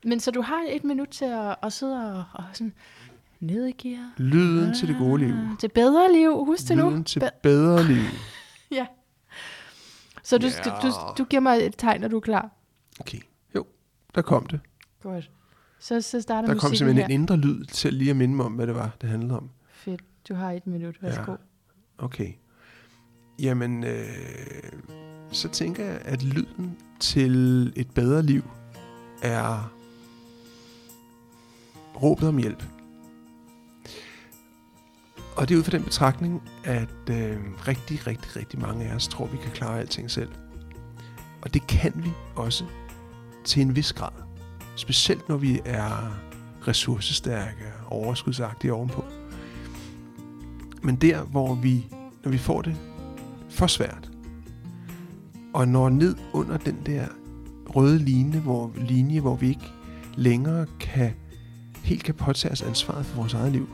Men så du har et minut til at, at sidde og, og sådan ned i gear. Lyden til det gode liv. Ah, Til bedre liv, husk det nu. Lyden til Be- bedre liv. [laughs] ja. Så du, skal, du, du giver mig et tegn, når du er klar. Okay. Jo, der kom det. Godt. Så, så starter Der kom simpelthen her. en indre lyd til lige at minde mig om, hvad det var, det handlede om. Fedt. Du har et minut. Værsgo. Ja. Okay. Jamen, øh, så tænker jeg, at lyden til et bedre liv er råbet om hjælp. Og det er ud fra den betragtning, at øh, rigtig, rigtig, rigtig mange af os tror, vi kan klare alting selv. Og det kan vi også til en vis grad. Specielt når vi er ressourcestærke og overskudsagtige ovenpå. Men der, hvor vi, når vi får det for svært, og når ned under den der røde linje, hvor, linje, hvor vi ikke længere kan, helt kan påtage os ansvaret for vores eget liv,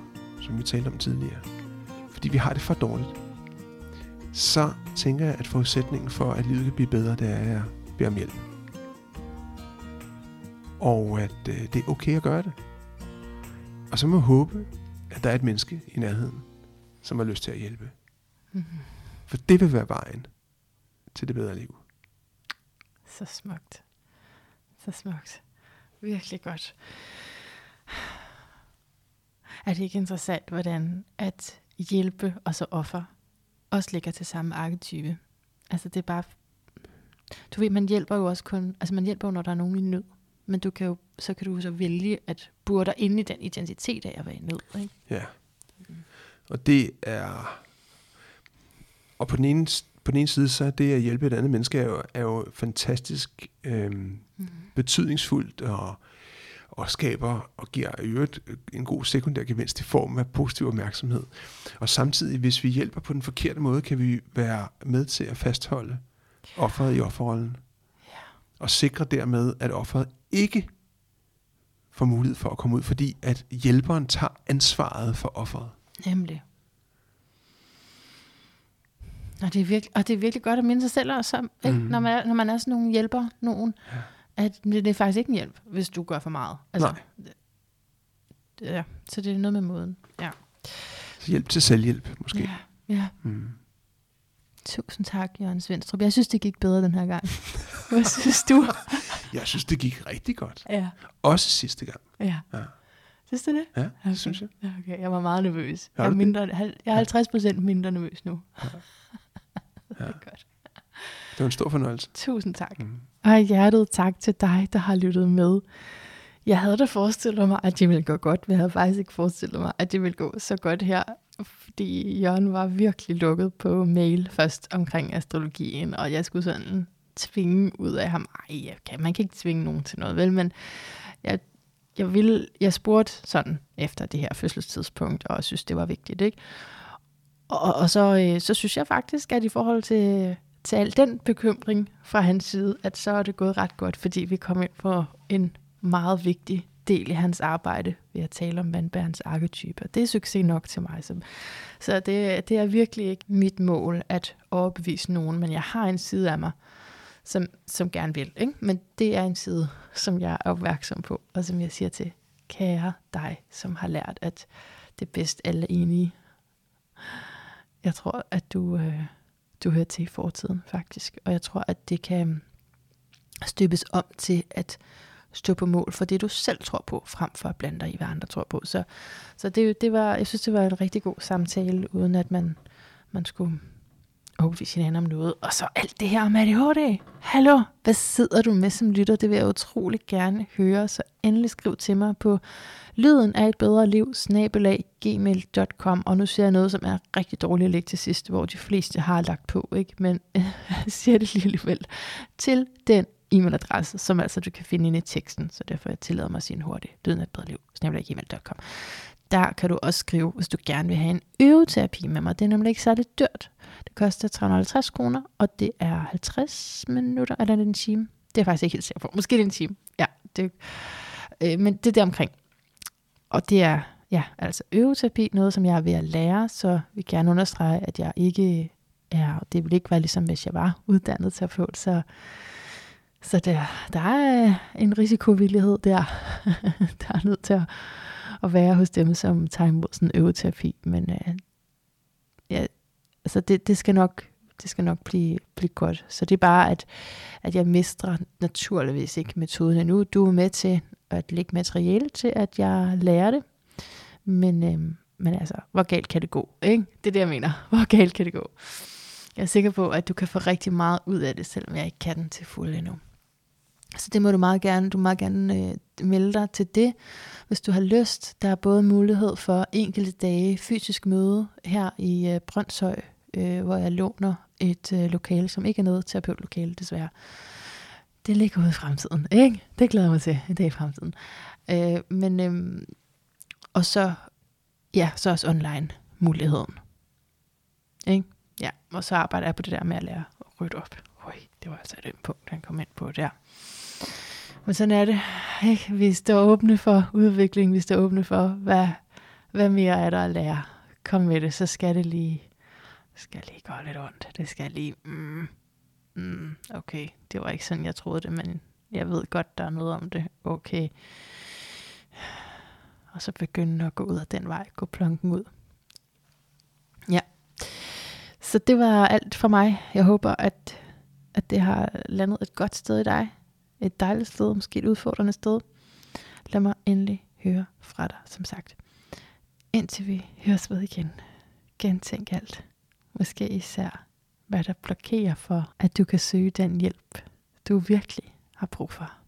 som vi talte om tidligere, fordi vi har det for dårligt, så tænker jeg, at forudsætningen for, at livet kan blive bedre, det er, at jeg beder om hjælp. Og at øh, det er okay at gøre det. Og så må jeg håbe, at der er et menneske i nærheden, som har lyst til at hjælpe. Mhm. For det vil være vejen til det bedre liv. Så smukt. Så smukt. Virkelig godt. Er det ikke interessant, hvordan at hjælpe og så offer også ligger til samme arketype? Altså det er bare... Du ved, man hjælper jo også kun... Altså man hjælper jo, når der er nogen i nød. Men du kan jo, så kan du så vælge at burde dig inde i den identitet af at være i nød. Ikke? Ja. Og det er... Og på den ene, på den ene side, så er det at hjælpe et andet menneske er jo, er jo fantastisk øhm, Mm. betydningsfuldt og, og skaber og giver i øvrigt en god sekundær gevinst i form af positiv opmærksomhed. Og samtidig, hvis vi hjælper på den forkerte måde, kan vi være med til at fastholde offeret i offerrollen. Ja. Og sikre dermed, at offeret ikke får mulighed for at komme ud, fordi at hjælperen tager ansvaret for offeret. Nemlig. Og det, er virkelig, og det er virkelig godt at minde sig selv også om, ikke? Mhm. Når, man er, når man er sådan nogen hjælper, nogen, Ja. At det, er faktisk ikke en hjælp, hvis du gør for meget. Altså, Nej. Ja, så det er noget med måden. Ja. Så hjælp til selvhjælp, måske. Ja, ja. Mm. Tusind tak, Jørgen Svendstrup. Jeg synes, det gik bedre den her gang. [laughs] Hvad synes du? Jeg synes, det gik rigtig godt. Ja. Også sidste gang. ja. Ja. Synes du det? Ja, det Okay. synes jeg. Ja, okay. Jeg var meget nervøs. Jeg er, mindre, jeg er 50 procent mindre nervøs nu. [laughs] det er godt. Det var en stor fornøjelse. Tusind tak. Mm. Og hjertet tak til dig, der har lyttet med. Jeg havde da forestillet mig, at det ville gå godt, men jeg havde faktisk ikke forestillet mig, at det ville gå så godt her. Fordi Jørgen var virkelig lukket på mail først omkring astrologien, og jeg skulle sådan tvinge ud af ham. Ej, okay, kan, man kan ikke tvinge nogen til noget, vel? Men jeg, jeg, ville, jeg spurgte sådan efter det her fødselstidspunkt, og synes, det var vigtigt, ikke? Og, og så, øh, så synes jeg faktisk, at i forhold til, til al den bekymring fra hans side, at så er det gået ret godt, fordi vi kom ind på en meget vigtig del i hans arbejde ved at tale om vandbærens arketyper. Det er succes nok til mig. Så, så det, det er virkelig ikke mit mål at overbevise nogen, men jeg har en side af mig, som, som gerne vil. Ikke? Men det er en side, som jeg er opmærksom på, og som jeg siger til, kære dig, som har lært, at det er bedst alle enige. Jeg tror, at du, øh, du hører til i fortiden, faktisk. Og jeg tror, at det kan øhm, støbes om til at stå på mål for det, du selv tror på, frem for at blande dig i, hvad andre tror på. Så, så det, det var, jeg synes, det var en rigtig god samtale, uden at man, man skulle overbevise hinanden om noget. Og så alt det her om ADHD. Hallo, hvad sidder du med som lytter? Det vil jeg utrolig gerne høre, så endelig skriv til mig på lyden af et bedre liv, snabelag, gmail.com. Og nu siger jeg noget, som er rigtig dårligt at lægge til sidst, hvor de fleste har lagt på, ikke? men [laughs] jeg siger det lige alligevel. Til den e-mailadresse, som altså du kan finde inde i teksten, så derfor jeg tillader mig at sige en hurtig lyden af et bedre liv, snabelag, gmail.com. Der kan du også skrive, hvis du gerne vil have en øveterapi med mig. Det er nemlig ikke særlig dyrt. Det koster 350 kroner, og det er 50 minutter, eller er det en time? Det er jeg faktisk ikke helt sikker på. Måske det er en time. Ja, det, øh, men det er der omkring. Og det er ja, altså øveterapi, noget som jeg er ved at lære, så vi gerne understrege, at jeg ikke er, det vil ikke være ligesom hvis jeg var uddannet terapeut, så, så der, der er en risikovillighed der, [laughs] der er nødt til at, at være hos dem, som tager imod sådan en øveterapi, men øh, ja, altså det, det skal nok det skal nok blive, blive godt. Så det er bare, at, at jeg mestrer naturligvis ikke metoden endnu. Du er med til at lægge materiale til, at jeg lærer det. Men, øh, men altså, hvor galt kan det gå? Ikke? Det er det, jeg mener. [laughs] Hvor galt kan det gå? Jeg er sikker på, at du kan få rigtig meget ud af det, selvom jeg ikke kan den til fuld endnu. Så det må du meget gerne, du må meget gerne øh, melde dig til det, hvis du har lyst. Der er både mulighed for enkelte dage fysisk møde her i øh, Brøndshøj, øh, hvor jeg låner et øh, lokale, som ikke er noget terapeutlokale desværre. Det ligger ude i fremtiden, ikke? Det glæder jeg mig til, en dag i fremtiden. Øh, men, øh, og så, ja, så også online muligheden. Ikke? Ja, og så arbejder jeg på det der med at lære at rydde op. Øj, det var altså et punkt, han kom ind på der. Men sådan er det. Ikke? Vi står åbne for udvikling, vi står åbne for, hvad, hvad mere er der at lære. Kom med det, så skal det lige, skal lige gå lidt ondt. Det skal lige, mm, mm, okay, det var ikke sådan, jeg troede det, men jeg ved godt, der er noget om det. Okay. Og så begynde at gå ud af den vej, gå planken ud. Ja. Så det var alt for mig. Jeg håber, at, at det har landet et godt sted i dig et dejligt sted, måske et udfordrende sted, lad mig endelig høre fra dig, som sagt. Indtil vi høres ved igen, gentænk alt. Måske især, hvad der blokerer for, at du kan søge den hjælp, du virkelig har brug for.